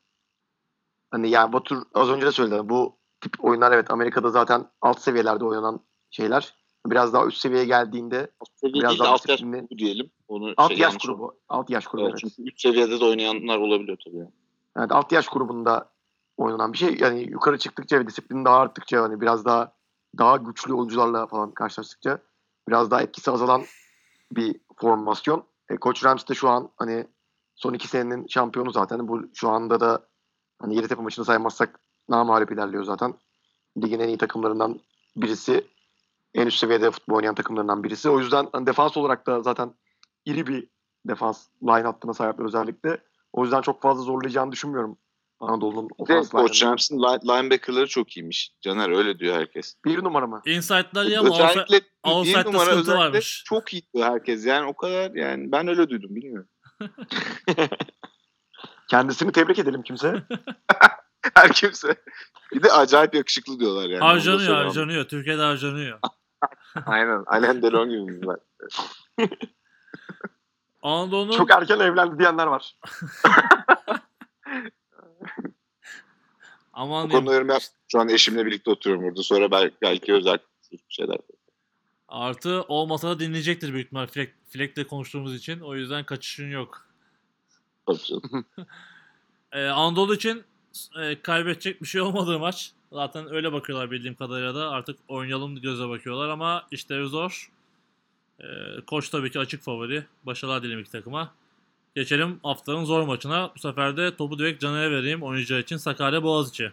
Hani yani Batur az önce de söyledi. Bu tip oyunlar evet Amerika'da zaten alt seviyelerde oynanan şeyler. biraz daha üst seviyeye geldiğinde Seviye Biraz daha alt yaş disiplinli. grubu diyelim. Onu alt şey, yaş yanlış grubu, alt yaş grubu. Evet, evet. çünkü üst seviyede de oynayanlar olabiliyor tabii. yani. Evet, alt yaş grubunda oynanan bir şey. Yani yukarı çıktıkça ve disiplin daha arttıkça hani biraz daha daha güçlü oyuncularla falan karşılaştıkça biraz daha etkisi azalan bir formasyon. E, Koç Rams de şu an hani son iki senenin şampiyonu zaten. Bu şu anda da hani Yeditepe maçını saymazsak namalip ilerliyor zaten. Ligin en iyi takımlarından birisi. En üst seviyede futbol oynayan takımlarından birisi. O yüzden hani defans olarak da zaten iri bir defans line hattına sahipler özellikle. O yüzden çok fazla zorlayacağını düşünmüyorum Anadolu'nun ofans Coach line'ını. Line- linebacker'ları çok iyiymiş. Caner öyle diyor herkes. Bir numara mı? Insight'lar iyi ama Özellikle numara sıkıntı özellikle varmış. çok iyi diyor herkes. Yani o kadar yani ben öyle duydum bilmiyorum. Kendisini tebrik edelim kimse. Her kimse. Bir de acayip yakışıklı diyorlar yani. Harcanıyor harcanıyor. Türkiye'de harcanıyor. Aynen. Alain Delon gibi bunlar. Anadolu'nun Çok erken evlendi diyenler var. aman Bu konuda yorum yap. Şu an eşimle birlikte oturuyorum burada. Sonra belki, belki özel şeyler. artı olmasa da dinleyecektir büyük ihtimal Fleck, Fleck'le konuştuğumuz için. O yüzden kaçışın yok. Tabii canım. Ee, Anadolu için e, kaybedecek bir şey olmadığı maç. Zaten öyle bakıyorlar bildiğim kadarıyla da. Artık oynayalım göze bakıyorlar ama işleri zor. Ee, koç tabii ki açık favori. Başarılar dilerim iki takıma. Geçelim haftanın zor maçına. Bu sefer de topu direkt Caner'e vereyim oyuncular için. Sakarya Boğaziçi.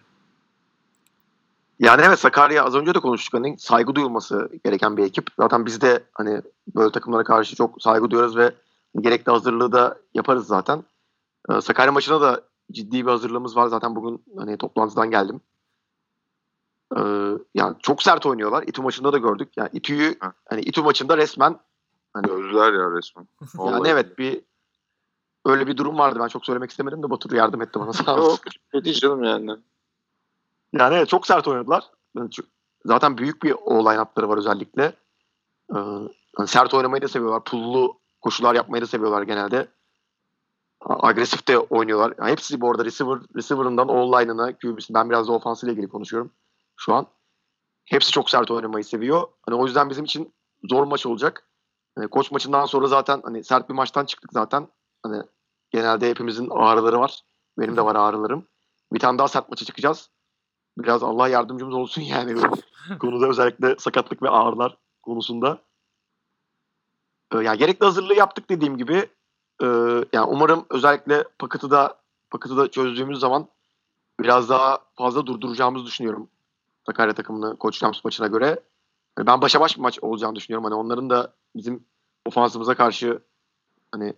Yani evet Sakarya az önce de konuştuk. Hani saygı duyulması gereken bir ekip. Zaten biz de hani böyle takımlara karşı çok saygı duyuyoruz ve gerekli hazırlığı da yaparız zaten. Ee, Sakarya maçına da ciddi bir hazırlığımız var. Zaten bugün hani toplantıdan geldim. Ee, yani çok sert oynuyorlar. İTÜ maçında da gördük. Yani İTÜ'yü Ha. hani İTÜ maçında resmen Öldüler ya resmen. yani evet bir öyle bir durum vardı. Ben çok söylemek istemedim de Batur yardım etti bana sağ olsun. Yok. Canım yani. Yani evet, çok sert oynadılar. Zaten büyük bir o line-up'ları var özellikle. Ee, hani sert oynamayı da seviyorlar. Pullu koşular yapmayı da seviyorlar genelde. Agresif de oynuyorlar. Yani hepsi bu arada receiver, receiver'ından all-line'ına, QB'sine. Ben biraz da ofansıyla ilgili konuşuyorum şu an. Hepsi çok sert oynamayı seviyor. Hani o yüzden bizim için zor maç olacak. Hani koç maçından sonra zaten hani sert bir maçtan çıktık zaten. Hani genelde hepimizin ağrıları var. Benim de var ağrılarım. Bir tane daha sert maça çıkacağız biraz Allah yardımcımız olsun yani konuda özellikle sakatlık ve ağrılar konusunda. Ee, yani gerekli hazırlığı yaptık dediğim gibi. Ee, yani umarım özellikle paketi da paketi da çözdüğümüz zaman biraz daha fazla durduracağımızı düşünüyorum. Sakarya takımını Koç Rams maçına göre. Yani ben başa baş bir maç olacağını düşünüyorum. Hani onların da bizim ofansımıza karşı hani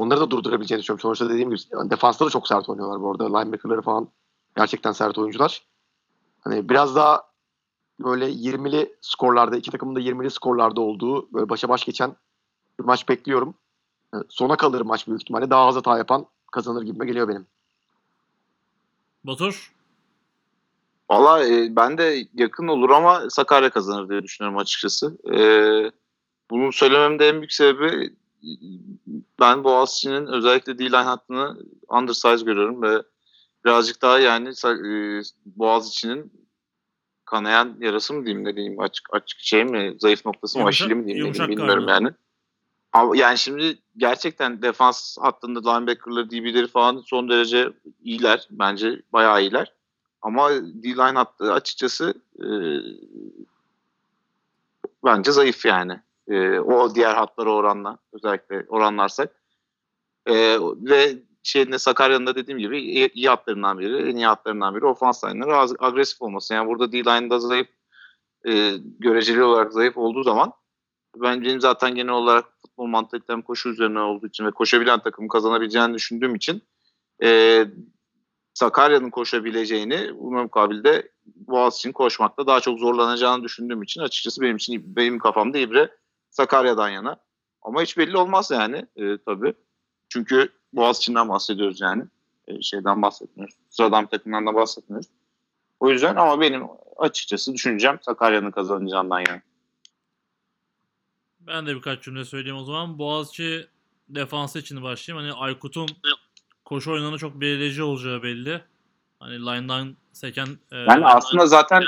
onları da durdurabileceğini düşünüyorum. Sonuçta dediğim gibi yani defansta da çok sert oynuyorlar bu arada. Linebacker'ları falan Gerçekten sert oyuncular. Hani biraz daha böyle 20'li skorlarda, iki takımın da 20'li skorlarda olduğu böyle başa baş geçen bir maç bekliyorum. Yani Sona kalır maç büyük ihtimalle. Daha az hata yapan kazanır gibime geliyor benim. Batur. Valla e, ben de yakın olur ama Sakarya kazanır diye düşünüyorum açıkçası. E, bunu söylememde en büyük sebebi e, ben Boğaziçi'nin özellikle D-line hattını undersize görüyorum ve birazcık daha yani e, Boğaziçi'nin kanayan yarası mı diyeyim ne diyeyim açık açık şey mi zayıf noktası mı Yumuşak- aşili mi diyeyim yumuşak diyeyim, bilmiyorum karnı. yani. Yani şimdi gerçekten defans hattında linebacker'ları, DB'leri falan son derece iyiler. Bence bayağı iyiler. Ama D-line hattı açıkçası e, bence zayıf yani. E, o diğer hatlara oranla özellikle oranlarsak. E, ve şeyinde Sakarya'nın da dediğim gibi iyi, hatlarından biri, en iyi hatlarından biri ofans line'ları agresif olması. Yani burada D-line'da zayıf e, göreceli olarak zayıf olduğu zaman ben benim zaten genel olarak futbol mantalitem koşu üzerine olduğu için ve koşabilen takım kazanabileceğini düşündüğüm için e, Sakarya'nın koşabileceğini bu mukabilde Boğaziçi'nin koşmakta daha çok zorlanacağını düşündüğüm için açıkçası benim için benim kafamda İbre Sakarya'dan yana. Ama hiç belli olmaz yani e, tabii. Çünkü Boğaziçi'nden bahsediyoruz yani. E, şeyden bahsetmiyoruz. Sıradan bir takımdan da bahsetmiyoruz. O yüzden ama benim açıkçası düşüneceğim Sakarya'nın kazanacağından yana. Ben de birkaç cümle söyleyeyim o zaman. Boğaziçi defansı için başlayayım. Hani Aykut'un koşu oyunlarına çok belirleyici olacağı belli. Hani line'dan Seken e, Yani aslında zaten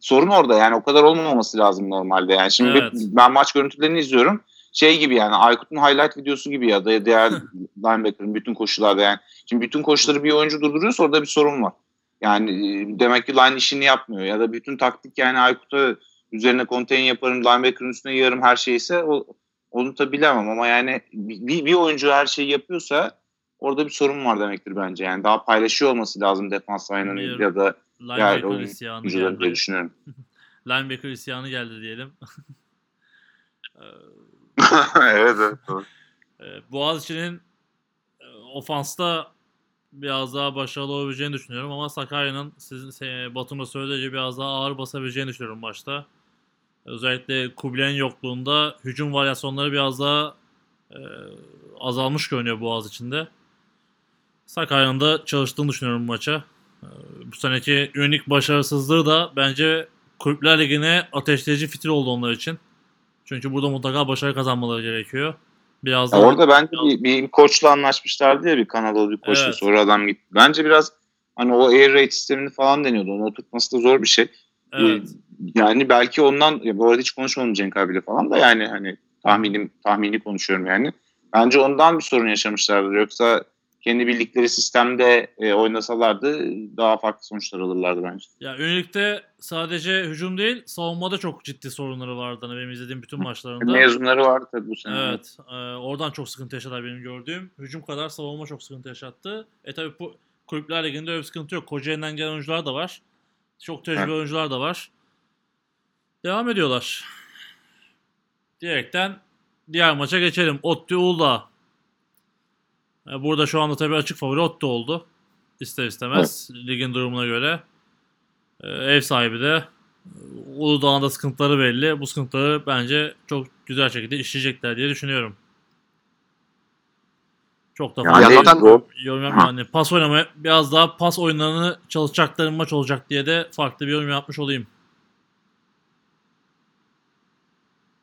sorun orada yani o kadar olmaması lazım normalde. Yani şimdi Evet. ben maç görüntülerini izliyorum. Şey gibi yani Aykut'un highlight videosu gibi ya da diğer linebacker'ın bütün koşularda yani. Şimdi bütün koşuları bir oyuncu durduruyorsa orada bir sorun var. Yani e, demek ki line işini yapmıyor ya da bütün taktik yani Aykut'a üzerine contain yaparım, linebacker'ın üstüne yarım her şeyse o, onu da bilemem ama yani bir, bir oyuncu her şeyi yapıyorsa orada bir sorun var demektir bence. Yani daha paylaşıyor olması lazım defans line'ının Bir- ya da linebacker oyun- isyanı oyuncuların diye düşünüyorum. Linebacker isyanı geldi diyelim. E, evet evet. doğru. e, Boğaziçi'nin e, ofansta biraz daha başarılı olabileceğini düşünüyorum ama Sakarya'nın sizin se- Batum'un da söylediği gibi biraz daha ağır basabileceğini düşünüyorum maçta. Özellikle Kubilay'ın yokluğunda hücum varyasyonları biraz daha e, azalmış görünüyor Boğaz içinde. Sakarya'nın da çalıştığını düşünüyorum bu maça. E, bu seneki unik başarısızlığı da bence Kulüpler Ligi'ne ateşleyici fitil oldu onlar için. Çünkü burada mutlaka başarı kazanmaları gerekiyor. Biraz Ya da orada bence bir, bir koçla anlaşmışlardı ya bir Kanadalı bir koçla Evet. sonra adam gitti. Bence biraz hani o air raid sistemini falan deniyordu. Onu oturtması da zor bir şey. evet, Yani belki ondan ya bu arada hiç konuşmadım Cenk abiyle falan da yani hani tahminim tahmini konuşuyorum yani. Bence ondan bir sorun yaşamışlardır. Yoksa kendi bildikleri sistemde e, oynasalardı daha farklı sonuçlar alırlardı bence. Ya Unique'de sadece hücum değil, savunmada çok ciddi sorunları vardı. Hani benim izlediğim bütün maçlarında. Mezunları vardı tabii bu sene. Evet. e, oradan çok sıkıntı yaşadılar benim gördüğüm. Hücum kadar savunma çok sıkıntı yaşattı. E tabi bu kulüpler liginde öyle bir sıkıntı yok. Kocaeli'den gelen oyuncular da var. Çok tecrübeli Evet. oyuncular da var. Devam ediyorlar. Diyerekten diğer maça geçelim. Ottu Uludağ. E, Burada şu anda tabii açık favori Ottu oldu. İster istemez ligin durumuna göre. E, Ev sahibi de e, Uludağ'ın da sıkıntıları belli. Bu sıkıntıları bence çok güzel şekilde işleyecekler diye düşünüyorum. Çok da Yani zaten- yorum yapmıyorum. Hani pas oynamaya biraz daha pas oyunlarını çalışacakları maç olacak diye de farklı bir yorum yapmış olayım.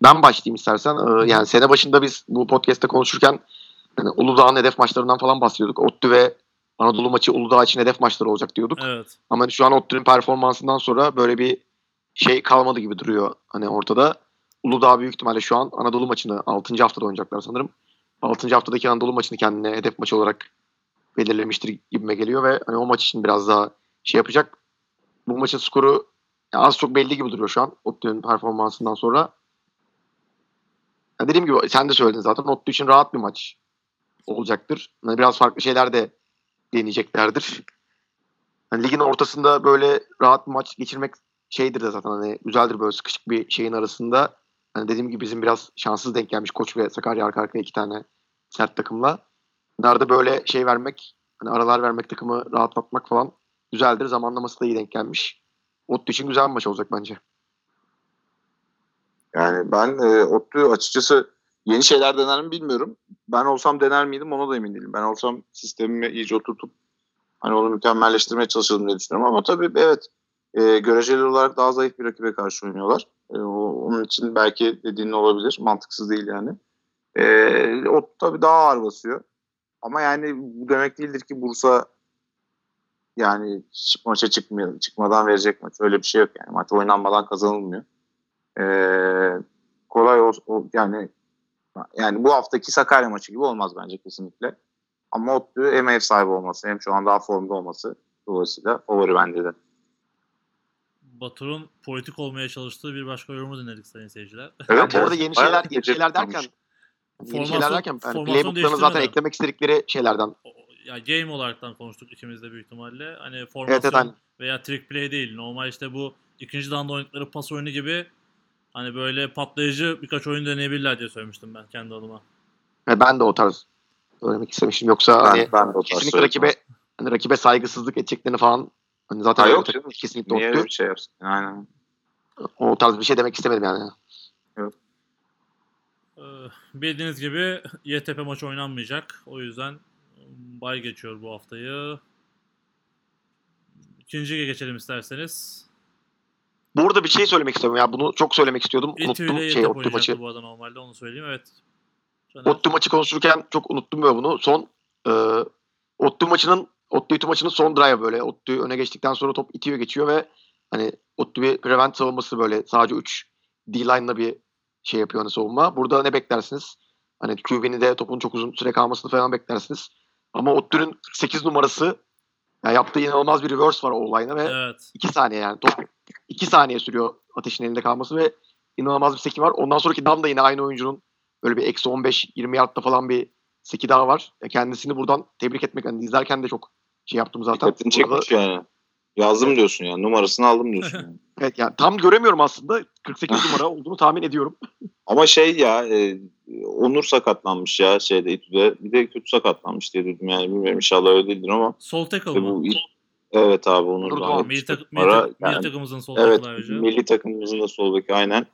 Ben başlayayım istersen. Ee, yani sene başında biz bu podcast'te konuşurken hani Uludağ'ın hedef maçlarından falan bahsediyorduk. ODTÜ ve Anadolu maçı Uludağ için hedef maçları olacak diyorduk. Evet. Ama hani şu an ODTÜ'nün performansından sonra böyle bir şey kalmadı gibi duruyor hani ortada. Uludağ büyük ihtimalle şu an Anadolu maçını 6. haftada oynayacaklar sanırım. 6. haftadaki Anadolu maçını kendine hedef maçı olarak belirlemiştir gibime geliyor ve hani o maç için biraz daha şey yapacak. Bu maçın skoru az çok belli gibi duruyor şu an ODTÜ'nün performansından sonra. Ya dediğim gibi sen de söyledin zaten ODTÜ için rahat bir maç olacaktır. Hani biraz farklı şeyler de deneyeceklerdir. Hani ligin ortasında böyle rahat bir maç geçirmek şeydir de zaten hani güzeldir böyle sıkışık bir şeyin arasında. Hani dediğim gibi bizim biraz şanssız denk gelmiş Koç ve Sakarya arka arkaya iki tane sert takımla. Nerede böyle şey vermek, hani aralar vermek takımı rahatlatmak falan güzeldir. Zamanlaması da iyi denk gelmiş. Ottu için güzel bir maç olacak bence. Yani ben e, ODTÜ açıkçası yeni şeyler dener mi bilmiyorum. Ben olsam dener miydim ona da emin değilim. Ben olsam sistemimi iyice oturtup hani onu mükemmelleştirmeye çalışırdım diye düşünüyorum. Ama tabii evet e, göreceli olarak daha zayıf bir rakibe karşı oynuyorlar. E, o, onun için belki dediğin olabilir. Mantıksız değil yani. E, o tabii daha ağır basıyor. Ama yani bu demek değildir ki Bursa yani hiç maça çıkmıyor, çıkmadan verecek maç. Öyle bir şey yok yani. Maç oynanmadan kazanılmıyor. Ee, kolay o, o- yani yani bu haftaki Sakarya maçı gibi olmaz bence kesinlikle. Ama ODTÜ hem ev sahibi olması hem şu an daha formda olması dolayısıyla favori bence de. Batur'un politik olmaya çalıştığı bir başka yorumu dinledik sayın seyirciler. Evet, bu arada yeni şeyler, yeni şeyler derken yeni şeyler derken yani playbooklarını zaten eklemek istedikleri şeylerden. O- ya game olaraktan konuştuk ikimiz de büyük ihtimalle. Hani Evet, formasyon evet, hani- veya trick play değil. Normal işte bu ikinci danda oynadıkları pas oyunu gibi hani böyle patlayıcı birkaç oyun deneyebilirler diye söylemiştim ben kendi adıma. Ve ben de o tarz söylemek istemiştim. Yoksa Ben, hani ben de o tarz kesinlikle rakibe hani rakibe saygısızlık edeceklerini falan hani zaten Ha, yok takım canım. kesinlikle Niye öyle bir şey yapsın? Aynen. O tarz bir şey demek istemedim yani. Ee, bildiğiniz gibi YTP maçı oynanmayacak. O yüzden bay geçiyor bu haftayı. İkinciye geçelim isterseniz. Burada bir şey söylemek istiyorum ya. Bunu çok söylemek istiyordum. İTÜ Unuttum şey ODTÜ maçı. bu arada normalde onu söyleyeyim. Evet. ODTÜ maçı konuşurken çok unuttum böyle bunu. Son e, ODTÜ maçının Ottu maçının son drive böyle. Ottu öne geçtikten sonra top itiyor geçiyor ve hani Ottu bir prevent savunması böyle sadece 3 D-line'la bir şey yapıyor hani savunma. Burada ne beklersiniz? Hani QB'ni de topun çok uzun süre kalmasını falan beklersiniz. Ama Ottu'nun 8 numarası yani yaptığı inanılmaz bir reverse var o olayına ve Evet. 2 saniye yani top 2 saniye sürüyor ateşin elinde kalması ve inanılmaz bir seki var. Ondan sonraki down da yine aynı oyuncunun böyle bir eksi 15-20 yardta falan bir seki daha var. E, Kendisini buradan tebrik etmek. Hani izlerken de çok şey yaptım zaten. Dikkatini Burada- çekmiş yani. Yazdım diyorsun yani. Numarasını aldım diyorsun yani. Evet yani tam göremiyorum aslında. 48 numara olduğunu tahmin ediyorum. Ama şey ya e, Onur sakatlanmış ya şeyde İTÜ'de. Bir de kötü sakatlanmış diye duydum yani. Bilmiyorum inşallah öyle değildir ama. Sol tackle İşte mı? Evet abi Onur Doğan. Milli, tak- milli, Para tak- milli yani- takımımızın sol Evet ayrıca. milli takımımızın da sol beki aynen.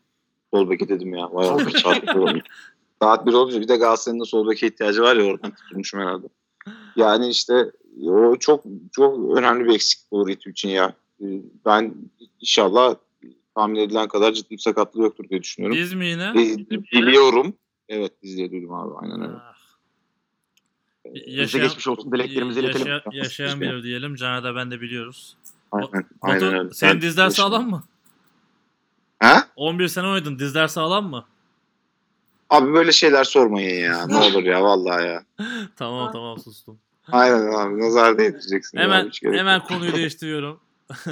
Sol beki dedim ya. Beki. saat bir olmuş. Saat bir de Galatasaray'ın da sol beke ihtiyacı var ya oradan tutulmuşum herhalde. Yani işte o çok çok önemli bir eksiklik olur İTÜ için ya. Ee, Ben inşallah tahmin edilen kadar ciddi bir sakatlığı yoktur diye düşünüyorum. Biz mi yine? Biliyorum. Evet biz diye duydum abi aynen öyle. Ah, Bize Yaşayan- geçmiş olsun. Dileklerimizi iletelim. yaşayan, yaşayan bilir diyelim. Caner de ben de biliyoruz. Aynen, aynen Batu, öyle. senin dizler sağlam mı? Ha? 11 sene oynadın. Dizler sağlam mı? Abi böyle şeyler sormayın ya. Ne olur ya vallahi ya. tamam tamam sustum. Aynen abi nazar değdireceksin. Hemen abi, hemen konuyu değiştiriyorum.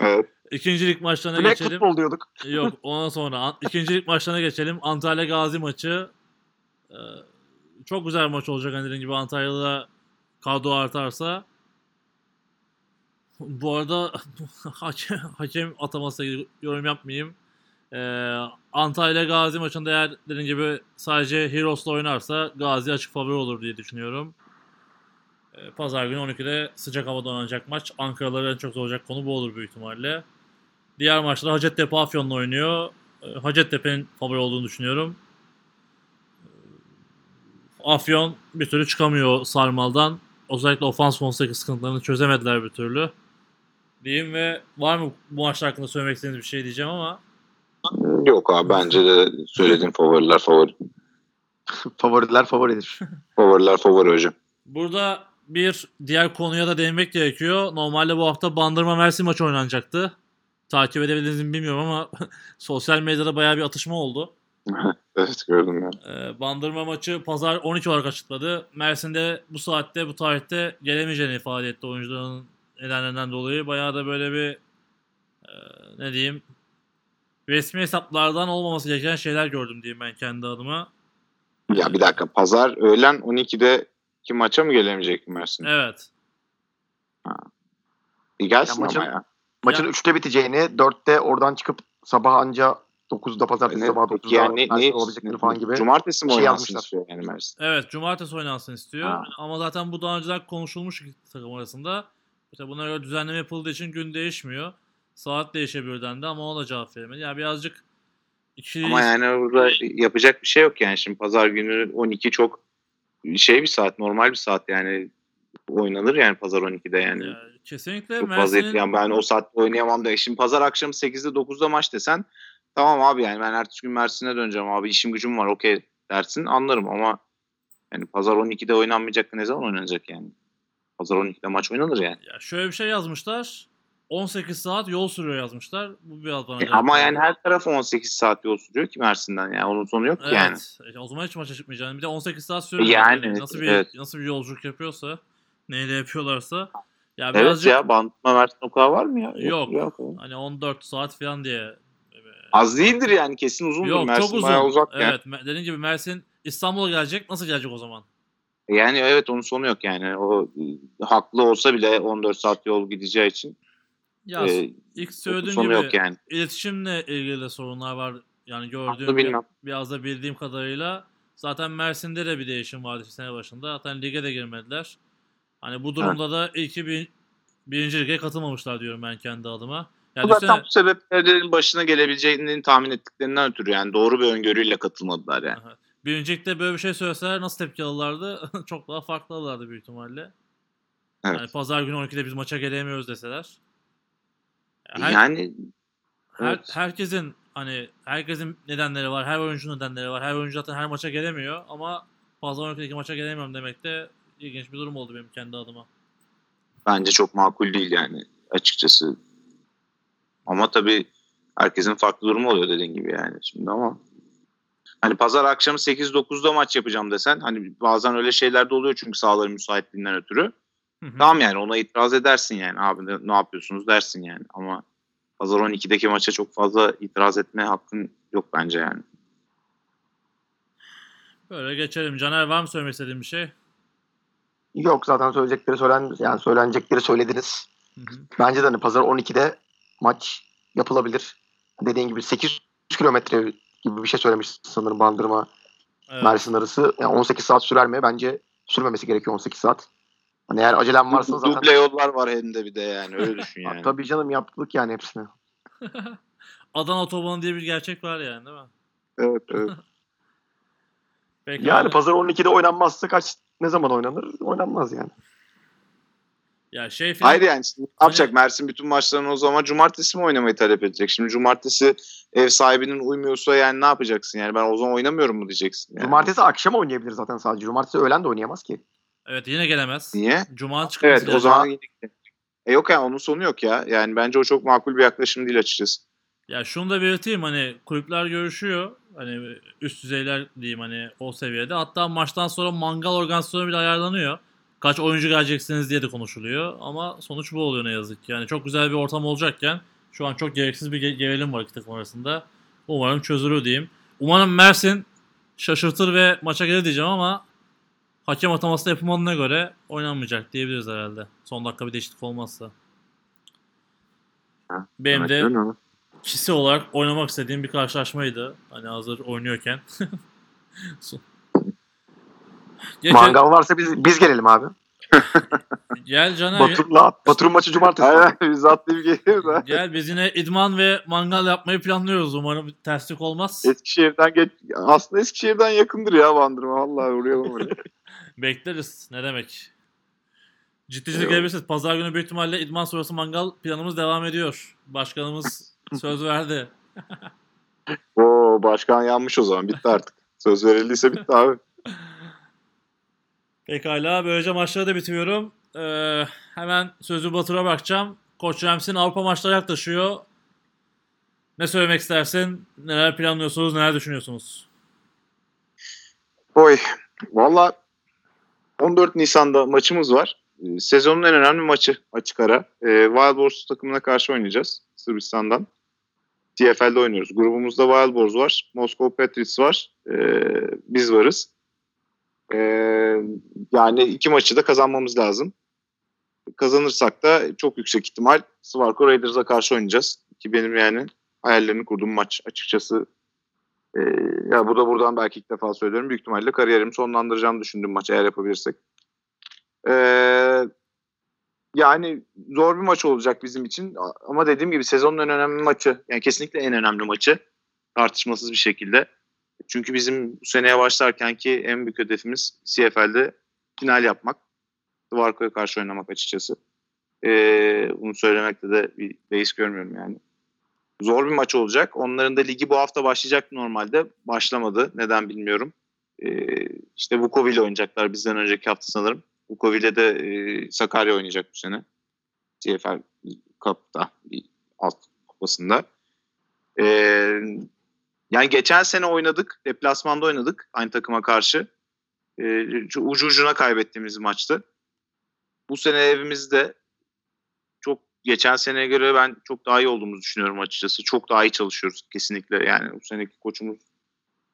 Evet. İkincilik maçlarına Black geçelim. futbol diyorduk. Yok ondan sonra ikincilik maçlarına geçelim. Antalya Gazi maçı. Ee, çok güzel maç olacak hani dediğim gibi Antalya'da kadro artarsa. Bu arada hakem, hakem ataması yorum yapmayayım. Ee, Antalya Gazi maçında eğer dediğim gibi sadece Heroes'la oynarsa Gazi açık favori olur diye düşünüyorum. Ee, Pazar günü 12'de sıcak havada oynanacak maç. Ankaralıların en çok zorlayacak konu bu olur büyük ihtimalle. Diğer maçta Hacettepe Afyon'la oynuyor. Ee, Hacettepe'nin favori olduğunu düşünüyorum. Afyon bir türlü çıkamıyor sarmaldan. Özellikle ofans konusundaki sıkıntılarını çözemediler bir türlü. Diyeyim ve var mı bu maçlar hakkında söylemek istediğiniz bir şey diyeceğim ama Yok abi bence de söylediğin favoriler favori. Favoriler favoridir. Favoriler favori hocam. burada bir diğer konuya da değinmek gerekiyor. Normalde bu hafta Bandırma Mersin maçı oynanacaktı. Takip edebildiğinizi mi bilmiyorum ama sosyal medyada bayağı bir atışma oldu. evet gördüm ya. Ee, Bandırma maçı pazar 12 olarak açıkladı. Mersin'de bu saatte bu tarihte gelemeyeceğini ifade etti oyuncuların nedenlerinden dolayı. Bayağı da böyle bir e, ne diyeyim resmi hesaplardan olmaması gereken şeyler gördüm diyeyim ben kendi adıma. Ya bir dakika pazar öğlen 12'de ki maça mı gelemeyecek Mersin? Evet. Bir gelsin Ya maçın- ama ya. Maçın Ya- 3'te biteceğini, 4'te oradan çıkıp sabah anca 9'da pazartesi Ne- sabah peki 9'da yani ne, ne, olabilecekleri falan gibi. Cumartesi mi şey oynansın yazmışlar. istiyor yani Mersin? Evet cumartesi oynansın istiyor. Ha. Ama zaten bu daha önceden konuşulmuş iki takım arasında. İşte buna göre düzenleme yapıldığı için gün değişmiyor. Saat değişebilir dendi ama ona da cevap veremedi. Yani birazcık ikili Ama yani burada yapacak bir şey yok yani. Şimdi pazar günü 12 çok şey bir saat, normal bir saat yani. Oynanır yani pazar 12'de yani. Ya, kesinlikle Çok fazla Mersin'in etkilen. Ben o saatte oynayamam da. Şimdi pazar akşam 8'de 9'da maç desen tamam abi yani ben ertesi gün Mersin'e döneceğim abi işim gücüm var okey dersin anlarım ama yani pazar 12'de oynanmayacak ne zaman oynanacak yani? Pazar 12'de maç oynanır yani. Ya şöyle bir şey yazmışlar. 18 saat yol sürüyor yazmışlar. Bu biraz bana E, ama yani her taraf 18 saat yol sürüyor ki Mersin'den yani onun sonu yok ki Evet. yani. E, O zaman hiç maça çıkmayacağını. Bir de 18 saat sürüyor. Yani, nasıl bir evet. nasıl bir yolculuk yapıyorsa, neyle yapıyorlarsa. Ya Evet birazcık ya bandırma Mersin o kadar var mı ya? Yok. yok. hani 14 saat falan diye. Az değildir yani kesin uzundur. Yok Mersin çok uzun. bayağı uzak yani. evet, dediğin gibi Mersin İstanbul'a gelecek. Nasıl gelecek o zaman? Yani evet onun sonu yok yani. O haklı olsa bile 14 saat yol gideceği için Ya e, ilk söylediğim sonu gibi yok yani. iletişimle ilgili de sorunlar var. Yani gördüğüm bilmem. biraz da bildiğim kadarıyla zaten Mersin'de de bir değişim vardı sene başında. Zaten lige de girmediler. Hani bu durumda da ilk bir, birinci lige katılmamışlar diyorum ben kendi adıma. Bu da düşünsene, tam bu sebeplerin başına gelebileceğini tahmin ettiklerinden ötürü yani doğru bir öngörüyle katılmadılar yani. Aha. birinci ligde böyle bir şey söyleseler nasıl tepki alırlardı? Çok daha farklı alırlardı büyük ihtimalle. Evet. Yani pazar günü 12'de biz maça gelemiyoruz deseler. Her- yani Her, Evet. herkesin hani herkesin nedenleri var. Her oyuncunun nedenleri var. Her oyuncu zaten her maça gelemiyor ama fazla 12'deki maça gelemiyorum demek de ilginç bir durum oldu benim kendi adıma. bence çok makul değil yani açıkçası. Ama tabii herkesin farklı durumu oluyor dediğin gibi yani şimdi ama hani pazar akşamı 8-9'da maç yapacağım desen hani bazen öyle şeyler de oluyor çünkü sahaların müsaitliğinden ötürü. Hı hı. Tamam yani ona itiraz edersin yani abi ne, ne yapıyorsunuz dersin yani ama pazar 12'deki maça çok fazla itiraz etme hakkın yok bence yani. Böyle geçelim. Caner var mı söylemek istediğin bir şey? Yok zaten söyleyecekleri söylen yani söylenecekleri söylediniz. Hı hı. Bence de hani pazar 12'de maç yapılabilir. Dediğin gibi 800 kilometre gibi bir şey söylemiştin sanırım Bandırma Evet. Mersin arası. Yani 18 saat sürer mi? Bence sürmemesi gerekiyor 18 saat. Hani eğer acelem varsa zaten Duble yollar var elinde bir de yani öyle düşün yani. tabii canım yaptık yani hepsini. Adana otobanı diye bir gerçek var yani değil mi? Evet, evet. Peki Yani abi. pazar 12'de oynanmazsa kaç ne zaman oynanır? Oynanmaz yani. Ya şey falan, Hayır yani şimdi ne yapacak? Hani- Mersin bütün maçlarını o zaman cumartesi mi oynamayı talep edecek? Şimdi cumartesi ev sahibinin uymuyorsa yani ne yapacaksın? Yani ben o zaman oynamıyorum mu diyeceksin? Yani. Cumartesi akşam oynayabilir zaten sadece. Cumartesi öğlen de oynayamaz ki. Evet yine gelemez. Niye? Cuma çıkması Evet o zaman e yok yani onun sonu yok ya. Yani bence o çok makul bir yaklaşım değil açıkçası. Ya şunu da belirteyim hani kulüpler görüşüyor. Hani üst düzeyler diyeyim hani o seviyede. Hatta maçtan sonra mangal organizasyonu bile ayarlanıyor. Kaç oyuncu geleceksiniz diye de konuşuluyor. Ama sonuç bu oluyor ne yazık ki. Yani çok güzel bir ortam olacakken şu an çok gereksiz bir ge- gerilim var iki takım arasında. Umarım çözülür diyeyim. Umarım Mersin şaşırtır ve maça gelir diyeceğim ama hakem ataması da yapılmadığına göre oynanmayacak diyebiliriz herhalde. Son dakika bir değişiklik olmazsa. Ha, Benim de kişisel olarak oynamak istediğim bir karşılaşmaydı. Hani hazır oynuyorken. Geçen, Mangal varsa biz biz gelelim abi. gel Caner. Batur'la Batur'un maçı cumartesi. Aynen biz atlayıp geliyoruz ha. Gel biz yine idman ve mangal yapmayı planlıyoruz. Umarım terslik olmaz. Eskişehir'den geç aslında Eskişehir'den yakındır ya Bandırma. Vallahi uğrayalım oraya. Bekleriz. Ne demek. Ciddi ciddi gelebilirsiniz. Pazar günü büyük ihtimalle idman sonrası mangal planımız devam ediyor. Başkanımız söz verdi. Oo başkan yanmış o zaman. Bitti artık. Söz verildiyse bitti abi. Pekala böylece maçları da bitiriyorum. Ee, hemen sözü Batur'a bırakacağım. Koç Rams'in Avrupa maçları yaklaşıyor. Ne söylemek istersin? Neler planlıyorsunuz? Neler düşünüyorsunuz? Oy. Valla 14 Nisan'da maçımız var. Ee, Sezonun en önemli maçı açık ara. Ee, Wild Boars takımına karşı oynayacağız Sırbistan'dan. TFL'de oynuyoruz. Grubumuzda Wild Boars var. Moscow Patriots var. Ee, biz varız. Ee, yani iki maçı da kazanmamız lazım. Kazanırsak da çok yüksek ihtimal Swarco Raiders'a karşı oynayacağız. Ki benim yani hayallerini kurduğum maç açıkçası. Ee, ya bu da buradan belki ilk defa söylüyorum. Büyük ihtimalle kariyerimi sonlandıracağımı düşündüğüm maç eğer yapabilirsek. Ee, yani zor bir maç olacak bizim için. Ama dediğim gibi sezonun en önemli maçı. Yani kesinlikle en önemli maçı. Tartışmasız bir şekilde. Çünkü bizim bu seneye başlarkenki en büyük hedefimiz CFL'de final yapmak. Dvarko'ya karşı oynamak açıkçası. Ee, bunu söylemekte de bir beis görmüyorum yani. Zor bir maç olacak. Onların da ligi bu hafta başlayacak normalde. Başlamadı. Neden bilmiyorum. Ee, işte Vukovi ile oynayacaklar bizden önceki hafta sanırım. Vukovi ile de e, Sakarya oynayacak bu sene. CFL Cup'ta alt kupasında. Ee, yani geçen sene oynadık. Deplasmanda oynadık aynı takıma karşı. Şu ucu ucuna kaybettiğimiz maçtı. Bu sene evimizde çok geçen seneye göre ben çok daha iyi olduğumuzu düşünüyorum açıkçası. Çok daha iyi çalışıyoruz kesinlikle. Yani bu seneki koçumuz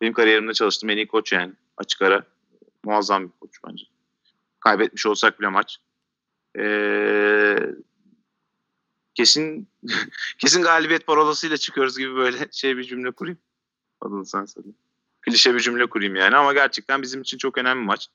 benim kariyerimde çalıştığım en iyi koç yani açık ara. Muazzam bir koç bence. Kaybetmiş olsak bile maç. Ee, kesin kesin galibiyet parolasıyla çıkıyoruz gibi böyle şey bir cümle kurayım. Adını sen söyle. Klişe bir cümle kurayım yani ama gerçekten bizim için çok önemli maç.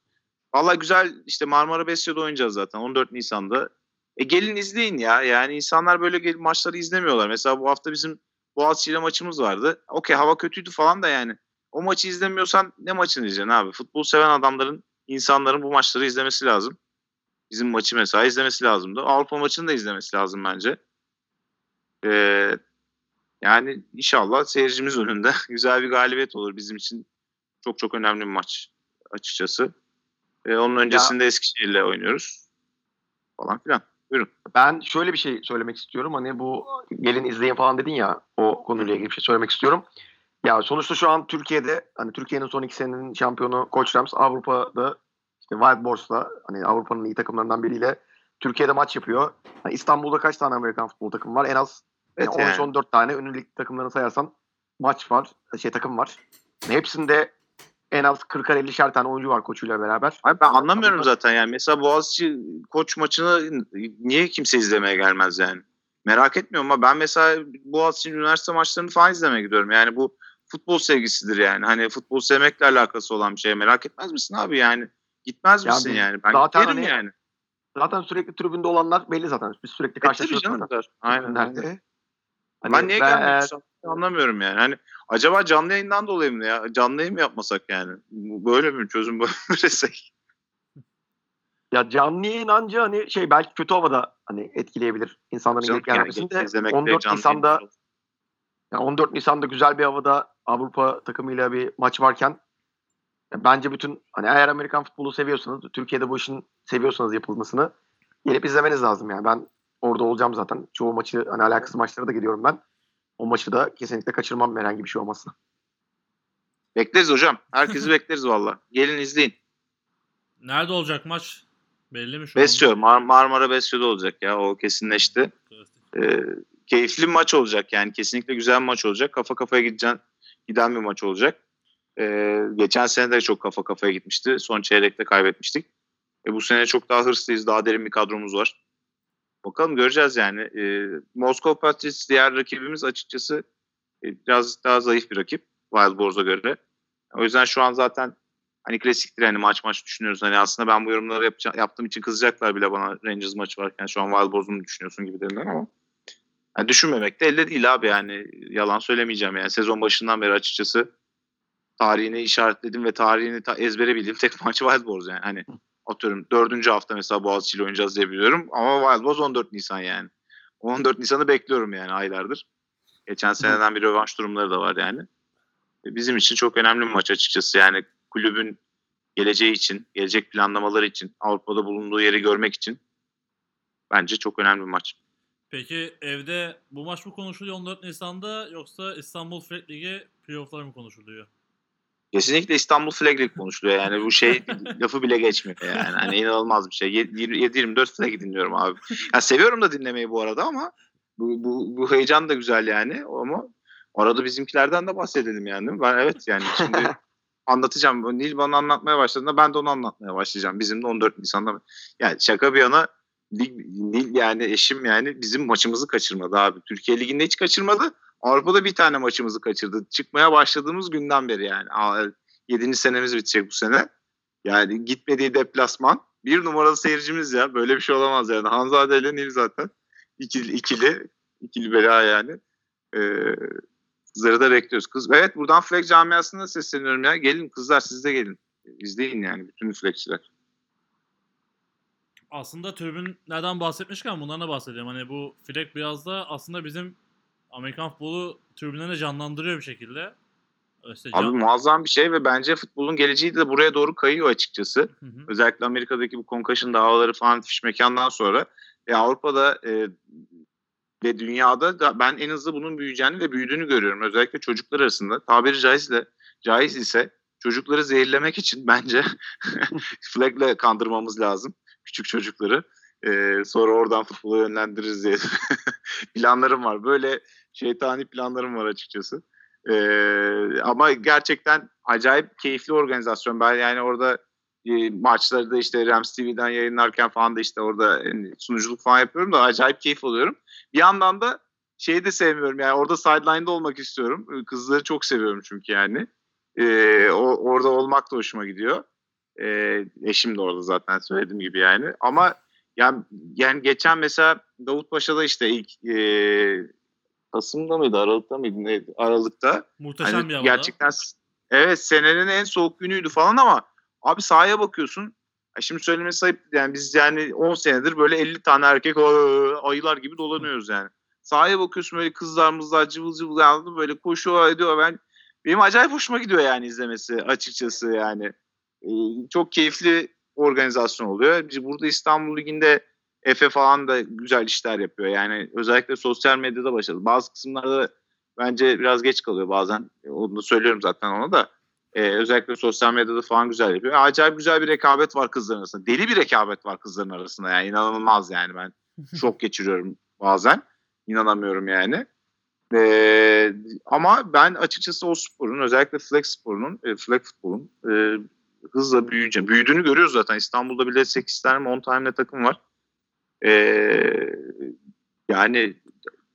Valla güzel işte Marmara Besyo'da oynayacağız zaten 14 Nisan'da. E gelin izleyin ya. Yani insanlar böyle maçları izlemiyorlar. Mesela bu hafta bizim Boğaziçi ile maçımız vardı. Okey hava kötüydü falan da yani. O maçı izlemiyorsan ne maçını izleyeceksin abi? Futbol seven adamların, insanların bu maçları izlemesi lazım. Bizim maçı mesela izlemesi lazımdı. Avrupa maçını da izlemesi lazım bence. Ee, yani inşallah seyircimiz önünde güzel bir galibiyet olur bizim için. Çok çok önemli bir maç açıkçası. Ee, onun öncesinde Eskişehir'le oynuyoruz falan filan. Ben şöyle bir şey söylemek istiyorum. Hani bu gelin izleyin falan dedin ya o konuyla ilgili bir şey söylemek istiyorum. Ya sonuçta şu an Türkiye'de hani Türkiye'nin son iki senenin şampiyonu Koç Rams Avrupa'da işte Wild Boars'la hani Avrupa'nın iyi takımlarından biriyle Türkiye'de maç yapıyor. Hani İstanbul'da kaç tane Amerikan futbol takımı var? En az Evet yani yani. 13-14 tane ünlü lig takımlarını sayarsan maç var, şey takım var. Hepsinde en az 40'ar 50'şer tane oyuncu var koçuyla beraber. Abi ben anlamıyorum Ama- zaten yani. Mesela Boğaziçi koç maçını niye kimse izlemeye gelmez yani? Merak etmiyorum ama ben mesela Boğaziçi üniversite maçlarını falan izlemeye gidiyorum. Yani bu futbol sevgisidir yani. Hani futbol sevmekle alakası olan bir şey. Merak etmez misin abi yani? Gitmez Ya misin yani? Ben zaten giderim hani yani. Zaten sürekli tribünde olanlar belli zaten. Biz sürekli E tabii karşılaşıyoruz. canım. zaten. Aynen. Nerede? Hani ben niye ben gelmiyorum anlamıyorum yani. Hani acaba canlı yayından dolayı mı ya? Canlı yayın mı yapmasak yani? Böyle mi çözüm böylesek? Ya canlı yayın anca hani şey belki kötü havada hani etkileyebilir insanların Canım gelmesini de izlemekte 14 canlı Nisan'da yani 14 Nisan'da güzel bir havada Avrupa takımıyla bir maç varken bence bütün hani eğer Amerikan futbolu seviyorsanız Türkiye'de bu işin seviyorsanız yapılmasını gelip izlemeniz lazım yani. Ben orada olacağım zaten. Çoğu maçı hani alakasız maçlara da gidiyorum ben. O maçı da kesinlikle kaçırmam herhangi bir şey olmazsa. Bekleriz hocam. Herkesi bekleriz valla. Gelin izleyin. Nerede olacak maç? Belli mi şu anda? Besyo. Mar- Marmara Besyo'da olacak ya. O kesinleşti. Ee, keyifli bir maç olacak yani. Kesinlikle güzel bir maç olacak. Kafa kafaya gideceğin, giden bir maç olacak. Ee, geçen sene de çok kafa kafaya gitmişti. Son çeyrekte kaybetmiştik. E, bu sene çok daha hırslıyız. Daha derin bir kadromuz var. Bakalım göreceğiz yani. Ee, Moskova Patriots diğer rakibimiz açıkçası e, biraz daha zayıf bir rakip. Wild Boars'a göre. O yüzden şu an zaten hani klasiktir hani maç maç düşünüyoruz. Hani aslında ben bu yorumları yapacağım, yaptığım için kızacaklar bile bana Rangers maçı varken şu an Wild Boars'u mu düşünüyorsun gibi dediler ama yani düşünmemek de elde değil abi yani yalan söylemeyeceğim yani sezon başından beri açıkçası tarihini işaretledim ve tarihini ta- ezbere bildiğim tek maç Wild Boars yani hani atıyorum dördüncü hafta mesela Boğaziçi ile oynayacağız diye biliyorum. Ama Wild Boars 14 Nisan yani. 14 Nisan'ı bekliyorum yani aylardır. Geçen seneden bir rövanş durumları da var yani. E, bizim için çok önemli bir maç açıkçası. Yani kulübün geleceği için gelecek planlamaları için Avrupa'da bulunduğu yeri görmek için bence çok önemli bir maç. Peki evde bu maç mı konuşuluyor 14 Nisan'da yoksa İstanbul Fred Ligi playoff'lar mı konuşuluyor? Kesinlikle İstanbul Flag League konuşuluyor yani bu şey lafı bile geçmiyor yani hani inanılmaz bir şey 7-24 Flag dinliyorum abi. Ya seviyorum da dinlemeyi bu arada ama bu, bu, bu heyecan da güzel yani ama arada bizimkilerden de bahsedelim yani değil mi? Ben evet yani şimdi anlatacağım. Nil bana anlatmaya başladığında ben de onu anlatmaya başlayacağım. Bizim de 14 Nisan'da. Yani şaka bir yana Lig, Nil yani eşim yani bizim maçımızı kaçırmadı abi. Türkiye Ligi'nde hiç kaçırmadı. Avrupa'da bir tane maçımızı kaçırdı. Çıkmaya başladığımız günden beri yani. 7. senemiz bitecek bu sene. Yani gitmediği deplasman. Bir numaralı seyircimiz ya. Böyle bir şey olamaz yani. Hanzade ile Nil zaten. İkili, ikili, ikili bela yani. Ee, kızları da bekliyoruz. Kız, evet buradan Flex camiasına sesleniyorum ya. Gelin kızlar siz de gelin. İzleyin yani bütün Flex'çiler. Aslında tribünlerden bahsetmişken bundan da bahsedeceğim. Hani bu Fleck biraz da aslında bizim Amerikan futbolu tribünlerini canlandırıyor bir şekilde. İşte Abi can- muazzam bir şey ve bence futbolun geleceği de buraya doğru kayıyor açıkçası. Hı hı. Özellikle Amerika'daki bu concussion davaları falan fiş mekandan sonra e, Avrupa'da e, ve dünyada da ben en hızlı bunun büyüyeceğini ve büyüdüğünü görüyorum. Özellikle çocuklar arasında. Tabiri caizle, caiz ise çocukları zehirlemek için bence flag'le kandırmamız lazım küçük çocukları. E, sonra oradan futbola yönlendiririz diye planlarım var. Böyle şeytani planlarım var açıkçası. E, ama gerçekten acayip keyifli organizasyon. Ben yani orada e, maçları da işte Rams TV'den yayınlarken falan da işte orada sunuculuk falan yapıyorum da acayip keyif alıyorum. Bir yandan da şeyi de sevmiyorum yani orada sideline'da olmak istiyorum. Kızları çok seviyorum çünkü yani. E, o, orada olmak da hoşuma gidiyor. E, eşim de orada zaten söylediğim gibi yani. Ama yani, yani geçen mesela Davutpaşa'da işte ilk e, Kasım'da mıydı, Aralık'ta mıydı neydi? Aralık'ta. Muhteşem Hani bir havada. gerçekten evet senenin en soğuk günüydü falan ama abi sahaya bakıyorsun. ya Şimdi söylemesi sayıp yani biz yani 10 senedir böyle 50 tane erkek ayılar gibi dolanıyoruz yani. Sahaya bakıyorsun böyle kızlar mızlar cıvıl cıvıl yani böyle koşuyor ediyor. Ben benim acayip hoşuma gidiyor yani izlemesi açıkçası yani. Ee, çok keyifli organizasyon oluyor. Biz burada İstanbul Ligi'nde Efe falan da güzel işler yapıyor. Yani özellikle sosyal medyada başladı. Bazı kısımlarda bence biraz geç kalıyor bazen. E, Onu da söylüyorum zaten ona da. Ee, özellikle sosyal medyada falan güzel yapıyor. Acayip güzel bir rekabet var kızların arasında. Deli bir rekabet var kızların arasında. Yani inanılmaz yani ben şok geçiriyorum bazen. İnanamıyorum yani. Ee, ama ben açıkçası o sporun özellikle flag sporunun, e, flag futbolun e, hızla büyüyeceğim. Büyüdüğünü görüyoruz zaten. İstanbul'da bile 8 tane mi 10 tane takım var. Ee, yani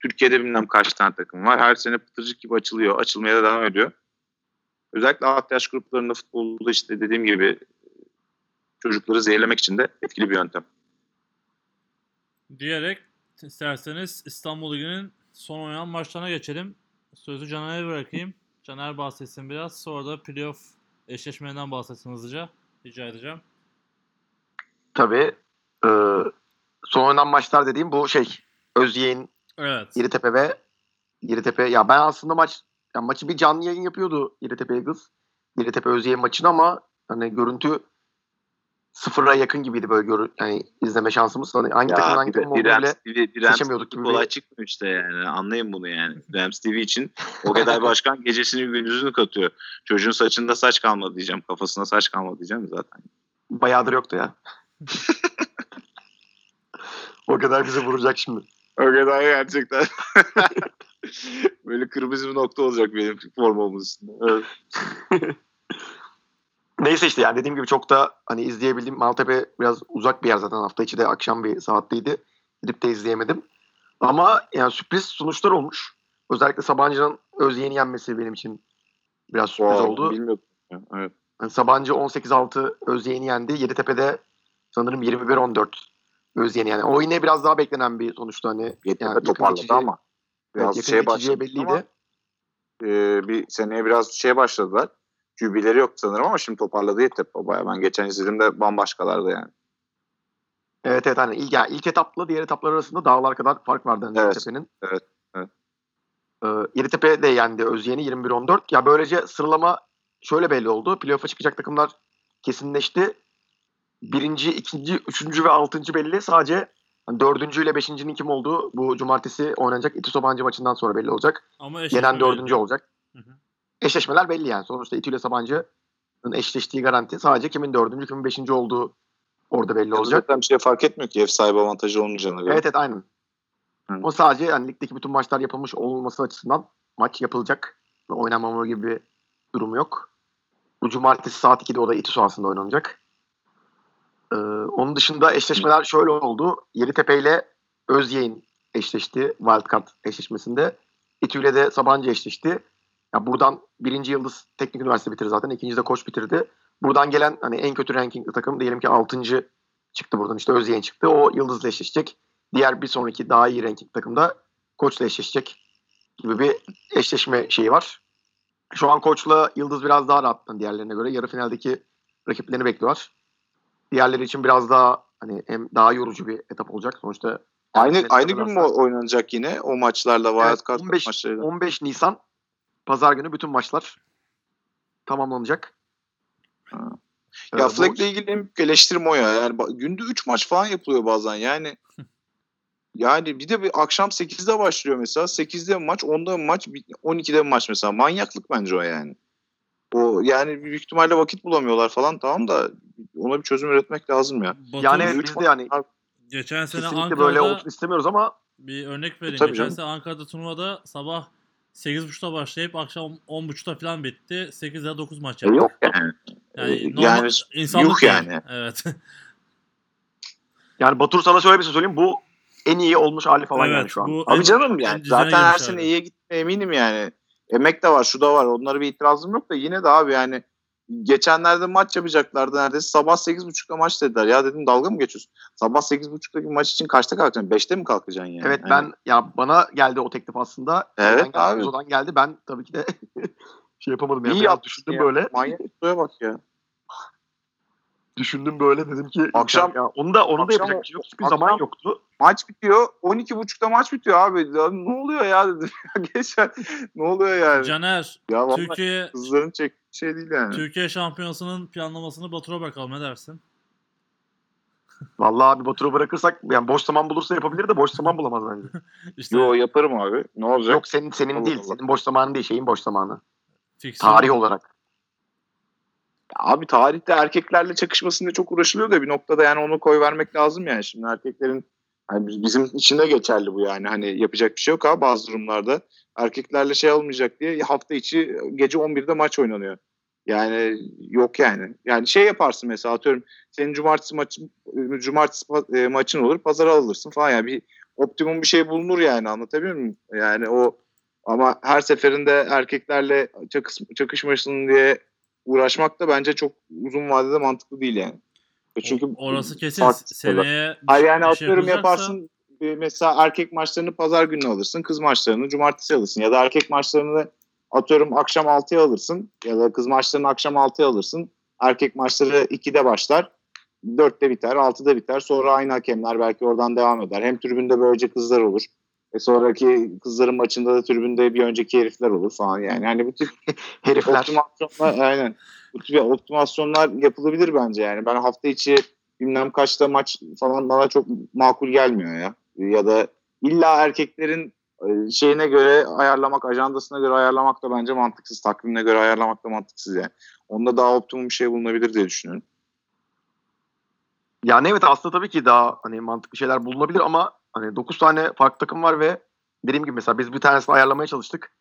Türkiye'de bilmem kaç tane takım var. Her sene pıtırcık gibi açılıyor. Açılmaya da devam ediyor. Özellikle alt yaş gruplarında futbolda işte dediğim gibi çocukları zehirlemek için de etkili bir yöntem. Diyerek isterseniz İstanbul Ligi'nin son oynanan maçlarına geçelim. Sözü Caner'e bırakayım. Caner bahsetsin biraz. Sonra da playoff eşleşmelerinden bahsetsin hızlıca. Rica edeceğim. Tabii. E, son oynanan maçlar dediğim bu şey. Özyeğin Evet. Yeditepe ve Yeditepe. Ya ben aslında maç ya maçı bir canlı yayın yapıyordu Yeditepe Eagles. Yeditepe Özyeğin maçını ama hani görüntü sıfıra yakın gibiydi böyle görü yani izleme şansımız. Hani hangi takımın hangi takım olduğunu bile seçemiyorduk gibi kolay bir- çıkmıyor işte yani. Anlayın bunu yani. Rams TV için Ogeday Başkan gecesini gündüzünü katıyor. Çocuğun saçında saç kalmadı diyeceğim. Kafasına saç kalmadı diyeceğim zaten. bayağıdır yoktu ya. o kadar bizi vuracak şimdi. Ogeday gerçekten. Böyle kırmızı bir nokta olacak benim formamın üstünde. Evet. Neyse işte yani dediğim gibi çok da hani izleyebildiğim Maltepe biraz uzak bir yer zaten hafta içi de akşam bir saatteydi. Gidip de izleyemedim. Ama yani sürpriz sonuçlar olmuş. Özellikle Sabancı'nın Özyeğin'i yenmesi benim için biraz sürpriz Wow, oldu. Bilmiyordum. Evet. Yani Sabancı 18-6 Özyeğin'i yendi. Yeditepe'de sanırım 21-14 Özyeğin'i yani. O yine biraz daha beklenen bir sonuçtu hani. Yetepe Yani toparladı geçeceği- ama. Biraz evet, şey başladı belliydi. ama e, bir seneye biraz şey başladılar. QB'leri yok sanırım ama şimdi toparladı Yetepe baya. Ben geçen izlediğimde bambaşkalardı yani. Evet evet hani ilk, yani ilk etapla diğer etaplar arasında dağlar kadar fark vardı hani Evet, Yeditepe'nin. evet, evet. Ee, Yeditepe de yendi Özyeğin'i 21-14. Ya böylece sıralama şöyle belli oldu. Playoff'a çıkacak takımlar kesinleşti. Birinci, ikinci, üçüncü ve altıncı belli. Sadece hani dördüncü ile beşincinin kim olduğu bu cumartesi oynanacak İTÜ Sabancı maçından sonra belli olacak. Ama Yenen dördüncü belli. olacak. Hı hı. Eşleşmeler belli yani. Sonuçta İTÜ ile Sabancı'nın eşleştiği garanti. Sadece kimin dördüncü, kimin beşinci olduğu orada belli olacak. Zaten bir şey fark etmiyor ki ev sahibi avantajı olmayacağına göre. Evet evet aynen. Hı. O sadece yani ligdeki bütün maçlar yapılmış olması açısından maç yapılacak ve oynanmama gibi bir durumu yok. Bu cumartesi saat 2'de o da İTÜ sahasında oynanacak. Ee, onun dışında eşleşmeler şöyle oldu. Yeditepe ile Özyeğin eşleşti Wildcard eşleşmesinde. İTÜ ile de Sabancı eşleşti. Ya buradan birinci yıldız teknik üniversite bitirdi zaten. ikinci de koç bitirdi. Buradan gelen hani en kötü rankingli takım diyelim ki 6. çıktı buradan işte Özyeğin çıktı. O yıldızla eşleşecek. Diğer bir sonraki daha iyi ranking takımda koçla eşleşecek gibi bir eşleşme şeyi var. Şu an koçla Yıldız biraz daha rahattan diğerlerine göre. Yarı finaldeki rakiplerini bekliyorlar. Diğerleri için biraz daha hani hem daha yorucu bir etap olacak. Sonuçta Aynı aynı gün mü oynanacak yine o maçlarla Evet, Wild Card 15, maçlarıyla? 15 Nisan Pazar günü bütün maçlar tamamlanacak. Ha. Ya bu- Fleck'le ilgili en büyük eleştirim o ya. Yani günde 3 maç falan yapılıyor bazen. Yani yani bir de bir akşam 8'de başlıyor mesela. 8'de bir maç, 10'da bir maç, bir- 12'de bir maç mesela. Manyaklık bence o yani. O yani büyük ihtimalle vakit bulamıyorlar falan tamam da ona bir çözüm üretmek lazım ya. Batur, yani üç biz de yani geçen sene Ankara'da böyle olsun istemiyoruz ama bir örnek vereyim. Tabii geçen canım. sene Ankara'da turnuvada sabah 8.30'da başlayıp akşam 10.30'da falan bitti. 8 ya 9 maç E yaptık. yok yani. Yani, E, normal, yani insanlık yuh değil. yani. Evet. yani Batur sana şöyle bir şey söyleyeyim. Bu en iyi olmuş hali falan Evet, yani şu an. bu- Abi En- canım yani zaten her sene iyiye gitme eminim yani. Emek de var, şu da var. Onlara bir itirazım yok da yine de abi yani geçenlerde maç yapacaklardı neredeyse. Sabah 8.30'da maç dediler. Ya dedim dalga mı geçiyorsun? Sabah 8.30'daki maç için kaçta kalkacaksın? 5'te mi kalkacaksın yani? Evet Hani- ben ya bana geldi o teklif aslında. Evet geldi, abi. Uzo'dan geldi. Ben tabii ki de şey yapamadım. Yani İyi biraz yapmışsın düşündüm ya. böyle. Manyak bak ya. Düşündüm böyle dedim ki Akşam- ya onu da onu da akşam yapacak o- bir şey yok. Çünkü akşam- zaman yoktu. Maç bitiyor. 12.30'da maç bitiyor abi. Ya ne oluyor ya dedim. Geçen ne oluyor yani? Caner, ya Türkiye kızların çek şey değil yani. Türkiye şampiyonasının planlamasını Batur'a bakalım ne dersin? Vallahi abi Batur'u bırakırsak yani boş zaman bulursa yapabilir de boş zaman bulamaz bence. İşte Yo yaparım abi. Ne olacak? Yok senin senin Allah değil. Allah. Senin boş zamanın değil. Şeyin boş zamanı. fiksiyon- Tarih olarak. Abi tarihte erkeklerle çakışmasında çok uğraşılıyor da bir noktada yani onu koy vermek lazım yani. Şimdi erkeklerin hani biz- bizim için de geçerli bu yani. Hani yapacak bir şey yok abi bazı durumlarda. Erkeklerle şey olmayacak diye hafta içi gece 11'de maç oynanıyor. Yani yok yani. Yani şey yaparsın mesela atıyorum senin cumartesi maçın cumartesi e, maçın olur pazara alırsın falan yani bir optimum bir şey bulunur yani anlatabiliyor muyum? Yani o ama her seferinde erkeklerle çakış, çakışmasın diye uğraşmak da bence çok uzun vadede mantıklı değil yani. E Çünkü Orası kesin. Seneye Hayır şey- yani şey atıyorum yapılacaksa- yaparsın e, mesela erkek maçlarını pazar günü alırsın, kız maçlarını cumartesi alırsın ya da erkek maçlarını atıyorum akşam 6'ya alırsın ya da kız maçlarını akşam 6'ya alırsın. Erkek maçları 2'de başlar. 4'te biter, 6'da biter. Sonra aynı hakemler belki oradan devam eder. Hem tribünde böylece kızlar olur. E sonraki kızların maçında da tribünde bir önceki herifler olur falan yani. Hani bu tip Herifler. Optimasyonlar aynen. Bu tip optimasyonlar yapılabilir bence yani. Ben hafta içi bilmem kaçta maç falan bana çok makul gelmiyor ya. Ya da illa erkeklerin e, şeyine göre ayarlamak, ajandasına göre ayarlamak da bence mantıksız. Takvimine göre ayarlamak da mantıksız yani. Onda daha optimum bir şey bulunabilir diye düşünüyorum. Yani evet aslında tabii ki daha hani mantıklı şeyler bulunabilir ama hani 9 tane farklı takım var ve dediğim gibi mesela biz bir tanesini ayarlamaya çalıştık.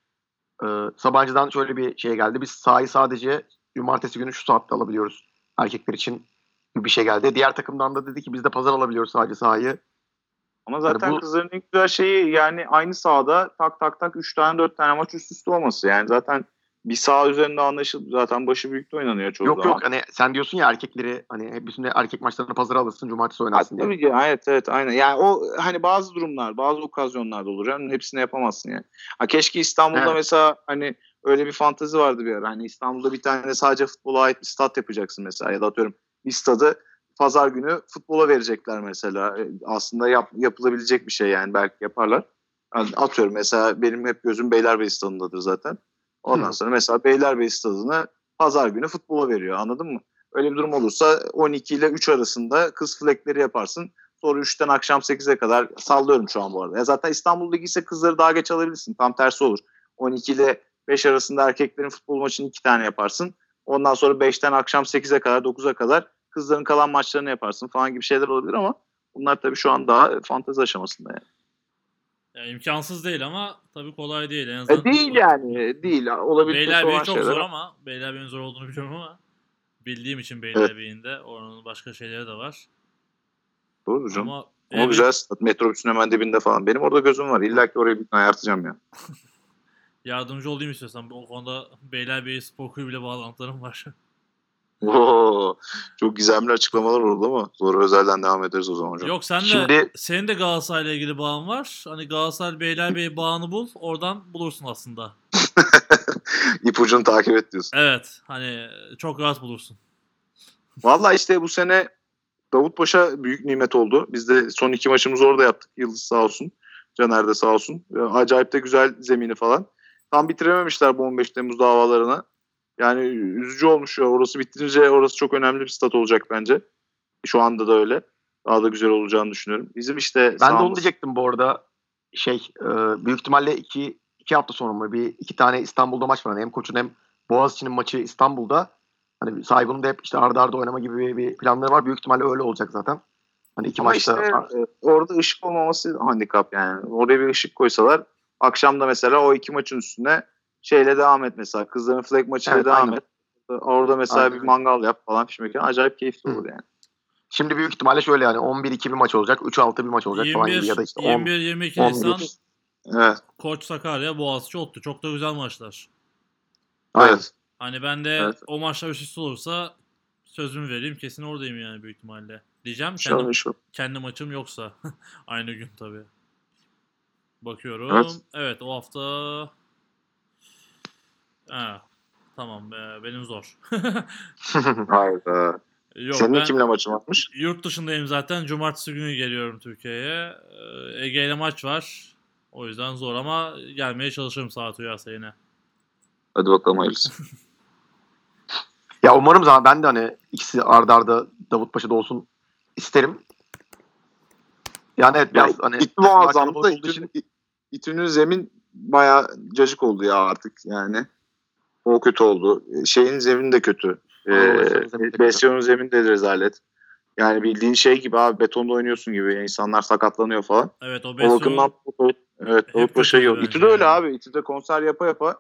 Ee, Sabancı'dan şöyle bir şey geldi. Biz sahayı sadece cumartesi günü şu saatte alabiliyoruz erkekler için bir şey geldi. Diğer takımdan da dedi ki biz de pazar alabiliyoruz sadece sahayı. Ama zaten bu- kızların en güzel şeyi yani aynı sahada tak tak tak 3 tane 4 tane maç üst üste olması. Yani zaten bir saha üzerinde anlaşıldı. Zaten başı büyükte oynanıyor çoğu yok zaman. yok hani sen diyorsun ya erkekleri hani hep bütün erkek maçlarını pazara alırsın cumartesi Ha, oynarsın diye. tabii ki evet evet aynen. Yani o hani bazı durumlar, bazı okazyonlarda olur. Yani hepsini yapamazsın yani. Ha, keşke İstanbul'da Evet. mesela hani öyle bir fantezi vardı bir ara. Hani İstanbul'da bir tane sadece futbola ait bir stat yapacaksın mesela ya da atıyorum bir stadı pazar günü futbola verecekler mesela. E, Aslında yap, yapılabilecek bir şey yani belki yaparlar. Yani atıyorum mesela benim hep gözüm Beylerbeyi stadındadır zaten. Ondan Hı. sonra mesela Beylerbeyi stadını pazar günü futbola veriyor anladın mı? Öyle bir durum olursa 12 ile 3 arasında kız flekleri yaparsın. Sonra 3'ten akşam 8'e kadar sallıyorum şu an bu arada. Ya zaten İstanbul Ligi ise kızları daha geç alabilirsin. Tam tersi olur. 12 ile 5 arasında erkeklerin futbol maçını 2 tane yaparsın. Ondan sonra 5'ten akşam 8'e kadar 9'a kadar kızların kalan maçlarını yaparsın falan gibi şeyler olabilir ama bunlar tabii şu an daha fantezi aşamasında yani. Yani imkansız değil ama tabii kolay değil. En azından E değil yani değil. Olabilmesi Beylerbeyi çok şeyler. zor ama Beylerbeyi'nin zor olduğunu biliyorum ama bildiğim için Beylerbeyi'nin de oranın başka şeyleri de var. Doğru canım. Ama Ama evet, güzel stat. Metrobüsün hemen dibinde falan. Benim orada gözüm var. İlla ki oraya bir gün ayartacağım ya. yardımcı olayım istiyorsan. O konuda Beylerbeyi Spor Kulübü ile bağlantılarım var. Oo, çok gizemli açıklamalar oldu ama sonra özelden devam ederiz o zaman hocam. Yok sen de Şimdi- senin de Galatasaray'la ilgili bağın var. Hani Galatasaray Beylerbeyi bağını bul. Oradan bulursun aslında. İpucunu takip et diyorsun. Evet. Hani çok rahat bulursun. Valla işte bu sene Davutpaşa büyük nimet oldu. Biz de son iki maçımızı orada yaptık. Yıldız sağ olsun. Caner de sağ olsun. Acayip de güzel zemini falan. Tam bitirememişler bu 15 Temmuz davalarına. Yani üzücü olmuş ya. Orası bitirince orası çok önemli bir stat olacak bence. Şu anda da öyle. Daha da güzel olacağını düşünüyorum. Bizim işte Ben de sahamız- onu diyecektim bu arada. Şey e, büyük ihtimalle iki, iki hafta sonra mı bir iki tane İstanbul'da maç var. Hem Koç'un hem Boğaziçi'nin maçı İstanbul'da. Hani Saygun'un da hep işte arda arda oynama gibi bir, bir planları var. Büyük ihtimalle öyle olacak zaten. Hani iki Ama maçta işte e, orada ışık olmaması handikap yani. Oraya bir ışık koysalar akşam da mesela o iki maçın üstüne şeyle devam et mesela. Kızların flag maçıyla Evet, devam aynen. et. Orada mesela Aynen. bir mangal yap falan pişmek. Acayip keyifli olur yani. şimdi büyük ihtimalle şöyle yani 11-2 bir maç olacak. 3-6 bir maç olacak falan gibi 21, ya da işte 10. 21 22 on Nisan. Evet. Koç Sakarya Boğaziçi Ottu. Çok da güzel maçlar. Evet. Hani ben de Evet. o maçlar üst üste olursa sözümü vereyim. Kesin oradayım yani büyük ihtimalle. Diyeceğim İnşallah kendi, inşallah. kendi maçım yoksa. Aynı gün tabii. Bakıyorum. Evet. Evet, o hafta ha, tamam be, benim zor. Hayda. Yok Senin ben kimle maçın varmış? yurt dışındayım zaten. Cumartesi günü geliyorum Türkiye'ye. Ee, Ege ile maç var. O yüzden zor ama gelmeye çalışırım saat uyarsa yine. Hadi bakalım hayırlısı. ya umarım zaten ben de hani ikisi arda arda Davutpaşa'da olsun isterim. Yani evet Ya, biraz hani İt muazzamdı da kalabalık olduğu için- İTÜ'nün zemin bayağı cacık oldu ya artık yani. O kötü oldu. Şeyin zemin de kötü. Ee, Besyon'un zemini de zemini rezalet. Yani bildiğin şey gibi abi betonda oynuyorsun gibi. İnsanlar sakatlanıyor falan. Evet o O Besyon bakımdan evet Avrupa şey yok. İTÜ'de öyle abi. İTÜ'de konser yapa yapa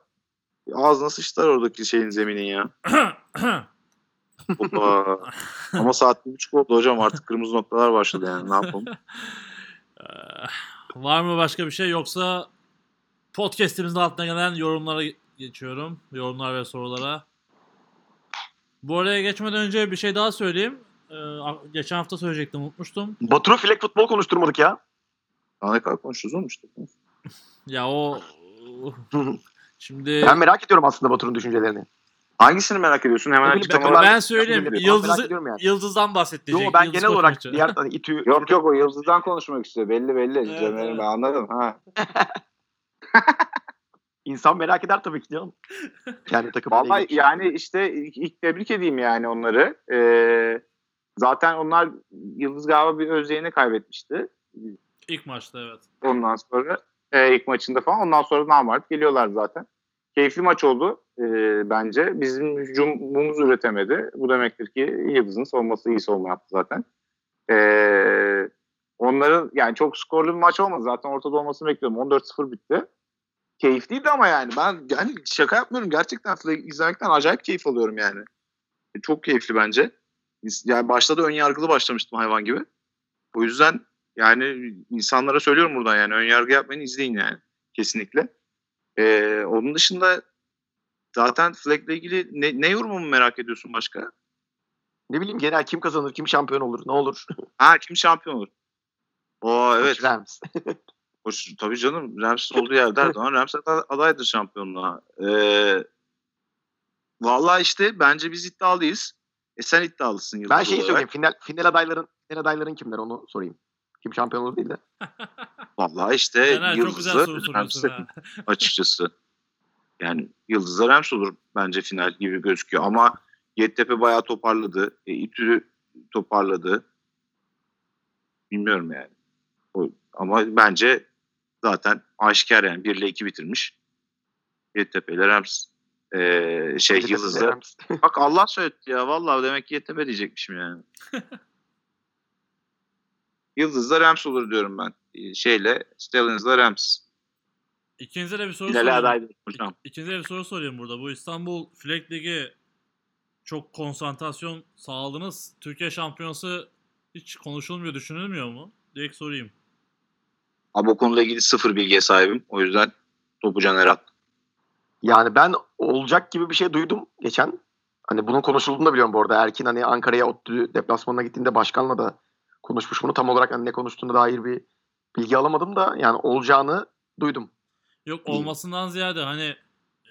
ağzına sıçtılar oradaki şeyin zeminin ya. Ama saat bir buçuk oldu hocam artık kırmızı noktalar başladı yani ne yapalım. Ee, Var mı başka bir şey yoksa podcast'imizin altına gelen yorumlara geçiyorum. Yorumlar ve sorulara. Bu araya geçmeden önce bir şey daha söyleyeyim. Ee, geçen hafta söyleyecektim unutmuştum. Batur'u Fleck futbol konuşturmadık ya. Daha ne kadar konuşuyoruz oğlum işte. Ya o şimdi Ben merak ediyorum aslında Batur'un düşüncelerini. Hangisini merak ediyorsun? Hemen açıklama takımlar- ben söyleyeyim. Yıldızı, yani. Yıldız'dan bahsedecek. Yo ben Yıldız genel olarak Koçmaçı. diğer hani İTÜ Yok yok o Yıldız'dan konuşmak istiyor. Belli belli. Evet. ben anladım. Ha. insan merak eder tabii ki canım. Yani takım Vallahi yani işte ilk, tebrik edeyim yani onları. Ee, zaten onlar Yıldız galiba bir özdeğini kaybetmişti. İlk maçta evet. Ondan sonra e, ilk maçında falan. Ondan sonra namarт geliyorlar zaten. Keyifli maç oldu e, bence. Bizim hücumumuz üretemedi. Bu demektir ki Yıldız'ın savunması iyi savunma yaptı zaten. E, onların yani çok skorlu bir maç olmadı. Zaten ortada olmasını bekliyordum. 14-0 bitti. Keyifliydi ama yani ben yani şaka yapmıyorum. Gerçekten Flag izlemekten acayip keyif alıyorum yani. E, Çok keyifli bence. Yani başta da ön yargılı başlamıştım hayvan gibi. O yüzden yani insanlara söylüyorum buradan yani ön yargı yapmayın izleyin yani kesinlikle. Ee, onun dışında zaten Flagg'le ilgili ne, ne yorumumu merak ediyorsun başka? Ne bileyim genel kim kazanır, kim şampiyon olur, ne olur. Ha kim şampiyon olur? Oo evet. Hoş, tabii canım Rams olduğu yerde Erdoğan Rams ad- adaydır şampiyonluğa. Ee, Valla işte bence biz iddialıyız. E sen iddialısın Yıldız Ben şeyi olarak. söyleyeyim. Final, final adayların final adayların kimler onu sorayım. Kim şampiyon olur değil de. Valla işte Caner çok güzel soru Yıldız'ı soruyorsun Rams ha. açıkçası. Yani Yıldız'la Rams olur bence final gibi gözüküyor. Ama Yeditepe bayağı toparladı. E, İTÜ toparladı. Bilmiyorum yani. O, ama bence zaten aşikar yani 1 ile 2 bitirmiş. Yeditepe ile Rams. E, şey Yeditepe Yıldız'la. Rams. Bak Allah söyledi ya. Vallahi demek ki Yeditepe diyecekmişim yani. Yıldız'la Rams olur diyorum ben. E, şeyle Stallions'la Rams. İkinize de bir soru Finale sorayım. hocam. İkinize de bir soru sorayım burada. Bu İstanbul Flag Ligi çok konsantrasyon sağladınız. Türkiye şampiyonası hiç konuşulmuyor, düşünülmüyor mu? Direkt sorayım. Abi o konuyla ilgili sıfır bilgiye sahibim. O yüzden topu Caner at. Yani ben olacak gibi bir şey duydum geçen. Hani bunun konuşulduğunu da biliyorum bu arada. Erkin hani Ankara'ya ODTÜ deplasmanına gittiğinde başkanla da konuşmuş bunu. Tam olarak hani ne konuştuğuna dair bir bilgi alamadım da yani olacağını duydum. Yok olmasından ziyade hani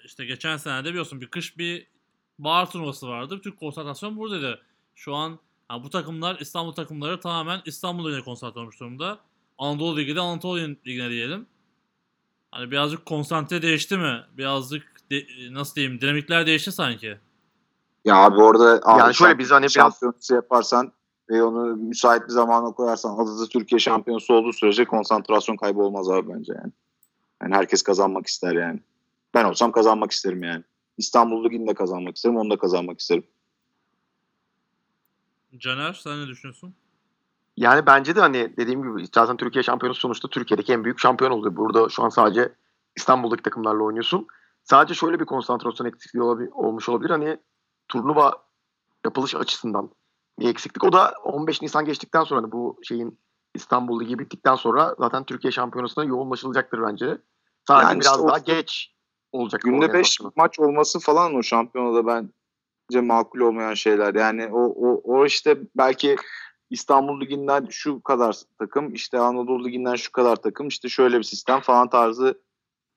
işte geçen sene de biliyorsun bir kış bir bahar turnuvası vardı. Bütün konsantrasyon buradaydı. Şu an ha, bu takımlar İstanbul takımları tamamen İstanbul Ligi'ne konsantre olmuş durumda. Anadolu Ligi'de Anadolu Ligi'ne diyelim. Hani birazcık konsantre değişti mi? Birazcık de- nasıl diyeyim dinamikler değişti sanki. Ya abi orada abi Yani şöyle biz hani biraz- şampiyonası yaparsan ve onu müsait bir zamana koyarsan adı Türkiye şampiyonası olduğu sürece konsantrasyon kaybı olmaz abi bence yani. Yani herkes kazanmak ister yani. Ben olsam kazanmak isterim yani. İstanbul Ligi'ni de kazanmak isterim, onu da kazanmak isterim. Caner sen ne düşünüyorsun? Yani bence de hani dediğim gibi zaten Türkiye şampiyonası sonuçta Türkiye'deki en büyük şampiyon oluyor. Burada şu an sadece İstanbul'daki takımlarla oynuyorsun. Sadece şöyle bir konsantrasyon eksikliği olabil- olmuş olabilir. Hani turnuva yapılış açısından bir eksiklik. O da 15 Nisan geçtikten sonra hani bu şeyin İstanbul Ligi bittikten sonra zaten Türkiye şampiyonasına yoğunlaşılacaktır bence. Sadece Yani biraz işte daha geç olacak. Günde 5 organizasyonu. maç olması falan o şampiyonada bence makul olmayan şeyler. Yani o, o, o işte belki İstanbul Ligi'nden şu kadar takım, işte Anadolu Ligi'nden şu kadar takım, işte şöyle bir sistem falan tarzı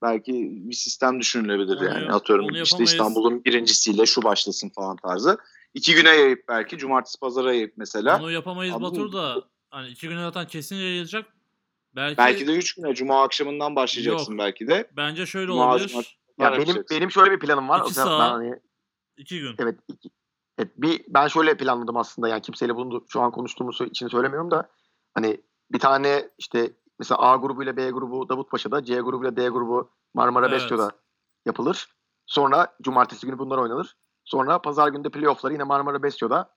belki bir sistem düşünülebilir yani. yap- Atıyorum işte. İstanbul'un birincisiyle şu başlasın falan tarzı. İki güne yayıp belki cumartesi pazara yayıp mesela. Onu yapamayız Abi Batur da hani iki güne zaten kesin yayılacak. Belki, Belki de üç güne cuma akşamından başlayacaksın Yok. belki de. bence şöyle Cuma, olabilir. Ya benim benim şöyle bir planım var. İki saat. hani İki gün. evet iki, Evet, bir ben şöyle planladım aslında yani kimseyle bunu şu an konuştuğumuz için söylemiyorum da hani bir tane işte mesela A grubu ile B grubu Davutpaşa'da, C grubu ile D grubu Marmara Evet. Besyo'da yapılır. Sonra cumartesi günü bunlar oynanır. Sonra pazar günü de playoff'ları yine Marmara Besyo'da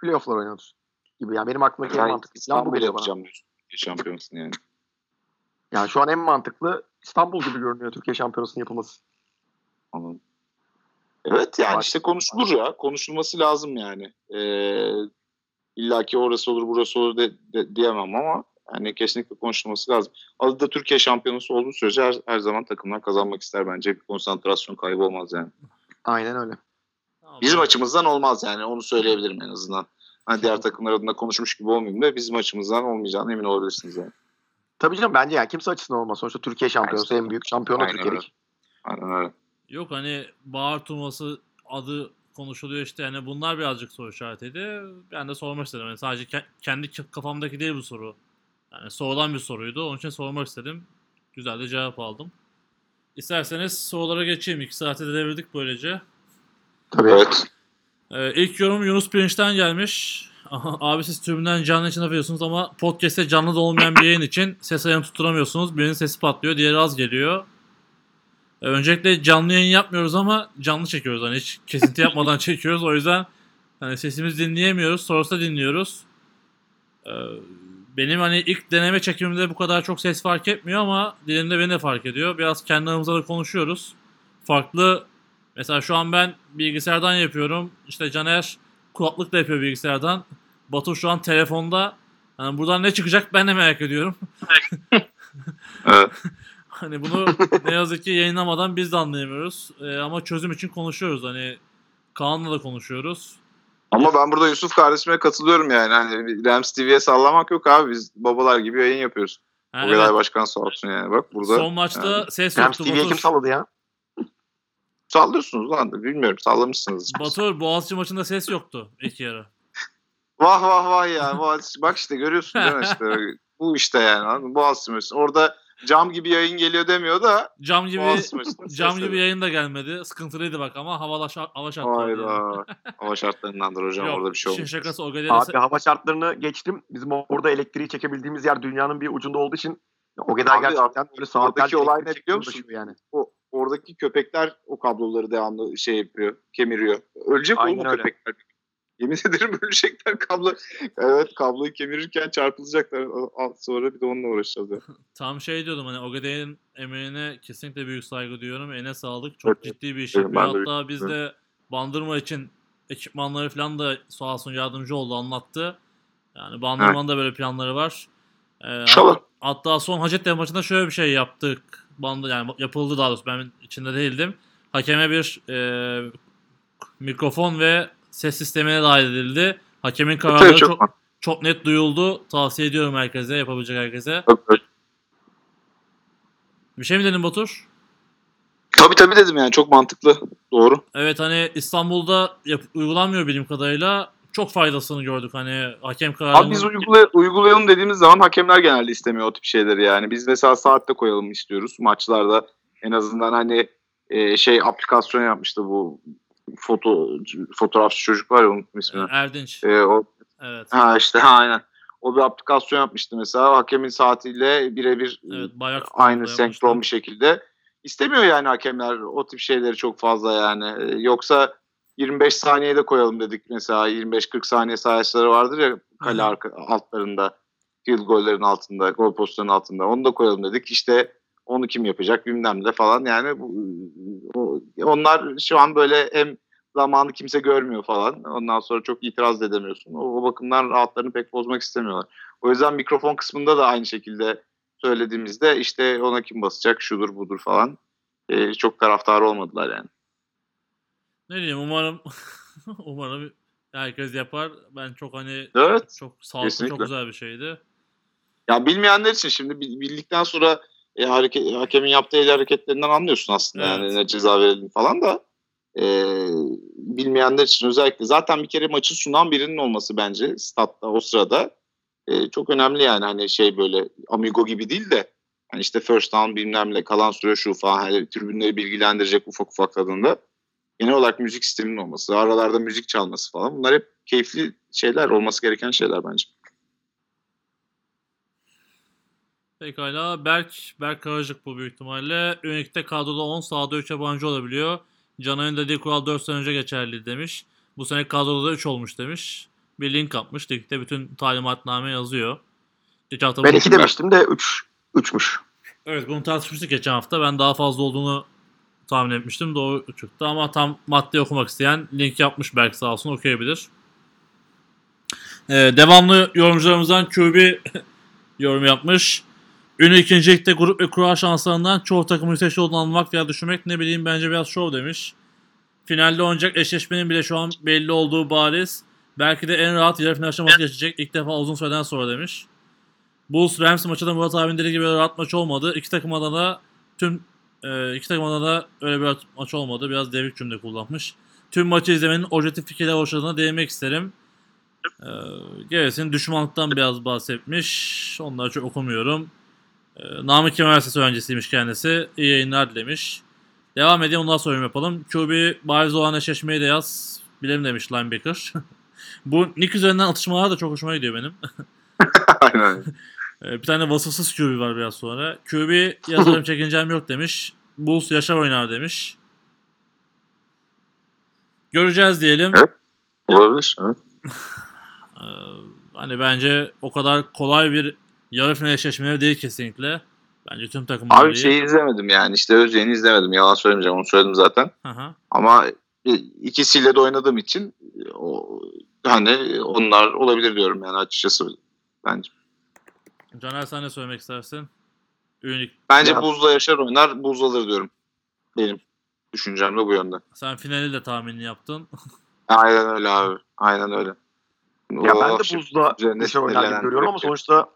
playoff'lar oynanır gibi. Yani benim aklımdaki en Ben mantıklı plan bu geliyor bana. yapacağım diyorsun. Türkiye şampiyonasını yani. Yani şu an en mantıklı İstanbul gibi görünüyor Türkiye Şampiyonası'nın yapılması. Anladım. Evet yani işte konuşulur ya. Konuşulması lazım yani. Ee, İlla ki orası olur burası olur de, de- diyemem ama yani kesinlikle konuşulması lazım. Adı da Türkiye şampiyonası olduğu sürece her, her zaman takımlar kazanmak ister bence. Bir konsantrasyon kaybı olmaz yani. Aynen öyle. Bizim açımızdan olmaz yani onu söyleyebilirim en azından. Hani diğer takımlar adına konuşmuş gibi olmayayım da bizim açımızdan olmayacağına emin olabilirsiniz yani. Tabii canım bence yani kimse açısından olmaz. Sonuçta Türkiye şampiyonası Aynen. en büyük şampiyonu Aynen Türkiye'deki. Aynen öyle. Yok hani Bahar turnuvası adı konuşuluyor işte yani bunlar birazcık soru işaretiydi. Ben de sormak istedim. Yani sadece ke- kendi kafamdaki değil bu soru. Yani sorulan bir soruydu. Onun için sormak istedim. Güzel de cevap aldım. İsterseniz sorulara geçeyim. İki saate de devirdik böylece. Tabii. Evet. Ee, ilk yorum Yunus Pirinç'ten gelmiş. Abi siz tribünden canlı için yapıyorsunuz ama podcast'te canlı da olmayan bir yayın için ses ayarını tutturamıyorsunuz. Birinin sesi patlıyor, diğeri az geliyor. Ee, öncelikle canlı yayın yapmıyoruz ama canlı çekiyoruz. Hani hiç kesinti yapmadan çekiyoruz. O yüzden hani sesimizi dinleyemiyoruz. Sonrasında dinliyoruz. Ee, benim hani ilk deneme çekimimde bu kadar çok ses fark etmiyor ama dilimde beni de fark ediyor. Biraz kendi aramızda da konuşuyoruz. Farklı Mesela şu an ben bilgisayardan yapıyorum. İşte Caner kulaklıkla yapıyor bilgisayardan. Batu şu an telefonda. Yani buradan ne çıkacak ben de merak ediyorum. Evet. Hani bunu ne yazık ki yayınlamadan biz de anlayamıyoruz. Ee, ama çözüm için konuşuyoruz. Hani Kaan'la da konuşuyoruz. Ama ben burada Yusuf kardeşime katılıyorum yani. Hani Rams TV'ye sallamak yok abi. Biz babalar gibi yayın yapıyoruz. Ha, o kadar evet, başkan sağ olsun yani. Bak burada son maçta yani. ses Rams yoktu. TV'ye kim salladı ya? sallıyorsunuz lan. Bilmiyorum sallamışsınız. Batur Boğaziçi maçında ses yoktu ilk yarı. Vah vah vah ya. Boğaziçi. Bak işte görüyorsun değil mi işte. Bu işte yani. Boğaziçi maçı. Orada cam gibi yayın geliyor demiyor da Cam gibi cam gibi yayın da gelmedi. Sıkıntılıydı bak ama hava, şart, hava şartları. Hayda. Hava şartlarındandır hocam Yok, orada bir şey olmuş. şakası o kadar Abi hava şartlarını geçtim. Bizim orada elektriği çekebildiğimiz yer dünyanın bir ucunda olduğu için o kadar gerçekten böyle saatlerce oradaki olay ne biliyor musun? Yani. O, oradaki köpekler o kabloları devamlı şey yapıyor. Kemiriyor. Ölecek Aynen oğlum öyle. köpekler. Yemin ederim ölecekler kablo. Evet kabloyu kemirirken çarpılacaklar. Sonra bir de onunla uğraşacağız ya. Tam şey diyordum hani Ogede'nin emeğine kesinlikle büyük saygı duyuyorum. Eline sağlık. Çok Evet, ciddi bir iş evet, yapıyor. Hatta biz de Bandırma için ekipmanları falan da sağ olsun yardımcı oldu anlattı. Yani Bandırma'nın da böyle planları var. Ee. Hatta son Hacettepe maçında şöyle bir şey yaptık. Bandı yani yapıldı daha doğrusu ben içinde değildim. Hakeme bir e, mikrofon ve ses sistemine dahil edildi. Hakemin kararları Tabii, çok, çok, çok net duyuldu. Tavsiye ediyorum herkese, yapabilecek herkese. tabii, Bir şey mi dedin Batur? tabii tabii dedim yani çok mantıklı. Doğru. Evet hani İstanbul'da yap- uygulanmıyor bilim kadarıyla. Çok faydasını gördük hani hakem kararının. Abi biz uygula- uygulayalım dediğimiz zaman hakemler genelde istemiyor o tip şeyleri yani. Biz mesela saatte koyalım istiyoruz maçlarda. En azından hani e, şey aplikasyon yapmıştı bu foto fotoğrafçı çocuk var ya unuttum ismini. Erdinç. E, o Evet. ha işte ha, aynen. O bir aplikasyon yapmıştı mesela. Hakemin saatiyle birebir Evet bayrak aynı senkron bir şekilde. İstemiyor yani hakemler o tip şeyleri çok fazla yani. Ee, Yoksa 25 saniyede koyalım dedik mesela 25-40 saniye sayesleri vardır ya kale arka, altlarında field gollerin altında, gol postlarının altında. Onu da koyalım dedik. İşte onu kim yapacak bilmem ne falan yani bu, o- onlar şu an böyle hem zamanı kimse görmüyor falan. Ondan sonra çok itiraz da edemiyorsun. O, o bakımdan rahatlarını pek bozmak istemiyorlar. O yüzden mikrofon kısmında da aynı şekilde söylediğimizde işte ona kim basacak şudur budur falan Ee, çok taraftarı olmadılar yani. Ne diyeyim umarım umarım herkes yapar. Ben çok hani Evet. çok sağlıklı çok güzel bir şeydi. Ya bilmeyenler için şimdi bil- bildikten sonra e, hareket, hakemin yaptığı el hareketlerinden anlıyorsun aslında Evet. yani ne ceza verildi falan da e, bilmeyenler için özellikle zaten bir kere maçı sunan birinin olması bence statta o sırada e, çok önemli yani hani şey böyle amigo gibi değil de hani işte first down bilmem ne kalan süre şu falan hani tribünleri bilgilendirecek ufak ufak tadında genel olarak müzik sisteminin olması, aralarda müzik çalması falan bunlar hep keyifli şeyler, olması gereken şeyler bence. Pekala. Berk, Berk Karacık bu büyük ihtimalle. Ünik'te kadroda 10 sahada 3 yabancı olabiliyor. Canay'ın dediği kural 4 sene önce geçerli demiş. Bu sene kadroda da 3 olmuş demiş. Bir link atmış. Linkte bütün talimatname yazıyor. Geçen hafta Ben bunu- 2 demiştim de 3 3'müş. Evet bunu tartışmıştık geçen hafta. Ben daha fazla olduğunu tahmin etmiştim. Doğru çıktı ama tam madde okumak isteyen link yapmış Berk sağ olsun okuyabilir. Ee, devamlı yorumcularımızdan QB yorum yapmış. Ünlü ikincilikte grup ve kura şanslarından çoğu takımın yüksek olduğunu anlamak veya düşünmek ne bileyim bence biraz şov demiş. Finalde oynayacak eşleşmenin bile şu an belli olduğu bariz. Belki de en rahat yarı final aşaması geçecek ilk defa uzun süreden sonra demiş. Bulls Rams maçı da Murat abinin dediği gibi rahat maç olmadı. İki takım adına tüm e, iki takım adına öyle bir rahat maç olmadı. Biraz devrik cümle kullanmış. Tüm maçı izlemenin objektif fikirler hoşladığına değinmek isterim. E, gerisini düşmanlıktan biraz bahsetmiş. Onları çok okumuyorum. E, Namık Kemal Üniversitesi öğrencisiymiş kendisi. İyi yayınlar demiş. Devam edeyim ondan sonra yapalım. QB bariz olan eşleşmeyi de yaz. Bilelim demiş linebacker. Bu Nick üzerinden atışmalar da çok hoşuma gidiyor benim. Aynen. Ee, Bir tane vasıfsız QB var biraz sonra. QB yazarım çekincem yok demiş. Bulls Yaşar oynar demiş. Göreceğiz diyelim. Evet. Olabilir. Evet. Ee, hani bence o kadar kolay bir yarı final eşleşmeleri değil kesinlikle. Bence tüm takımlar Abi iyi. şeyi izlemedim yani işte Özyeğin'i izlemedim. Yalan söylemeyeceğim onu söyledim zaten. Hı hı. Ama ikisiyle de oynadığım için o, hani onlar olabilir diyorum yani açıkçası bence. Caner sen ne söylemek istersin? Ünlük. Bence Ya- Buz'la Yaşar oynar, Buz alır diyorum. Benim düşüncem de bu yönde. Sen finali de tahminini yaptın. Aynen öyle abi. Aynen öyle. Ya ben Oh, de üzerine Yaşar oynar görüyorum ama sonuçta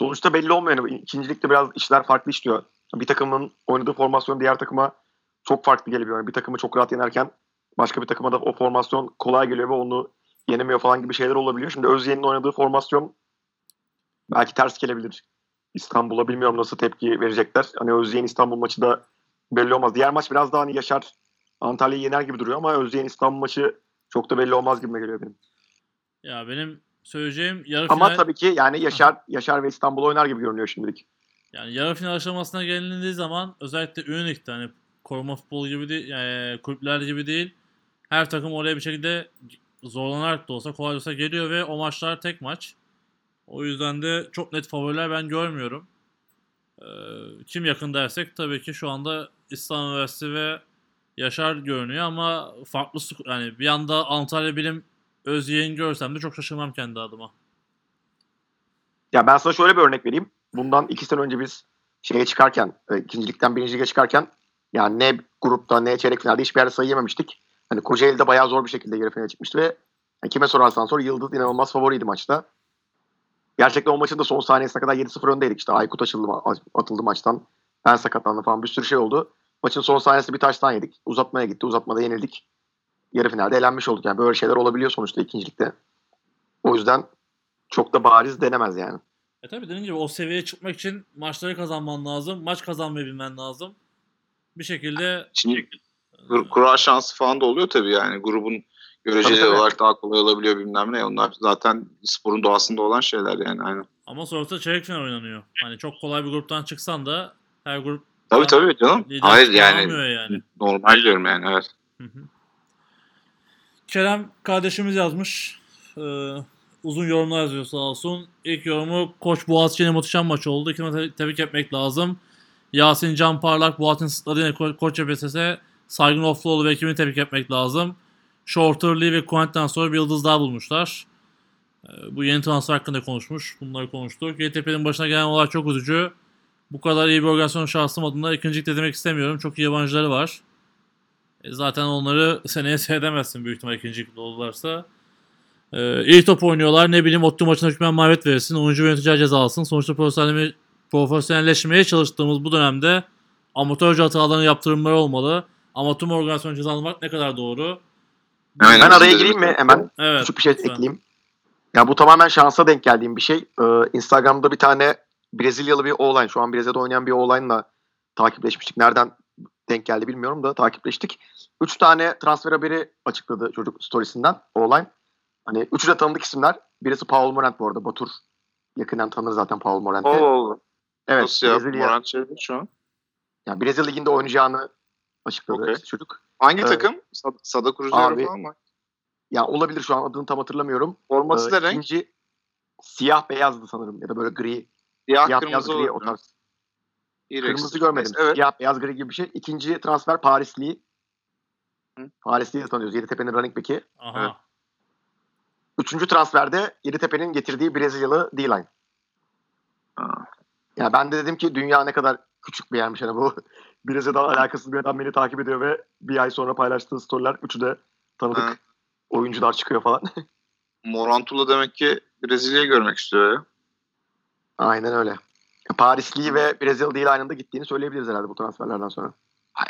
sonuçta belli olmuyor. Yani ikincilikte biraz işler farklı işliyor. Bir takımın oynadığı formasyon diğer takıma çok farklı geliyor. Yani bir takımı çok rahat yenerken başka bir takıma da o formasyon kolay geliyor ve onu yenemiyor falan gibi şeyler olabiliyor. Şimdi Özyeğin'in oynadığı formasyon belki ters gelebilir. İstanbul'a bilmiyorum nasıl tepki verecekler. Hani Özyeğin İstanbul maçı da belli olmaz. Diğer maç biraz daha hani Yaşar Antalya'yı yener gibi duruyor ama Özyeğin İstanbul maçı çok da belli olmaz gibi geliyor benim. Ya benim söyleyeceğim yarı Ama final tabii ki yani Yaşar Yaşar ve İstanbul oynar gibi görünüyor şimdilik. yani yarı final aşamasına gelindiği zaman özellikle Ünlük'te hani koruma futbolu gibi değil, yani kulüpler gibi değil. Her takım oraya bir şekilde zorlanarak da olsa kolay da olsa geliyor ve o maçlar tek maç. O yüzden de çok net favoriler ben görmüyorum. Ee, kim yakın dersek tabii ki şu anda İstanbul Üniversitesi ve Yaşar görünüyor ama farklı yani bir anda Antalya Bilim Özyeğin görsem de çok şaşırmam kendi adıma. Ya ben sana şöyle bir örnek vereyim. Bundan iki sene önce biz şeye çıkarken, e, ikincilikten birinci çıkarken yani ne grupta ne çeyrek finalde hiçbir yerde sayı yememiştik. Hani Kocaeli'de bayağı zor bir şekilde yarı finale çıkmıştı ve yani kime sorarsan sor Yıldız inanılmaz favoriydi maçta. Gerçekten o maçın da son saniyesine kadar 7-0 öndeydik. İşte Aykut açıldı, atıldı maçtan. Ben sakatlandım falan bir sürü şey oldu. Maçın son saniyesinde bir taştan yedik. Uzatmaya gitti. Uzatmada yenildik. Yarı finalde elenmiş olduk. Yani böyle şeyler olabiliyor sonuçta ikincilikte. O yüzden çok da bariz denemez yani. E tabii dediğim gibi o seviyeye çıkmak için maçları kazanman lazım. Maç kazanmayı bilmen lazım. Bir şekilde Şimdi kur- kura şansı falan da oluyor tabii yani. Grubun göreceli Tabii, tabii. olarak daha kolay olabiliyor bilmem ne. Onlar zaten sporun doğasında olan şeyler yani. Aynen. ama sonrasında çeyrek final oynanıyor. Hani çok kolay bir gruptan çıksan da her grup Tabii tabii canım. Hayır yani yani. normal diyorum yani evet. Hı hı. Kerem kardeşimiz yazmış. Ee, uzun yorumlar yazıyor sağ olsun. İlk yorumu Koç Boğaziçi'nin muhteşem maç oldu. İkisini te- tebrik etmek lazım. Yasin Can Parlak, Boğaziçi'nin sıtladı yine Ko- Koç CBS'e Saygın Ofluoğlu ve ekibini tebrik etmek lazım. Shorter Lee ve Quent'ten sonra bir yıldız daha bulmuşlar. Ee, bu yeni transfer hakkında konuşmuş. Bunları konuştuk. YTP'nin başına gelen olay çok üzücü. Bu kadar iyi bir organizasyon şahsım adına ikincilikte demek istemiyorum. Çok iyi yabancıları var. E, zaten onları seneye seyredemezsin büyük ihtimal ikinci ligde olurlarsa. E, iyi top oynuyorlar. Ne bileyim Ottu maçına hükmen mağlubiyet verirsin. Oyuncu yöneticiler ceza alsın. Sonuçta profesyonelleşmeye, profesyonelleşmeye çalıştığımız bu dönemde amatörce hataların yaptırımları olmalı. Ama tüm organizasyon cezalandırmak ne kadar doğru? Aynen. Ben araya gireyim mi? Hemen Evet. küçük bir şey lütfen. ekleyeyim. Ya bu tamamen şansa denk geldiğim bir şey. Ee, Instagram'da bir tane Brezilyalı bir oğlan, şu an Brezilya'da oynayan bir oğlanla takipleşmiştik. Nereden denk geldi bilmiyorum da takipleştik. Üç tane transfer haberi açıkladı çocuk storiesinden o olay. Hani üçü de tanıdık isimler. Birisi Paul Morant bu arada. Batur yakından tanır zaten Paul. Allah Allah. Evet, Nasıl ya? Brezilya, Morant şeyde şu an. yani Brezilya Ligi'nde oynayacağını açıkladı Okey. çocuk. Hangi Evet. takım? Sad- Sada Cruzeiro Abi, falan mı? Ya olabilir şu an adını tam hatırlamıyorum. Forması Ee, da renk. siyah beyazdı sanırım ya da böyle gri. Siyah, Siyah beyaz kırmızı gri o tarz. İyi Kırmızı görmedim. Evet. Siyah beyaz gri gibi bir şey. İkinci transfer Parisli. Hı. Parisli'yi de tanıyoruz. Yeditepe'nin running back'i. Aha. Evet. Üçüncü transferde Yeditepe'nin getirdiği Brezilyalı D-line. Ya ben de dedim ki dünya ne kadar küçük bir yermiş. Hani bu Brezilya'dan alakasız bir adam beni takip ediyor ve bir ay sonra paylaştığı storyler üçü de tanıdık Ha. oyuncular çıkıyor falan. Morantula demek ki Brezilya'yı görmek istiyor ya. Aynen öyle. Parisli ve Brezilya D-line'ın da gittiğini söyleyebiliriz herhalde bu transferlerden sonra.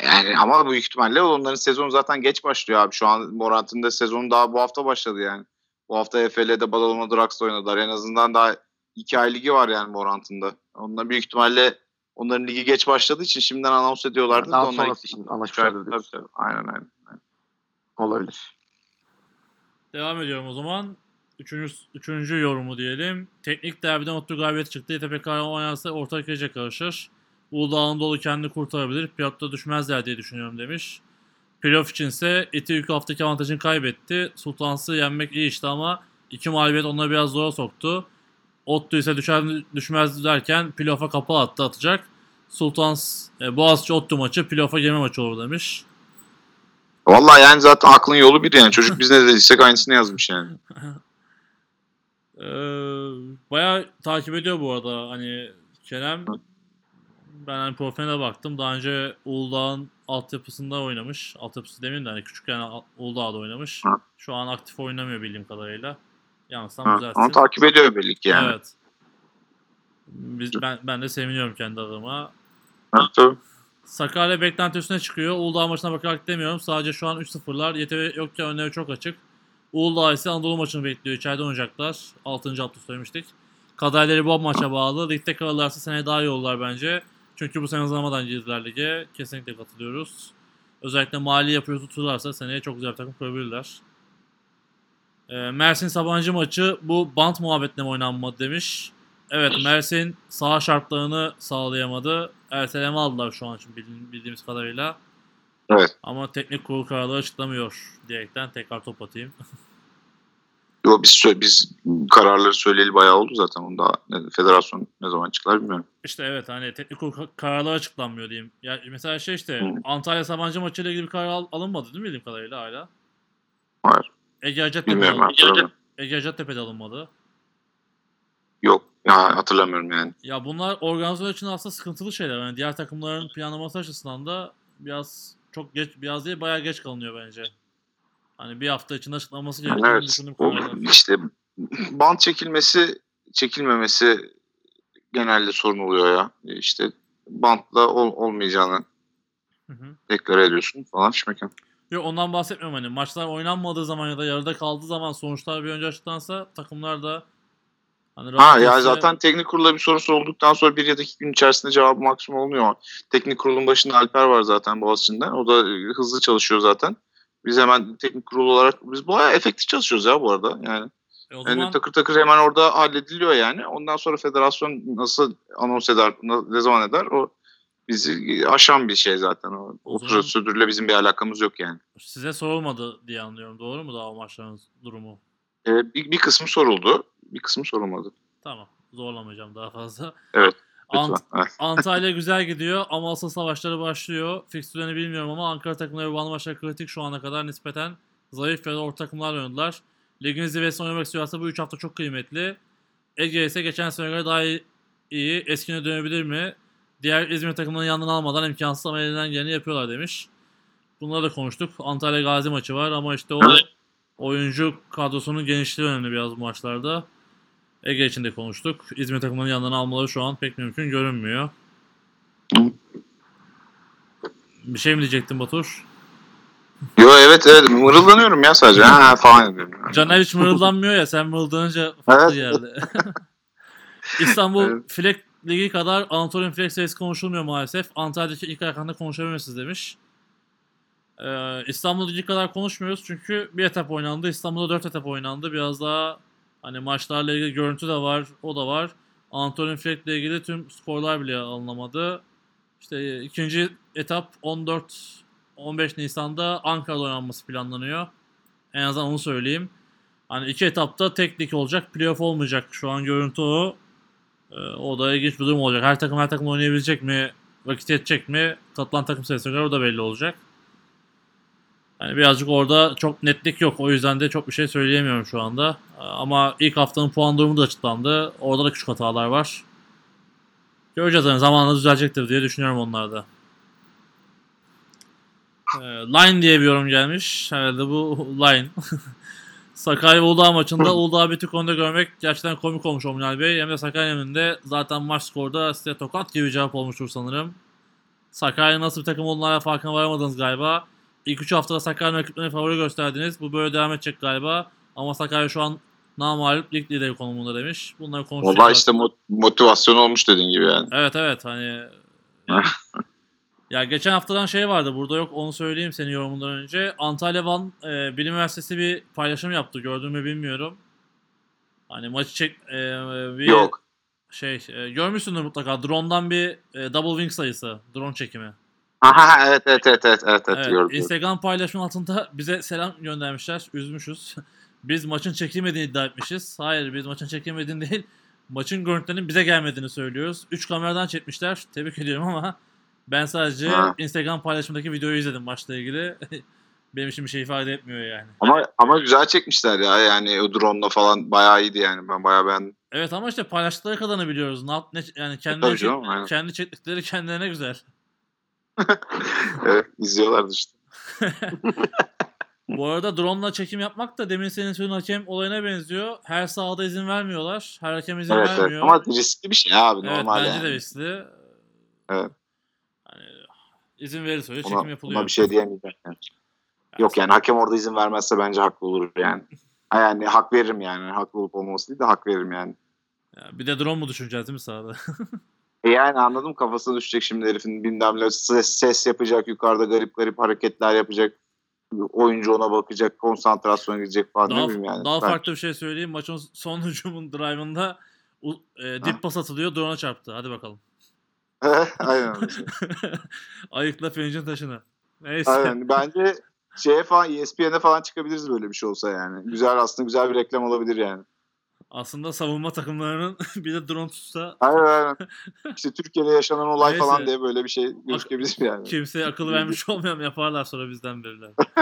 Yani ama büyük ihtimalle onların sezonu zaten geç başlıyor abi. Şu an Morant'ın da sezonu daha bu hafta başladı yani. Bu hafta EFL'de Badalona Drax'ta oynadılar. En azından daha iki ay ligi var yani Morant'ın da. Onlar büyük ihtimalle onların ligi geç başladığı için şimdiden anons ediyorlardı. Daha da onlar sonrası için anlaşmışlardır Tabii, tabii. Aynen aynen. Olabilir. Devam ediyorum o zaman. Üçüncü, üçüncü yorumu diyelim. Teknik derbiden Ottu galibiyet çıktı. YTP Kahraman oynarsa ortak gece karışır. Uludağ Anadolu kendini kurtarabilir. Pilotta düşmezler diye düşünüyorum demiş. Playoff içinse iti ilk haftaki avantajını kaybetti. Sultans'ı yenmek iyi işte ama iki mağlubiyet onları biraz zora soktu. Ottu ise düşer düşmez derken playoff'a kapı attı atacak. Sultans e, Boğaziçi Ottu maçı playoff'a girme maçı olur demiş. Vallahi yani zaten aklın yolu bir yani. Çocuk biz ne dediysek aynısını yazmış yani. Ee, bayağı takip ediyor bu arada. Hani Kerem ben hani profiline baktım. Daha önce Uludağ'ın altyapısında oynamış. Altyapısı demeyeyim de hani küçükken Uludağ'da oynamış. Şu an aktif oynamıyor bildiğim kadarıyla. Yanlışsam Ha, düzelsin. onu takip ediyor belli ki yani. Evet. Biz, ben, ben de seviniyorum kendi adıma. Tabii. Sakarya beklenti üstüne çıkıyor. Uludağ maçına bakarak demiyorum. Sadece şu an 3-0'lar. YTV yokken önleri çok açık. Uludağ ise Anadolu maçını bekliyor. İçeride oynayacaklar. 6. hafta söylemiştik. Kaderleri bu maça bağlı. Ligde kalırlarsa seneye daha iyi olurlar bence. Çünkü bu sene hızlanmadan girdiler lige. Kesinlikle katılıyoruz. Özellikle mali yapıyor tuturlarsa seneye çok güzel bir takım kurabilirler. Ee, Mersin Sabancı maçı bu bant muhabbetle mi oynanmadı demiş. Evet Mersin saha şartlarını sağlayamadı. Erteleme aldılar şu an için bildi- bildiğimiz kadarıyla. Evet. Ama teknik kurul kararları açıklamıyor diyerekten tekrar top atayım. Yo, biz, biz kararları söyleyeli bayağı oldu zaten. Onu da federasyon ne zaman çıkar bilmiyorum. İşte evet hani teknik kurul ka- kararları açıklanmıyor diyeyim. Ya mesela şey işte Hı. Antalya Sabancı maçıyla ilgili bir karar al- alınmadı değil mi bildiğim kadarıyla hala? Hayır. Ege Hacettepe'de, Bilmiyorum ben. alın- hatırlamıyorum. Ege Hacettepe'de alınmadı. Yok. Ya, hatırlamıyorum yani. Ya bunlar organizasyon için aslında sıkıntılı şeyler. Yani diğer takımların planlaması açısından da biraz çok geç biraz değil bayağı geç kalınıyor bence. Hani bir hafta içinde açıklanması Yani gerektiğini evet. O, işte bant çekilmesi çekilmemesi genelde sorun oluyor ya. İşte bantla ol, olmayacağını Hı hı. deklar ediyorsun falan şmekan. Yok ondan bahsetmiyorum hani. Maçlar oynanmadığı zaman ya da yarıda kaldığı zaman sonuçlar bir önce açıklansa takımlar da hani Ha ya etse- zaten teknik kurula bir sorusu olduktan sonra bir ya da iki gün içerisinde cevabı maksimum oluyor. Teknik kurulun başında Alper var zaten Boğaziçi'nden. O da e, hızlı çalışıyor zaten. Biz hemen teknik kurul olarak biz bayağı efektif çalışıyoruz ya bu arada. Yani, E o yani zaman takır takır hemen orada hallediliyor yani. Ondan sonra federasyon nasıl anons eder, ne zaman eder o bizi aşan bir şey zaten. O, O o zaman- prosedürle bizim bir alakamız yok yani. size sorulmadı diye anlıyorum. Doğru mu daha o maçların durumu? Ee, bir, bir kısmı soruldu. Bir kısmı sorulmadı. Tamam. Zorlamayacağım daha fazla. Evet, Ant-. Antalya güzel gidiyor ama asıl savaşları başlıyor. Fikstürlerini bilmiyorum ama Ankara takımları bağlı maçları kritik şu ana kadar nispeten zayıf ve orta takımlarla oynadılar. Ligin zirvesinde oynamak istiyorsa bu 3 hafta çok kıymetli. Ege ise geçen sene göre daha iyi. Eskine dönebilir mi? Diğer İzmir takımlarının yanından almadan imkansız ama elinden geleni yapıyorlar demiş. Bunları da konuştuk. Antalya Gazi maçı var ama işte o oyuncu kadrosunun genişliği önemli biraz bu maçlarda. Ege için de konuştuk. İzmir takımının yanlarına almaları şu an pek mümkün görünmüyor. Bir şey mi diyecektin Batur? Yo evet evet mırıldanıyorum ya sadece. Ha falan ediyorum. Caner hiç mırıldanmıyor ya sen mırıldanınca farklı Evet. geldi. İstanbul Evet. Filek Ligi kadar Anatolian Flex sayısı konuşulmuyor maalesef. Antalya'daki ilk ayakında konuşamıyorsunuz demiş. Ee, İstanbul Ligi kadar konuşmuyoruz çünkü bir etap oynandı. İstanbul'da 4 etap oynandı. Biraz daha hani maçlarla ilgili görüntü de var, o da var. Anatolian Flex ile ilgili tüm skorlar bile alınamadı. İşte ikinci etap 14 15 Nisan'da Ankara'da oynanması planlanıyor. En azından onu söyleyeyim. Hani iki etapta tek lig olacak. Playoff olmayacak. Şu an görüntü o. Ee, o da ilginç bir durum olacak. Her takım her takım oynayabilecek mi? Vakit yetecek mi? Katılan takım sayısına göre o da belli olacak. Yani birazcık orada çok netlik yok. O yüzden de çok bir şey söyleyemiyorum şu anda. Ee, Ama ilk haftanın puan durumu da açıklandı. Orada da küçük hatalar var. Göreceğiz yani zamanla düzelecektir diye düşünüyorum onlarda. Ee, Line diye bir yorum gelmiş. Herhalde bu Line. Sakarya Uludağ maçında Uludağ bir tık önde görmek gerçekten komik olmuş Omnal Bey. Hem de Sakarya'nın önünde zaten maç skorda size tokat gibi cevap olmuştur sanırım. Sakarya nasıl bir takım olduğuna farkına varamadınız galiba. İlk 3 haftada Sakarya'nın rakiplerine favori gösterdiniz. Bu böyle devam edecek galiba. Ama Sakarya şu an namalip lig lideri konumunda demiş. Bunları konuşacağız. Valla işte mo- motivasyon olmuş dediğin gibi yani. Evet evet hani ya geçen haftadan şey vardı burada yok onu söyleyeyim senin yorumundan önce. Antalya Van e, Bilim Üniversitesi bir paylaşım yaptı gördün mü bilmiyorum. Hani maçı çek e, bir Yok. şey e, görmüşsündür mutlaka drone'dan bir e, double wing sayısı drone çekimi. Aha, evet evet evet evet evet, evet, Evet. Instagram paylaşımı altında bize selam göndermişler. Üzmüşüz. Biz maçın çekilmediğini iddia etmişiz. Hayır biz maçın çekilmediğini değil. Maçın görüntülerinin bize gelmediğini söylüyoruz. 3 kameradan çekmişler. Tebrik ediyorum ama ben sadece Ha. Instagram paylaşımındaki videoyu izledim maçla ilgili. Benim için bir şey ifade etmiyor yani. Ama ama güzel çekmişler ya yani o drone'la falan bayağı iyiydi yani ben bayağı beğendim. Evet ama işte paylaştıkları kadarını biliyoruz. Ne, ne yani kendi tabii canım, aynen. kendi çektikleri kendilerine güzel. Evet izliyorlardı işte. Bu arada drone'la çekim yapmak da demin senin söylediğin hakem olayına benziyor. Her sahada izin vermiyorlar. Her hakem izin Evet, evet. vermiyor. ama riskli bir şey abi evet normal bence yani. de riskli. Evet. Hani izin verirse öyle Ona, çekim yapılıyor. ona bir şey diyemeyeceğim. Yani. Yok yani hakem orada izin vermezse bence haklı olur yani. Yani hak veririm yani. Haklı olup olmaması değil de hak veririm yani. Ya bir de drone mu düşüneceğiz değil mi sahada? E yani anladım kafasına düşecek şimdi herifin bilmem ne ses, ses yapacak yukarıda garip garip hareketler yapacak. Oyuncu ona bakacak konsantrasyon gidecek falan ne daha bileyim yani. daha Ben- farklı bir şey söyleyeyim. Maçın son hücumun drive'ında e, dip pas atılıyor. Drone'a çarptı. Hadi bakalım. Aynen. Ayıkla pirincin taşını. Neyse. Aynen. Bence şeye falan ESPN'e falan çıkabiliriz böyle bir şey olsa yani. Güzel aslında güzel bir reklam olabilir yani. Aslında savunma takımlarının bir de drone tutsa Aynen aynen. İşte Türkiye'de yaşanan olay Neyse. falan diye böyle bir şey gözükebilir yani. kimseye akıl vermiş olmayan yaparlar sonra bizden verirler.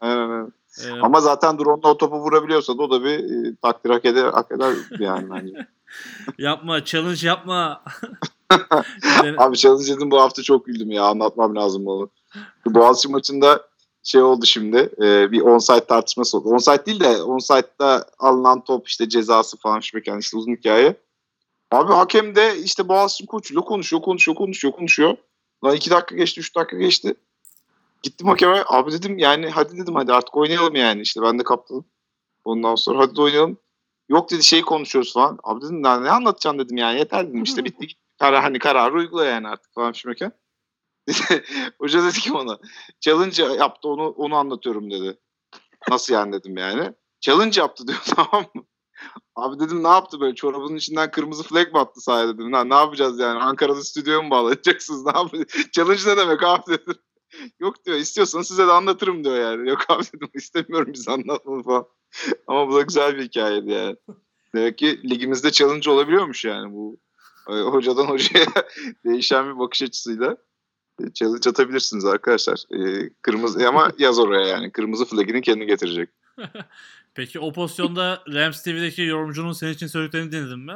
Aynen, aynen. Ee, Ama zaten drone'la o topu vurabiliyorsa da o da bir e, takdir hak eder, hak eder yani bence. yapma, challenge yapma. Abi challenge dedim bu hafta çok güldüm ya anlatmam lazım bunu. Bu Boğaziçi maçında şey oldu şimdi e, bir onside tartışması oldu. Onside değil de onside'da alınan top işte cezası falan şüpheken işte uzun hikaye. Abi hakem de işte Boğaziçi koçuyla konuşuyor konuşuyor konuşuyor konuşuyor. Lan iki dakika geçti üç dakika geçti. Gittim hakeme abi dedim yani hadi dedim hadi artık oynayalım yani işte ben de kaptanım. Ondan sonra hadi de oynayalım. Yok dedi şey konuşuyoruz falan. Abi dedim "Lan ne anlatacaksın dedim yani yeter dedim işte bitti gitti. Karar, hani kararı uygula yani artık falan şümeken. Hoca dedi ki ona challenge yaptı onu onu anlatıyorum dedi. Nasıl yani dedim yani. Challenge yaptı diyor tamam mı? Abi dedim ne yaptı böyle çorabının içinden kırmızı flag mı attı sahaya dedim. Lan ne yapacağız yani Ankara'da stüdyoya mı bağlanacaksınız ne yapacağız? Challenge ne demek abi dedim. Yok diyor istiyorsanız size de anlatırım diyor yani. Yok abi dedim istemiyorum bize anlatma falan. Ama bu da güzel bir hikayeydi yani. Demek ki ligimizde challenge olabiliyormuş yani bu. e, Hocadan hocaya değişen bir bakış açısıyla challenge atabilirsiniz arkadaşlar. E, Kırmızı ama yaz oraya yani. Kırmızı flagini kendi getirecek. Peki o pozisyonda Rams TV'deki yorumcunun senin için söylediklerini dinledin mi?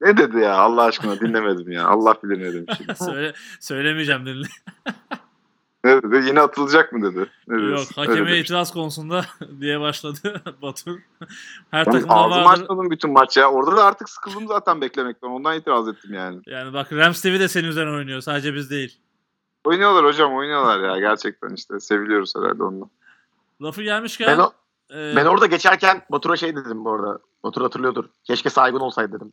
Ne dedi ya Allah aşkına dinlemedim ya. Allah bilir ne demiş. Söyle, söylemeyeceğim dinle. ne dedi? Yine atılacak mı dedi. Ne? Yok hakeme itiraz konusunda diye başladı Batur. Her Ben takımda ağzımı vardır. açmadım bütün maç ya. Orada da artık sıkıldım zaten beklemekten. Ondan itiraz ettim yani. Yani bak Rams TV de senin üzerine oynuyor. Sadece biz değil. Oynuyorlar hocam oynuyorlar ya. Gerçekten işte. Seviliyoruz herhalde onunla. Lafı gelmişken Ben, o, e, ben orada geçerken Batur'a şey dedim bu arada. Batur hatırlıyordur. Keşke saygın olsaydı dedim.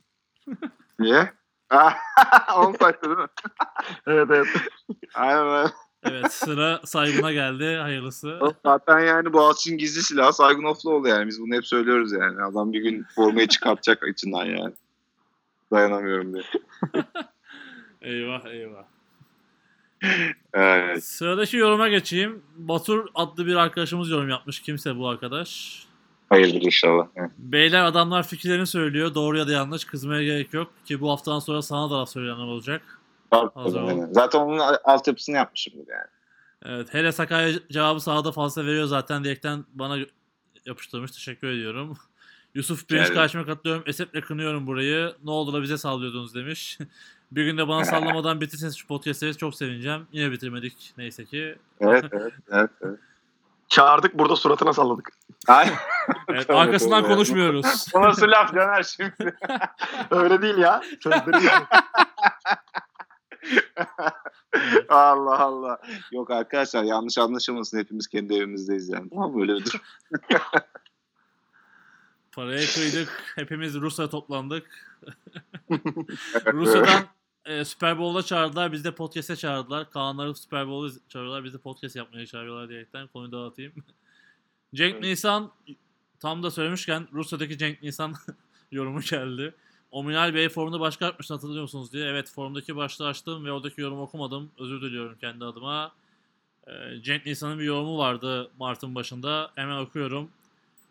Niye? Onsite'dı değil mi? Evet evet. Aynen öyle. Evet sıra Saygun'a geldi. Hayırlısı. Zaten yani Boğaziçi'nin gizli silahı Saygun Ofluoğlu yani. Biz bunu hep söylüyoruz yani. Adam bir gün formayı çıkartacak içinden yani. Dayanamıyorum diye. Eyvah eyvah. Evet. Sıradaki yoruma geçeyim. Batur adlı bir arkadaşımız yorum yapmış. Kimse bu arkadaş. Hayırdır inşallah. Beyler adamlar fikirlerini söylüyor. Doğru ya da yanlış. Kızmaya gerek yok. Ki bu haftadan sonra sana da laf söyleyenler olacak. Aynen. Zaten onun altyapısını yapmışımdır yani. Evet. Hele Sakarya cevabı sahada fazla veriyor zaten diyerekten bana yapıştırmış. Teşekkür ediyorum. Yusuf birinci Yani- karşıma katılıyorum. Eseple kınıyorum burayı. Ne oldu da bize sallıyordunuz demiş. bir gün de bana sallamadan bitirseniz şu podcastleri çok sevineceğim. Yine bitirmedik neyse ki. Evet evet evet. evet. Çağırdık burada suratına salladık. Ay, Evet, arkasından konuşmuyoruz. bu nasıl laf Caner şimdi? Öyle değil ya. Yok. Allah Allah. Yok arkadaşlar yanlış anlaşılmasın hepimiz kendi evimizdeyiz yani. Ama böyle bir durum. Paraya kıydık. Hepimiz Rusya'ya toplandık. Rusya'dan e, Super Bowl'a çağırdılar. Biz de podcast'e çağırdılar. Kaanları Super Bowl'a çağırıyorlar. Biz de podcast yapmaya çağırıyorlar diyerekten konuyu dağıtayım. Cenk Evet. Nisan tam da söylemişken Rusya'daki Cenk Nisan yorumu geldi. Ominal Bey forumda başka atmışsın hatırlıyor musunuz diye. Evet forumdaki başlığı açtım ve oradaki yorumu okumadım. Özür diliyorum kendi adıma. Ee, Cenk Nisan'ın bir yorumu vardı Mart'ın başında. Hemen okuyorum.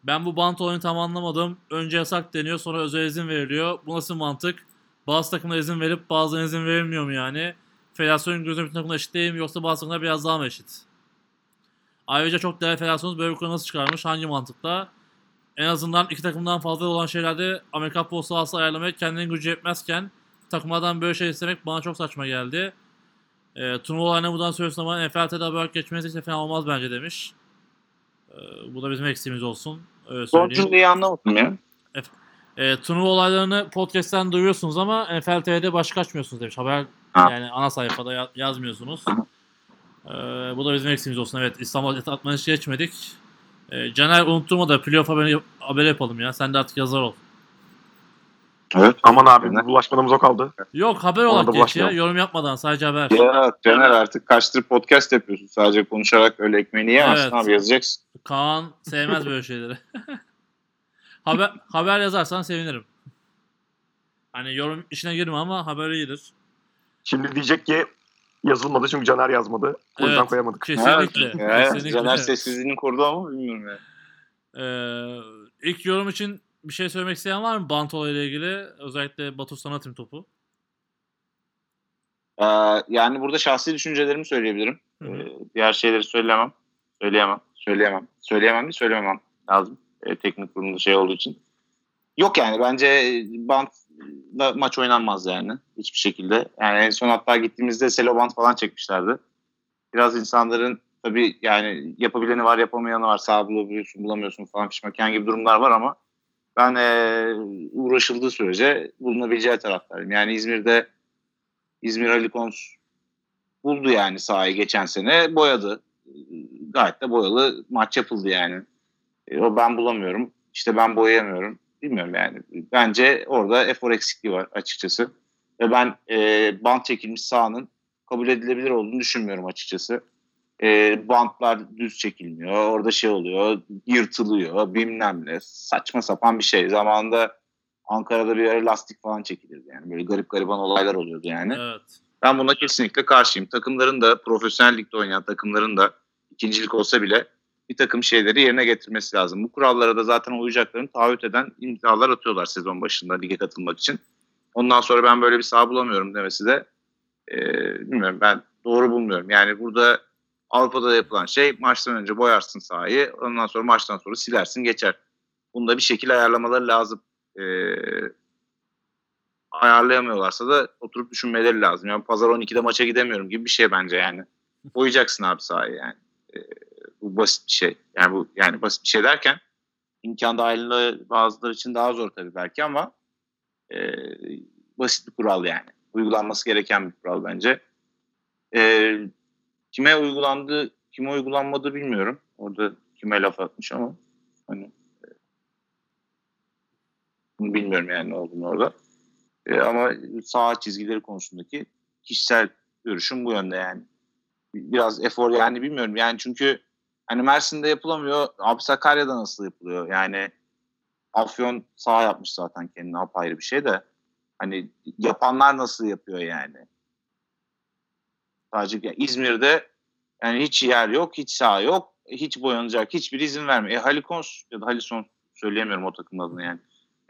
Ben bu bant oyunu tam anlamadım. Önce yasak deniyor sonra özel izin veriliyor. Bu nasıl mantık? Bazı takımlara izin verip bazılarına izin verilmiyor mu yani? Federasyon gözü bütün takımlar eşit değil mi yoksa bazı takımlar biraz daha mı eşit? Ayrıca çok değerli federasyonumuz böyle bir konu nasıl çıkarmış? Hangi mantıkla? En azından iki takımdan fazla olan şeylerde Amerika futbol sahası ayarlamaya kendinin gücü yetmezken takımlardan böyle şey istemek bana çok saçma geldi. E, turnuva olayına buradan söylüyorsun ama NFL'de haber geçmesi hiç de fena olmaz bence demiş. E, bu da bizim eksiğimiz olsun. Öyle Son cümleyi anlamadım ya. E, turnuva olaylarını podcast'ten duyuyorsunuz ama NFL TV'de başka açmıyorsunuz demiş. Haber Ha. yani ana sayfada ya- yazmıyorsunuz. E, bu da bizim eksiğimiz olsun. Evet İstanbul atmanı hiç geçmedik. E, Caner unutturma da playoff haberi, haberi yapalım ya. Sen de artık yazar ol. Evet. Aman abi bulaşmadığımız o kaldı. Yok haber Ona olarak geç ya. Yorum yapmadan sadece haber. Ya Caner artık kaçtır podcast yapıyorsun. Sadece konuşarak öyle ekmeğini yiyemezsin Evet. abi yazacaksın. Kaan sevmez böyle şeyleri. haber, haber yazarsan sevinirim. Hani yorum işine girme ama haber iyidir. Şimdi diyecek ki yazılmadı çünkü Caner yazmadı. O yüzden Evet. koyamadık. Kesinlikle. Evet, kesinlikle. Caner sessizliğini korudu ama bilmiyorum ya. Ee, ilk yorum için bir şey söylemek isteyen var mı Bant olayıyla ilgili? Özellikle Batu sana atayım topu. Ee, yani burada şahsi düşüncelerimi söyleyebilirim. Hı hı. Ee, diğer şeyleri söylemem. Söyleyemem. Söyleyemem. Söyleyemem değil söylememem lazım. Ee, teknik kurumda şey olduğu için. Yok yani bence e, bantla maç oynanmaz yani. Hiçbir şekilde. Yani en son hatta gittiğimizde selo bant falan çekmişlerdi. Biraz insanların tabii yani yapabileni var yapamayanı var. Sağ bulabiliyorsun bulamıyorsun falan fişmekan gibi durumlar var ama ben e, uğraşıldığı sürece bulunabileceği taraftayım. Yani İzmir'de İzmir Ali Kons buldu yani sahayı geçen sene boyadı. Gayet de boyalı maç yapıldı yani. E, o ben bulamıyorum. İşte ben boyayamıyorum. Bilmiyorum yani. Bence orada efor eksikliği var açıkçası. Ve ben e, bant çekilmiş sahanın kabul edilebilir olduğunu düşünmüyorum açıkçası. E, bantlar düz çekilmiyor. Orada şey oluyor. Yırtılıyor. Bilmem ne. Saçma sapan bir şey. Zamanında Ankara'da bir ara lastik falan çekilirdi. Yani böyle garip gariban olaylar oluyordu yani. Evet. Ben buna kesinlikle karşıyım. Takımların da profesyonel ligde oynayan takımların da ikincilik olsa bile bir takım şeyleri yerine getirmesi lazım. Bu kurallara da zaten uyacaklarını taahhüt eden imzalar atıyorlar sezon başında lige katılmak için. Ondan sonra ben böyle bir saha bulamıyorum demesi de e, bilmiyorum ben doğru bulmuyorum. Yani burada Avrupa'da da yapılan şey maçtan önce boyarsın sahayı ondan sonra maçtan sonra silersin geçer. Bunda bir şekilde ayarlamaları lazım. E, ayarlayamıyorlarsa da oturup düşünmeleri lazım. Yani pazar 12'de maça gidemiyorum gibi bir şey bence yani. Boyayacaksın abi sahayı yani. Ee, bu basit bir şey. Yani bu yani basit bir şey derken imkan dahilinde bazıları için daha zor tabii belki ama e, basit bir kural yani. Uygulanması gereken bir kural bence. E, kime uygulandı, kime uygulanmadı bilmiyorum. Orada kime laf atmış ama hani e, bunu bilmiyorum yani ne olduğunu orada. E, ama sağ çizgileri konusundaki kişisel görüşüm bu yönde yani. Biraz efor yani bilmiyorum yani çünkü hani Mersin'de yapılamıyor. Abi Sakarya'da nasıl yapılıyor? Yani Afyon sağ yapmış zaten kendine apayrı bir şey de. Hani yapanlar nasıl yapıyor yani? Sadece ya İzmir'de yani hiç yer yok, hiç saha yok, hiç boyanacak, hiçbir izin vermiyor. E Halikons ya da Halison söyleyemiyorum o takımın adını yani.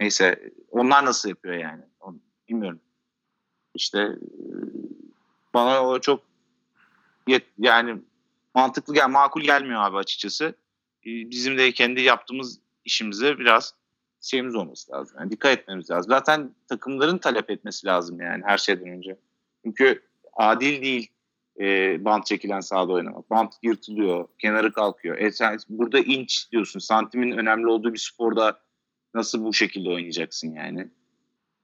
Neyse onlar nasıl yapıyor yani? Bilmiyorum. İşte e, bana o çok yet, yani mantıklı gel makul gelmiyor abi açıkçası. E, Bizim de kendi yaptığımız işimize biraz şeyimiz olması lazım. Yani dikkat etmemiz lazım. Zaten takımların talep etmesi lazım yani her şeyden önce. Çünkü adil değil e, bant çekilen sahada oynamak. Bant yırtılıyor, kenarı kalkıyor. E sen burada inç diyorsun. Santimin önemli olduğu bir sporda nasıl bu şekilde oynayacaksın yani?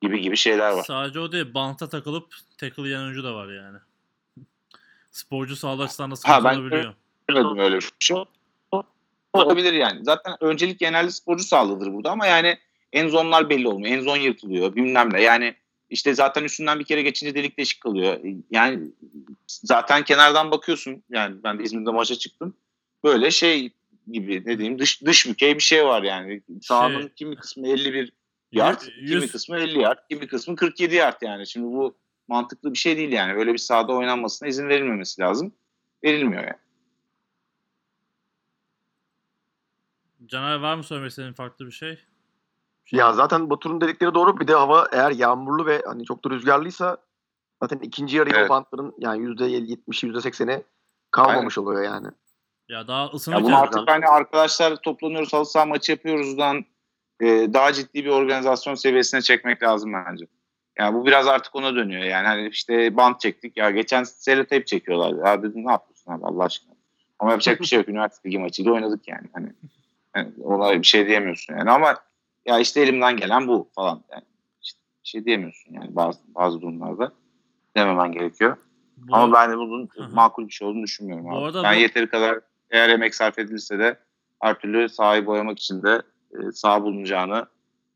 Gibi gibi şeyler var. Sadece o değil. Banta takılıp tackle yiyen oyuncu da var yani. Sporcu sağlık standartı Ha, ben- olabiliyor. Öyle bir şey. Olabilir yani. Zaten öncelik genelde sporcu sağlığıdır burada ama yani en zonlar belli olmuyor. En zon yırtılıyor bilmem ne. Yani işte zaten üstünden bir kere geçince delik deşik kalıyor. Yani zaten kenardan bakıyorsun. Yani ben de İzmir'de maça çıktım. Böyle şey gibi ne diyeyim dış, dış bükey bir şey var yani. Sahanın Şey- kimi kısmı 51 yard, Yüz- kimi kısmı 50 yard, kimi kısmı 47 yard yani. Şimdi bu mantıklı bir şey değil yani. Böyle bir sahada oynanmasına izin verilmemesi lazım. Verilmiyor yani. Caner var mı söylemek istediğin farklı bir şey? Ya zaten Batur'un dedikleri doğru. Bir de hava eğer yağmurlu ve hani çok da rüzgarlıysa zaten ikinci yarıya Evet. bantların yani %70'i %80'i kalmamış oluyor yani. Ya daha Ya ısınırken bunu artık hani arkadaşlar toplanıyoruz, halı saha maçı yapıyoruzdan e, daha ciddi bir organizasyon seviyesine çekmek lazım bence. Yani bu biraz artık ona dönüyor yani. Hani işte bant çektik ya geçen seloteyp çekiyorlar. Ya dedim ne yapıyorsun abi Allah aşkına. Ama yapacak bir şey yok. Üniversite ligi maçıyla oynadık yani. Hani, hani olay bir şey diyemiyorsun yani ama ya işte elimden gelen bu falan. Yani işte bir şey diyemiyorsun yani bazı bazı durumlarda dememen gerekiyor. bu, Ama ben de bunun Hı makul bir şey olduğunu düşünmüyorum. Bu abi. arada ben bu- yeteri kadar eğer emek sarf edilirse de her türlü sahayı boyamak için de e, saha bulunacağını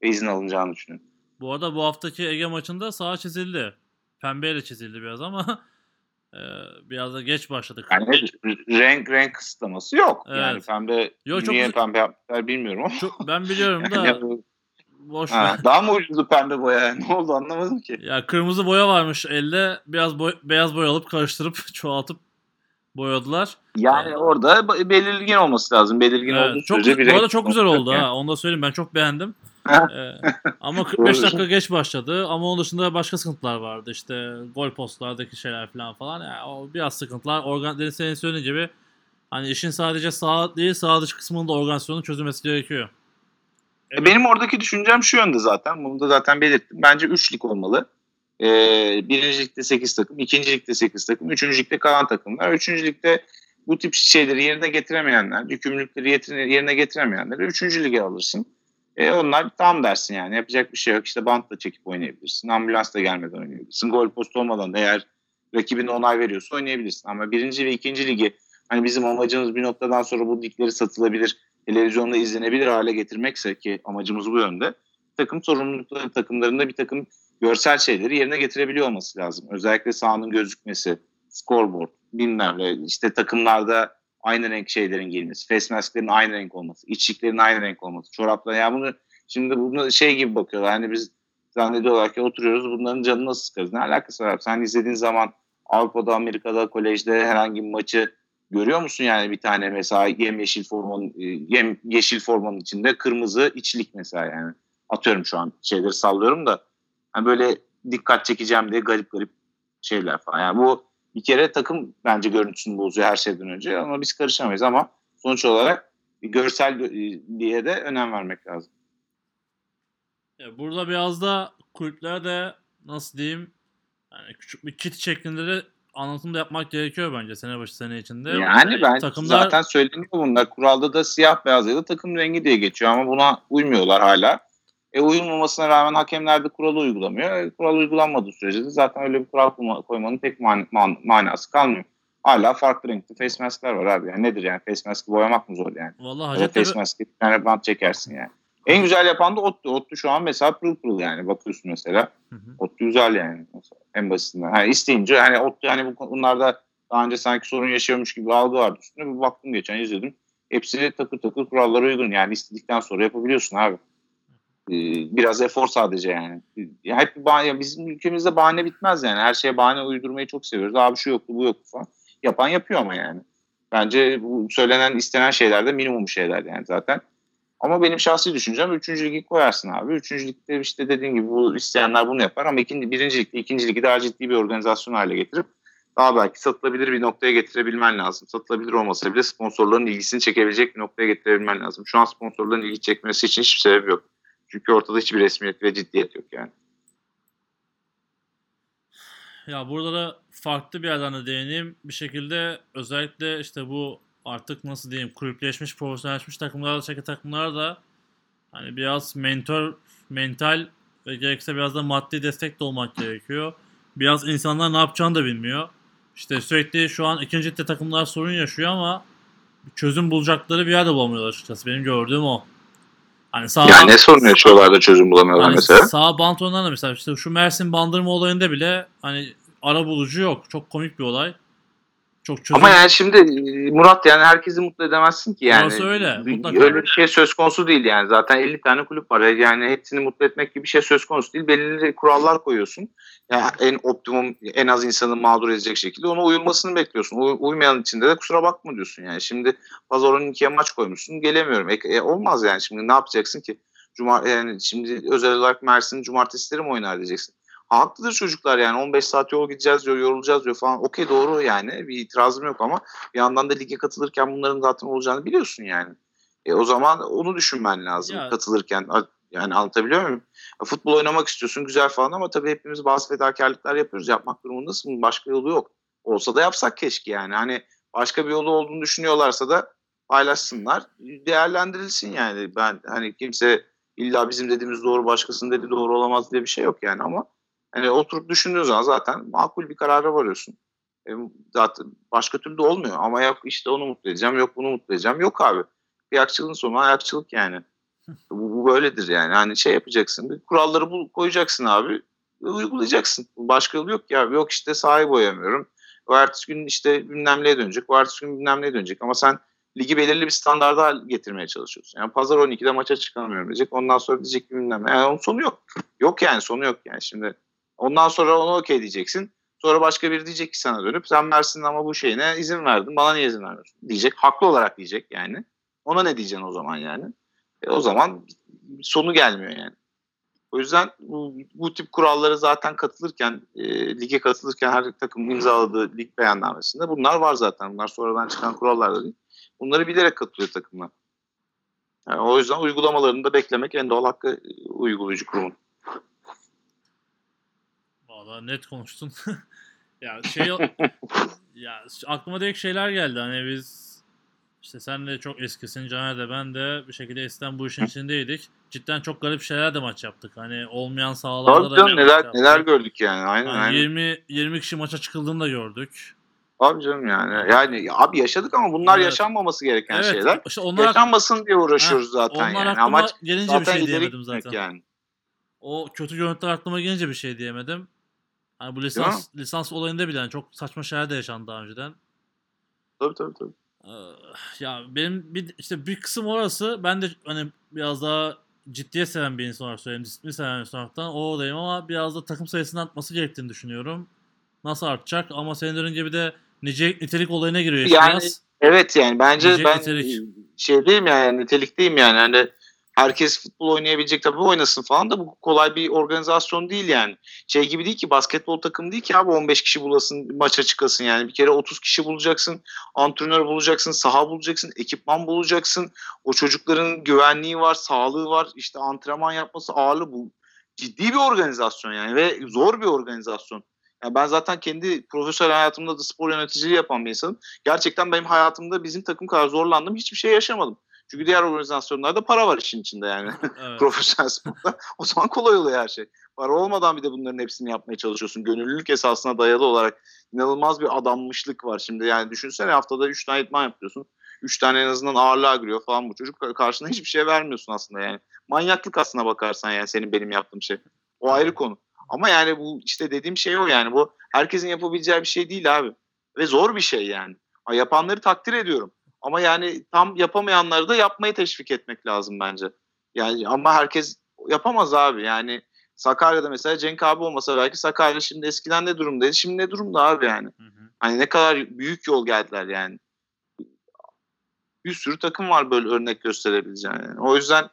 ve izin alınacağını düşünüyorum. Bu arada bu haftaki Ege maçında sağa çizildi. Pembeyle çizildi biraz ama e, biraz da geç başladık. Yani renk renk kısıtlaması yok. Evet. Yani pembe Yo, çok niye pembe yapmışlar bilmiyorum ama. Çok, ben biliyorum da boş ha, ver. daha mı ucuzdu pembe boya? Ne oldu anlamadım ki. Ya kırmızı boya varmış elde. Biraz boy, beyaz boya alıp karıştırıp çoğaltıp boyadılar. Yani Evet. orada belirgin olması lazım. Belirgin Evet, olduğu çok, sürece bir bu arada çok güzel oldu yani. ha. Onu da söyleyeyim ben çok beğendim. Ee, ama 45 Doğru. dakika geç başladı. Ama onun dışında başka sıkıntılar vardı. İşte gol postlardaki şeyler falan falan. Yani o biraz sıkıntılar. Organ, Deniz senin söylediğin gibi hani işin sadece sağ değil sağ dış kısmının da organizasyonun çözülmesi gerekiyor. E, Benim oradaki düşüncem şu yönde zaten. Bunu da zaten belirttim. Bence 3 lig olmalı. Ee, birinci ligde 8 takım, ikinci ligde 8 takım, üçüncü ligde kalan takımlar. Üçüncü ligde bu tip şeyleri yerine getiremeyenler, yükümlülükleri yerine getiremeyenleri üçüncü lige alırsın. E, onlar tam dersin yani. Yapacak bir şey yok. İşte bantla çekip oynayabilirsin. Ambulansla gelmeden oynayabilirsin. Gol postu olmadan da eğer rakibine onay veriyorsa oynayabilirsin. Ama birinci ve ikinci ligi hani bizim amacımız bir noktadan sonra bu ligleri satılabilir, televizyonda izlenebilir hale getirmekse ki amacımız bu yönde. Takım sorumlulukları takımlarında bir takım görsel şeyleri yerine getirebiliyor olması lazım. Özellikle sahanın gözükmesi, scoreboard, bilmem ne, işte takımlarda aynı renk şeylerin giyilmesi, face masklerin aynı renk olması, içliklerin aynı renk olması, çoraplar. Yani bunu şimdi bunu şey gibi bakıyorlar. Hani biz zannediyorlar ki oturuyoruz bunların canını nasıl sıkarız? Ne alakası var? Sen izlediğin zaman Avrupa'da, Amerika'da, kolejde herhangi bir maçı görüyor musun yani bir tane mesela yem yeşil formanın e, yem yeşil formanın içinde kırmızı içlik mesela yani. Atıyorum şu an şeyleri sallıyorum da hani böyle dikkat çekeceğim diye garip garip şeyler falan. Yani bu bir kere takım bence görüntüsünü bozuyor her şeyden önce ama biz karışamayız ama sonuç olarak görselliğe de önem vermek lazım. Ya burada biraz da kulüplere de nasıl diyeyim yani küçük bir kit şeklinde de anlatım da yapmak gerekiyor bence sene başı sene içinde. Yani ben takımlar zaten söyleniyor bunlar. Kuralda da siyah beyaz ya da takım rengi diye geçiyor ama buna uymuyorlar hala. E uyulmamasına rağmen hakemler de kuralı uygulamıyor. E, kural uygulanmadığı sürece de zaten öyle bir kural koyma- koymanın pek man- man- manası kalmıyor. Hala farklı renkli face mask'ler var abi. Yani nedir yani face mask'ı boyamak mı zor yani? Vallahi Hacettepe, face mask'ı bir tane bant çekersin yani. En güzel yapan da Ottu. Ottu şu an mesela pırıl pırıl yani bakıyorsun mesela. Hı hı. Ottu güzel yani mesela, en basitinden. Yani isteyince hani Ottu hani bu bunlarda daha önce sanki sorun yaşıyormuş gibi algı vardı üstüne. Bir baktım geçen izledim. Hepsi takır takır kurallara uygun. Yani istedikten sonra yapabiliyorsun abi. Ee, biraz efor sadece yani. Ya hep bahane, bizim ülkemizde bahane bitmez yani. Her şeye bahane uydurmayı çok seviyoruz. Abi şu yoktu bu yoktu falan. Yapan yapıyor ama yani. Bence bu söylenen istenen şeyler de minimum şeyler yani zaten. Ama benim şahsi düşüncem üçüncü ligi koyarsın abi. Üçüncü ligde işte dediğin gibi bu isteyenler bunu yapar ama ikinci, birinci ligde ikinci ligi daha ciddi bir organizasyon hale getirip daha belki satılabilir bir noktaya getirebilmen lazım. Satılabilir olmasa bile sponsorların ilgisini çekebilecek bir noktaya getirebilmen lazım. Şu an sponsorların ilgi çekmesi için hiçbir sebep yok. Çünkü ortada hiçbir resmiyet ve ciddiyet yok yani. Ya burada da farklı bir yerden de değineyim. Bir şekilde özellikle işte bu artık nasıl diyeyim kulüpleşmiş, profesyonelleşmiş takımlar, takımlar da hani biraz mentor, mental ve gerekirse biraz da maddi destek de olmak gerekiyor. Biraz insanlar ne yapacağını da bilmiyor. İşte sürekli şu an ikinci takımlar sorun yaşıyor ama çözüm bulacakları bir yerde bulamıyorlar açıkçası. Benim gördüğüm o. Hani sağ Yani ne sorun yaşıyorlar da çözüm bulamıyorlar Hani mesela? Sağ bant oyundan da mesela işte şu Mersin bandırma olayında bile hani ara bulucu yok. Çok komik bir olay. Çok çözüm. Ama yani şimdi e, Murat yani herkesi mutlu edemezsin ki yani. Orası öyle, mutlaka. Öyle bir şey söz konusu değil yani. Zaten 50 tane kulüp var. Yani hepsini mutlu etmek gibi bir şey söz konusu değil. Belirli kurallar koyuyorsun. Yani en optimum, en az insanı mağdur edecek şekilde ona uyulmasını bekliyorsun. Uy- uymayan içinde de kusura bakma diyorsun yani. Şimdi pazar 12'ye maç koymuşsun. Gelemiyorum. E, e, olmaz yani. Şimdi ne yapacaksın ki? Cuma, yani şimdi özel olarak Mersin cumartesileri mi oynar diyeceksin. Haklıdır çocuklar yani 15 saat yol gideceğiz diyor, yorulacağız diyor falan. Okey doğru yani bir itirazım yok ama bir yandan da lige katılırken bunların zaten olacağını biliyorsun yani. E, o zaman onu düşünmen lazım Ya- katılırken. Yani anlatabiliyor muyum? Futbol oynamak istiyorsun güzel falan ama tabii hepimiz bazı fedakarlıklar yapıyoruz. Yapmak durumundasın. Başka yolu yok. Olsa da yapsak keşke yani. Hani başka bir yolu olduğunu düşünüyorlarsa da paylaşsınlar. Değerlendirilsin yani. Ben hani kimse illa bizim dediğimiz doğru başkasının dediği doğru olamaz diye bir şey yok yani ama hani oturup düşündüğün zaman zaten makul bir karara varıyorsun. E, zaten başka türlü de olmuyor ama yok işte onu mutlu edeceğim yok bunu mutlu edeceğim yok abi. Bir ayakçılığın sonu ayakçılık yani. bu, bu böyledir yani. Hani şey yapacaksın. Kuralları bul, koyacaksın abi. ve Uygulayacaksın. Başka yolu yok ya. Yok işte sahayı boyamıyorum. O ertesi gün işte bilmem neye dönecek. O ertesi gün bilmem neye dönecek. Ama sen ligi belirli bir standarda getirmeye çalışıyorsun. Yani pazar 12'de maça çıkamıyorum diyecek. Ondan sonra diyecek ki bilmem ne. Yani onun sonu yok. Yok yani sonu yok yani şimdi. Ondan sonra onu okey diyeceksin. Sonra başka biri diyecek ki sana dönüp sen Mersin'in ama bu şeyine izin verdin. Bana niye izin vermiyorsun? Diyecek. Haklı olarak diyecek yani. Ona ne diyeceksin o zaman yani? E, o zaman sonu gelmiyor yani. O yüzden bu, bu tip kuralları zaten katılırken, e, lige katılırken her takım imzaladığı lig beyannamesinde bunlar var zaten. Bunlar sonradan çıkan kurallar da değil. Bunları bilerek katılıyor takımlar. Yani o yüzden uygulamalarını da beklemek en doğal hakkı e, uygulayıcı kurumun. Valla net konuştun. ya şey ya aklıma direkt şeyler geldi. Hani biz işte sen de çok eskisin Caner de ben de bir şekilde eskiden bu işin içindeydik. Cidden çok garip şeyler de maç yaptık. Hani olmayan sahalarda Tabii da canım neler, neler gördük yani. Aynen Hani aynen. 20 20 kişi maça çıkıldığını da gördük. Abi canım yani. Yani abi yaşadık ama bunlar Evet. yaşanmaması gereken evet. şeyler. işte onlar Yaşanmasın diye uğraşıyoruz Heh, zaten onlar yani. Amaç gelince bir zaten şey ileri diyemedim zaten. yani. O kötü görüntüler aklıma gelince bir şey diyemedim. Hani bu lisans lisans olayında bile hani çok saçma şeyler de yaşandı daha önceden. Tabii tabii tabii. Ee, Ya benim bir işte bir kısım orası ben de hani biraz daha ciddiye seven bir insan olarak söyleyeyim. Disiplini seven bir insan olaraktan o olayım ama biraz da takım sayısının artması gerektiğini düşünüyorum. Nasıl artacak ama senin dediğin gibi de nicelik nitelik olayına giriyor Yani biraz. Evet yani bence Diyecek ben nitelik. şey değilim yani nitelikteyim yani. Hani herkes futbol oynayabilecek tabii oynasın falan da bu kolay bir organizasyon değil yani. Şey gibi değil ki basketbol takımı değil ki abi 15 kişi bulasın maça çıkasın yani. Bir kere 30 kişi bulacaksın, antrenör bulacaksın, saha bulacaksın, ekipman bulacaksın. O çocukların güvenliği var, sağlığı var, işte antrenman yapması ağırlığı bu. Ciddi bir organizasyon yani ve zor bir organizasyon. Yani ben zaten kendi profesyonel hayatımda da spor yöneticiliği yapan bir insanım. Gerçekten benim hayatımda bizim takım kadar zorlandım hiçbir şey yaşamadım. Çünkü diğer organizasyonlarda para var işin içinde yani. Evet. Profesyonel sporda. O zaman kolay oluyor her şey. Para olmadan bir de bunların hepsini yapmaya çalışıyorsun. Gönüllülük esasına dayalı olarak inanılmaz bir adanmışlık var şimdi. Yani düşünsene haftada 3 tane idman yapıyorsun. üç tane en azından ağırlığa giriyor falan bu çocuk. Karşına hiçbir şey vermiyorsun aslında yani. Manyaklık aslına bakarsan yani senin benim yaptığım şey. O ayrı konu. Ama yani bu işte dediğim şey o yani. Bu herkesin yapabileceği bir şey değil abi. Ve zor bir şey yani. Yapanları takdir ediyorum. Ama yani tam yapamayanları da yapmayı teşvik etmek lazım bence. Yani ama herkes yapamaz abi. Yani Sakarya'da mesela Cenk abi olmasa belki Sakarya şimdi eskiden ne durumdaydı? Şimdi ne durumda abi yani? Hı hı. Hani ne kadar büyük yol geldiler yani. Bir sürü takım var böyle örnek gösterebileceğin. Yani. O yüzden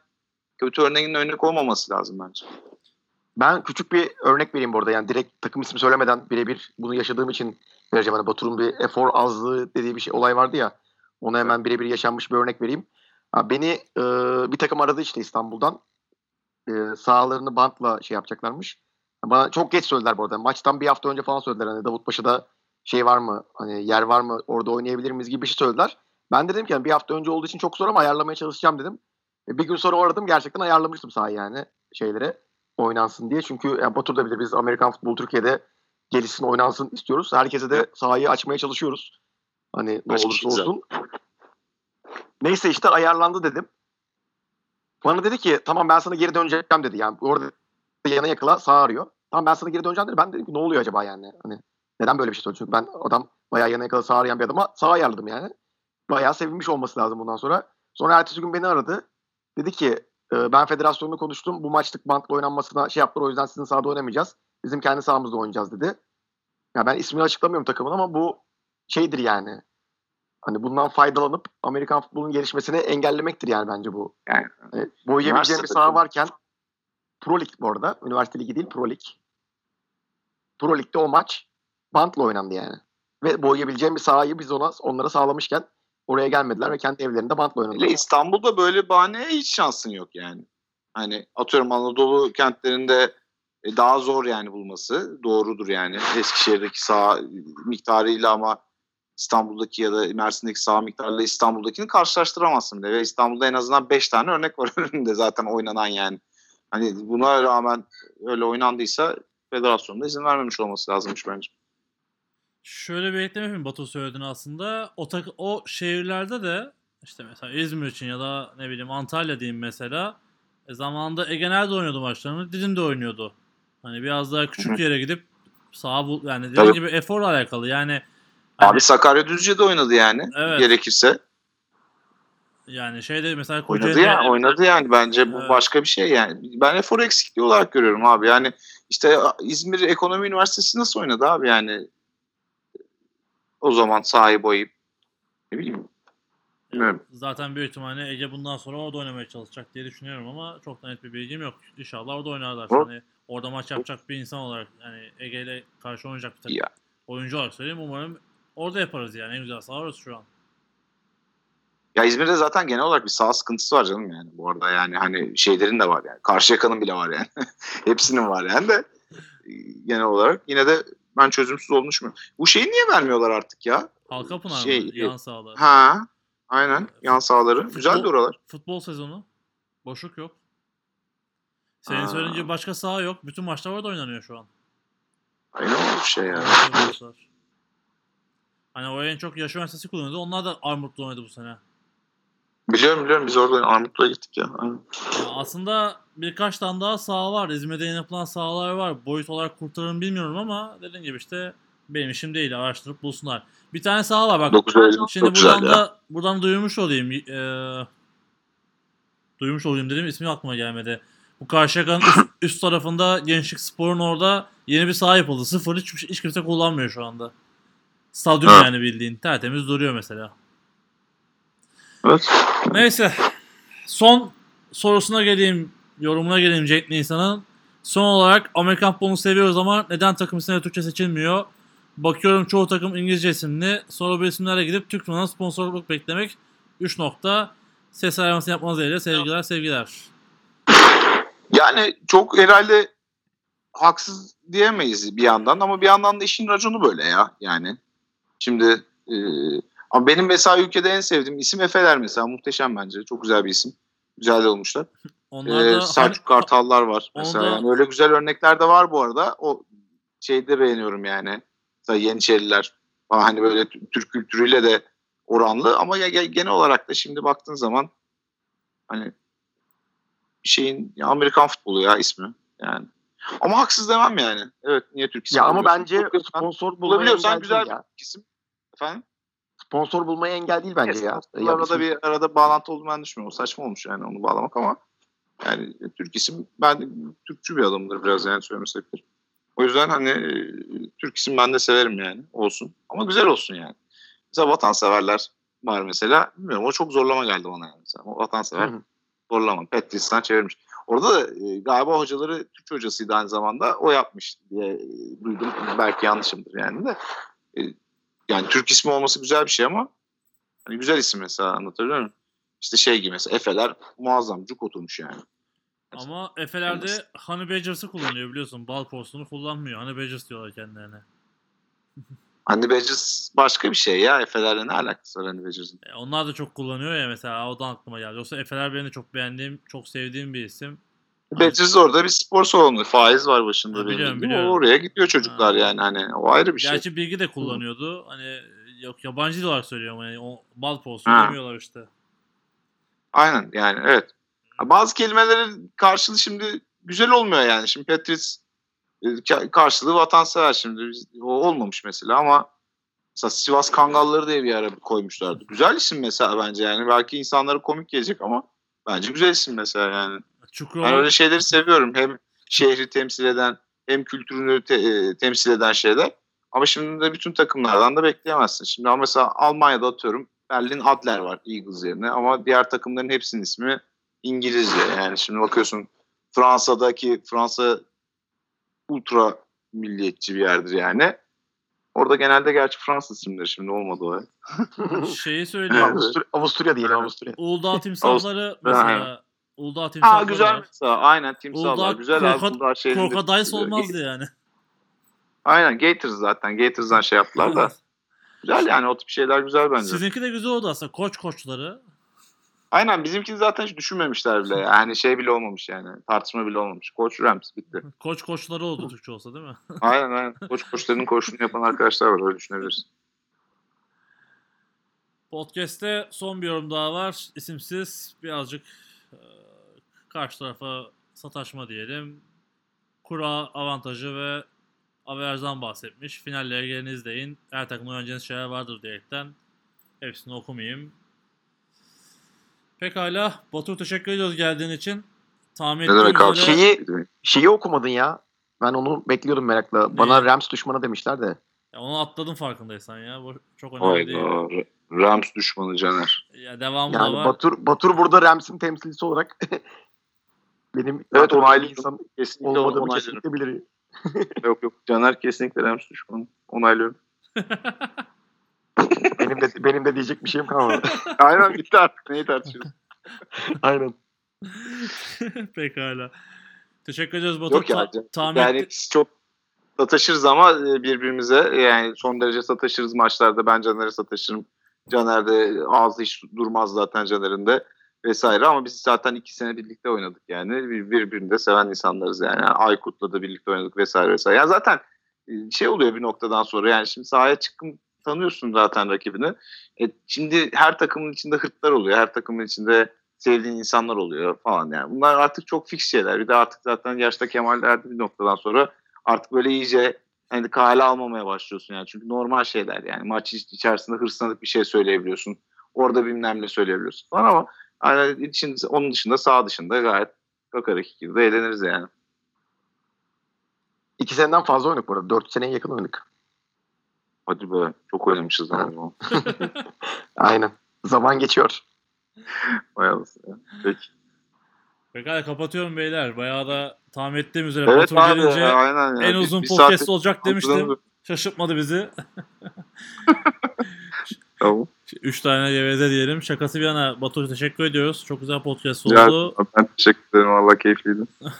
kötü örneğin örnek olmaması lazım bence. Ben küçük bir örnek vereyim bu arada. Yani direkt takım ismi söylemeden birebir bunu yaşadığım için vereceğim. Hani Batur'un bir efor azlığı dediği bir şey olay vardı ya. Ona hemen birebir yaşanmış bir örnek vereyim. Ha, beni e, bir takım aradı işte İstanbul'dan. E, sahalarını bantla şey yapacaklarmış. Bana çok geç söylediler bu arada. Maçtan bir hafta önce falan söylediler. Hani Davutpaşa'da şey var mı? Hani yer var mı? Orada oynayabilir miyiz gibi bir şey söylediler. Ben de dedim ki yani bir hafta önce olduğu için çok zor ama ayarlamaya çalışacağım dedim. E, bir gün sonra aradım. Gerçekten ayarlamıştım sahayı yani şeylere oynansın diye. Çünkü yani Batur da bilir biz Amerikan futbolu Türkiye'de gelişsin oynansın istiyoruz. Herkese de sahayı açmaya çalışıyoruz. Hani ne olursa olsun. Neyse işte ayarlandı dedim. Bana dedi ki tamam ben sana geri döneceğim dedi. Yani orada yana yakıla sağ arıyor. Tamam ben sana geri döneceğim dedi. Ben dedim ki ne oluyor acaba yani? Hani neden böyle bir şey söylüyor? Çünkü ben adam bayağı yana yakıla sağ arayan bir adama sağ ayarladım yani. Bayağı sevinmiş olması lazım bundan sonra. Sonra ertesi gün beni aradı. Dedi ki e, ben federasyonla konuştum. Bu maçlık bantla oynanmasına şey yaptılar. O yüzden sizin sahada oynamayacağız. Bizim kendi sahamızda oynayacağız dedi. Ya ben ismini açıklamıyorum takımın ama bu şeydir yani. Hani bundan faydalanıp Amerikan futbolunun gelişmesini engellemektir yani bence bu. Yani Yani boyayabileceğim bir saha varken Pro Lig bu arada. Üniversite ligi değil Pro Lig. Pro Lig'de o maç bantla oynandı yani. Ve boyayabileceğim bir sahayı biz ona onlara sağlamışken oraya gelmediler ve kendi evlerinde bantla oynadılar. İstanbul'da böyle bahaneye hiç şansın yok yani. Hani atıyorum Anadolu kentlerinde e, daha zor yani bulması. Doğrudur yani. Eskişehir'deki saha miktarıyla ama İstanbul'daki ya da Mersin'deki saha miktarıyla İstanbul'dakini karşılaştıramazsın bile. Ve İstanbul'da en azından 5 tane örnek var önünde zaten oynanan yani. Hani buna rağmen öyle oynandıysa federasyonda izin vermemiş olması lazımmış bence. Şöyle bir ekleme yapayım Batu söylediğini aslında. O, tak- o şehirlerde de işte mesela İzmir için ya da ne bileyim Antalya diyeyim mesela. E zamanında Ege nerede oynuyordu maçlarını? Didim'de oynuyordu. Hani biraz daha küçük yere gidip sağa bul yani dediğim gibi eforla alakalı. Yani Abi Sakarya Düzce'de oynadı yani Evet. gerekirse. yani şeyde mesela Oynadı Kocaeli'de- ya, oynadı yani bence bu Evet. başka bir şey yani. Ben efor eksikliği olarak görüyorum abi. Yani işte İzmir Ekonomi Üniversitesi nasıl oynadı abi yani? O zaman sahayı boyayıp ne bileyim. Bilmiyorum. Zaten büyük ihtimalle Ege bundan sonra orada oynamaya çalışacak diye düşünüyorum ama çok da net bir bilgim yok. İnşallah orada oynarlar. Hı. Hani orada maç yapacak bir insan olarak yani Ege ile karşı oynayacak bir takım. Ya. oyuncu olarak söyleyeyim. Umarım orada yaparız yani. En güzel saha orası şu an. Ya İzmir'de zaten genel olarak bir saha sıkıntısı var canım yani. Bu arada yani hani şeylerin de var yani. Karşıyaka'nın bile var yani. Hepsinin var yani de e, genel olarak yine de ben çözümsüz olduğunu düşünmüyorum. Bu şeyi niye vermiyorlar artık ya? Halkapınar Şey, mı? Yan sahalar. Ha, aynen yan sahaları. Güzeldi oralar. Futbol sezonu. Boşluk yok. Senin Aa. söylediğin gibi başka saha yok. Bütün maçlar orada oynanıyor şu an. Aynen bir şey yani. Hani o en çok Yaş Üniversitesi kullanıyordu. Onlar da Armutlu oynadı bu sene. Biliyorum biliyorum biz orada Armutlu'ya gittik ya. Aynen. Ya aslında birkaç tane daha saha var. İzmir'de yapılan sahalar var. Boyut olarak kurtarır mı bilmiyorum ama dediğim gibi işte benim işim değil. Araştırıp bulsunlar. Bir tane saha var bak. 9 Eylül Şimdi çok buradan ya. da buradan duyurmuş olayım. Eee duyurmuş olayım dedim ismi aklıma gelmedi. Bu Karşıyaka'nın üst, üst tarafında Gençlik Spor'un orada yeni bir saha yapıldı. Sıfır hiç, hiç kimse kullanmıyor şu anda. Stadyum Ha. yani bildiğin. Tertemiz duruyor mesela. Evet. Neyse. Son sorusuna geleyim. Yorumuna geleyim Jack Nisan'ın. Son olarak Amerikan futbolunu seviyoruz ama neden takım isimleri Türkçe seçilmiyor? Bakıyorum çoğu takım İngilizce isimli. Sonra bu isimlerle gidip Türk firmadan sponsorluk beklemek 3 nokta. Ses ayarlamasını yapmanız dileğiyle sevgiler sevgiler. Yani çok herhalde haksız diyemeyiz bir yandan ama bir yandan da işin raconu böyle ya yani. Şimdi e, ama benim mesela ülkede en sevdiğim isim Efeler mesela muhteşem bence. Çok güzel bir isim. Güzel de olmuşlar. Onlar Ee, Selçuk hani- Kartallar var mesela. da- Yani öyle güzel örnekler de var bu arada. O şeyde beğeniyorum yani. Mesela Yeniçeriler falan hani böyle Türk kültürüyle de oranlı ama ya, ya- genel olarak da şimdi baktığın zaman hani şeyin ya Amerikan futbolu ya ismi yani. Ama haksız demem yani. Evet niye Türk ismi Ya ama bence sponsor bulabiliyorsan güzel değil bir ya. isim. Efendim? Sponsor bulmaya engel değil bence ya. Evet, Arada bir arada bağlantı olduğunu ben düşünmüyorum. Saçma olmuş yani onu bağlamak ama yani Türk isim ben Türkçü bir adamdır biraz yani söylemesektir. O yüzden hani e, Türk isim ben de severim yani olsun. Ama güzel olsun yani. Mesela vatanseverler var mesela. Bilmiyorum o çok zorlama geldi bana yani. Mesela. O vatansever Hı hı. zorlama. Petris'ten çevirmiş. Orada da e, galiba hocaları Türkçe hocasıydı aynı zamanda. O yapmış diye e, duydum. Belki yanlışımdır yani de. E, yani Türk ismi olması güzel bir şey ama hani güzel isim mesela anlatabiliyor muyum? İşte şey gibi mesela Efeler muazzam cuk oturmuş yani. Ama Efe'lerde Honey Badgers'ı kullanıyor biliyorsun. Bal porsunu kullanmıyor. Honey Badgers diyorlar kendilerine. Hani Badgers başka bir şey ya. Efeler'le ne alakası var Hani Badgers'ın? E, onlar da çok kullanıyor ya mesela. Odan aklıma geldi. Yoksa Efe'ler benim de çok beğendiğim, çok sevdiğim bir isim. Badgers orada bir spor salonu. Faiz var başında. Ha, biliyorum, biliyorum. Oraya gidiyor çocuklar Ha. yani. Hani o ayrı bir şey. Gerçi Bilgi de kullanıyordu. Hani yok yabancı dil olarak söylüyorum. Hani o bal Ha. demiyorlar işte. Aynen yani evet. Bazı kelimelerin karşılığı şimdi güzel olmuyor yani. Şimdi Petris e, ka- karşılığı vatansever şimdi. O olmamış mesela ama mesela Sivas Kangalları diye bir ara koymuşlardı. Güzel isim mesela bence yani. Belki insanlara komik gelecek ama bence güzel isim mesela yani. Çukurova, Ben öyle şeyleri seviyorum. Hem şehri temsil eden hem kültürünü te- e, temsil eden şeyler. Ama şimdi de bütün takımlardan da bekleyemezsin. Şimdi ama mesela Almanya'da atıyorum Berlin Adler var Eagles yerine ama diğer takımların hepsinin ismi İngilizce. Yani şimdi bakıyorsun Fransa'daki Fransa ultra milliyetçi bir yerdir yani. Orada genelde gerçi Fransız isimleri şimdi olmadı o. şeyi söyleyeyim. Avusturya, Avusturya diyelim Avusturya. Uludağ timsahları mesela. Uludağ timsahları Aa güzel var. mesela aynen timsahlar. Uludağ Güzel abi. Kroka- Uludağ şehrinde- Crocodiles olmazdı yani. Aynen Gators zaten. Gators'dan şey yaptılar da. Güzel yani o tip şeyler güzel bence. Sizinki de güzel oldu aslında. Koç koçları. Aynen bizimkini zaten hiç düşünmemişler bile. Yani şey bile olmamış yani. Tartışma bile olmamış. Koç Rams bitti. Koç koçları oldu Türkçe olsa değil mi? Aynen aynen. Koç koçlarının koçluğunu yapan arkadaşlar var. Öyle düşünebiliriz. Podcast'te son bir yorum daha var. İsimsiz birazcık e, karşı tarafa sataşma diyelim. Kura avantajı ve averajdan bahsetmiş. Finallere gelin izleyin. Her takımda öğreneceğiniz şeyler vardır diyerekten. Hepsini okumayayım. Pekala. Batu teşekkür ediyoruz geldiğin için. Tahmin Ne demek abi? Şeyi şeyi okumadın ya. Ben onu bekliyordum merakla. Bana Rams düşmanı demişler de. Ya onu atladın farkındaysan ya. Bu çok önemli değil. Hayda. Rams düşmanı Caner. Ya devamı da Yani var. Batur Batur burada Rams'in temsilcisi olarak benim Evet onaylıyorum. insan Kesinlikle olmadığımı kesinlikle bilir. Yok yok. Caner kesinlikle Rams düşmanı. Onaylıyorum. Benim de benim de diyecek bir şeyim kalmadı. Aynen bitti artık. Neyi tartışıyoruz? Aynen. Pekala. Teşekkür ediyoruz Batu. Yok ya. Ta- tahmin yani etti- çok sataşırız ama e, birbirimize yani son derece sataşırız maçlarda. Ben Caner'e sataşırım. Caner de ağzı hiç durmaz zaten Caner'in de vesaire ama biz zaten iki sene birlikte oynadık yani. Bir- Birbirini de seven insanlarız yani. yani Aykut'la da birlikte oynadık vesaire vesaire. Yani zaten e, şey oluyor bir noktadan sonra yani şimdi sahaya çıkın tanıyorsun zaten rakibini. E, şimdi her takımın içinde hırtlar oluyor. Her takımın içinde sevdiğin insanlar oluyor falan yani. Bunlar artık çok fix şeyler. Bir de artık zaten yaşta Kemal derdi bir noktadan sonra artık böyle iyice hani kale almamaya başlıyorsun yani. Çünkü normal şeyler yani. Maç iç- içerisinde hırslanıp bir şey söyleyebiliyorsun. Orada bilmem ne söyleyebiliyorsun falan ama yani için, onun dışında sağ dışında gayet kakarak gibi de eğleniriz yani. İki seneden fazla oynadık bu arada. Dört seneye yakın oynadık. Hadi be çok oynamışız yani. Aynen. Zaman geçiyor. Ya. Peki. Pekala kapatıyorum beyler. Bayağı da tahmin ettiğim üzere Evet abi gelince aynen ya. en Bir- uzun bir podcast saate- olacak demiştim. Şaşırtmadı bizi. Tamam. Üç tane geveze diyelim. Şakası bir yana Batu teşekkür ediyoruz. Çok güzel podcast oldu. ederim. Ben teşekkür ederim. Valla keyifliydi.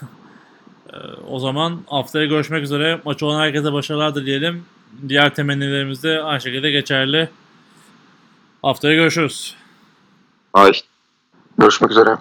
Ee, o zaman haftaya görüşmek üzere. Maç olan herkese başarılar dileyelim. Diğer temennilerimiz de aynı şekilde geçerli. Haftaya görüşürüz. Ay. Görüşmek üzere.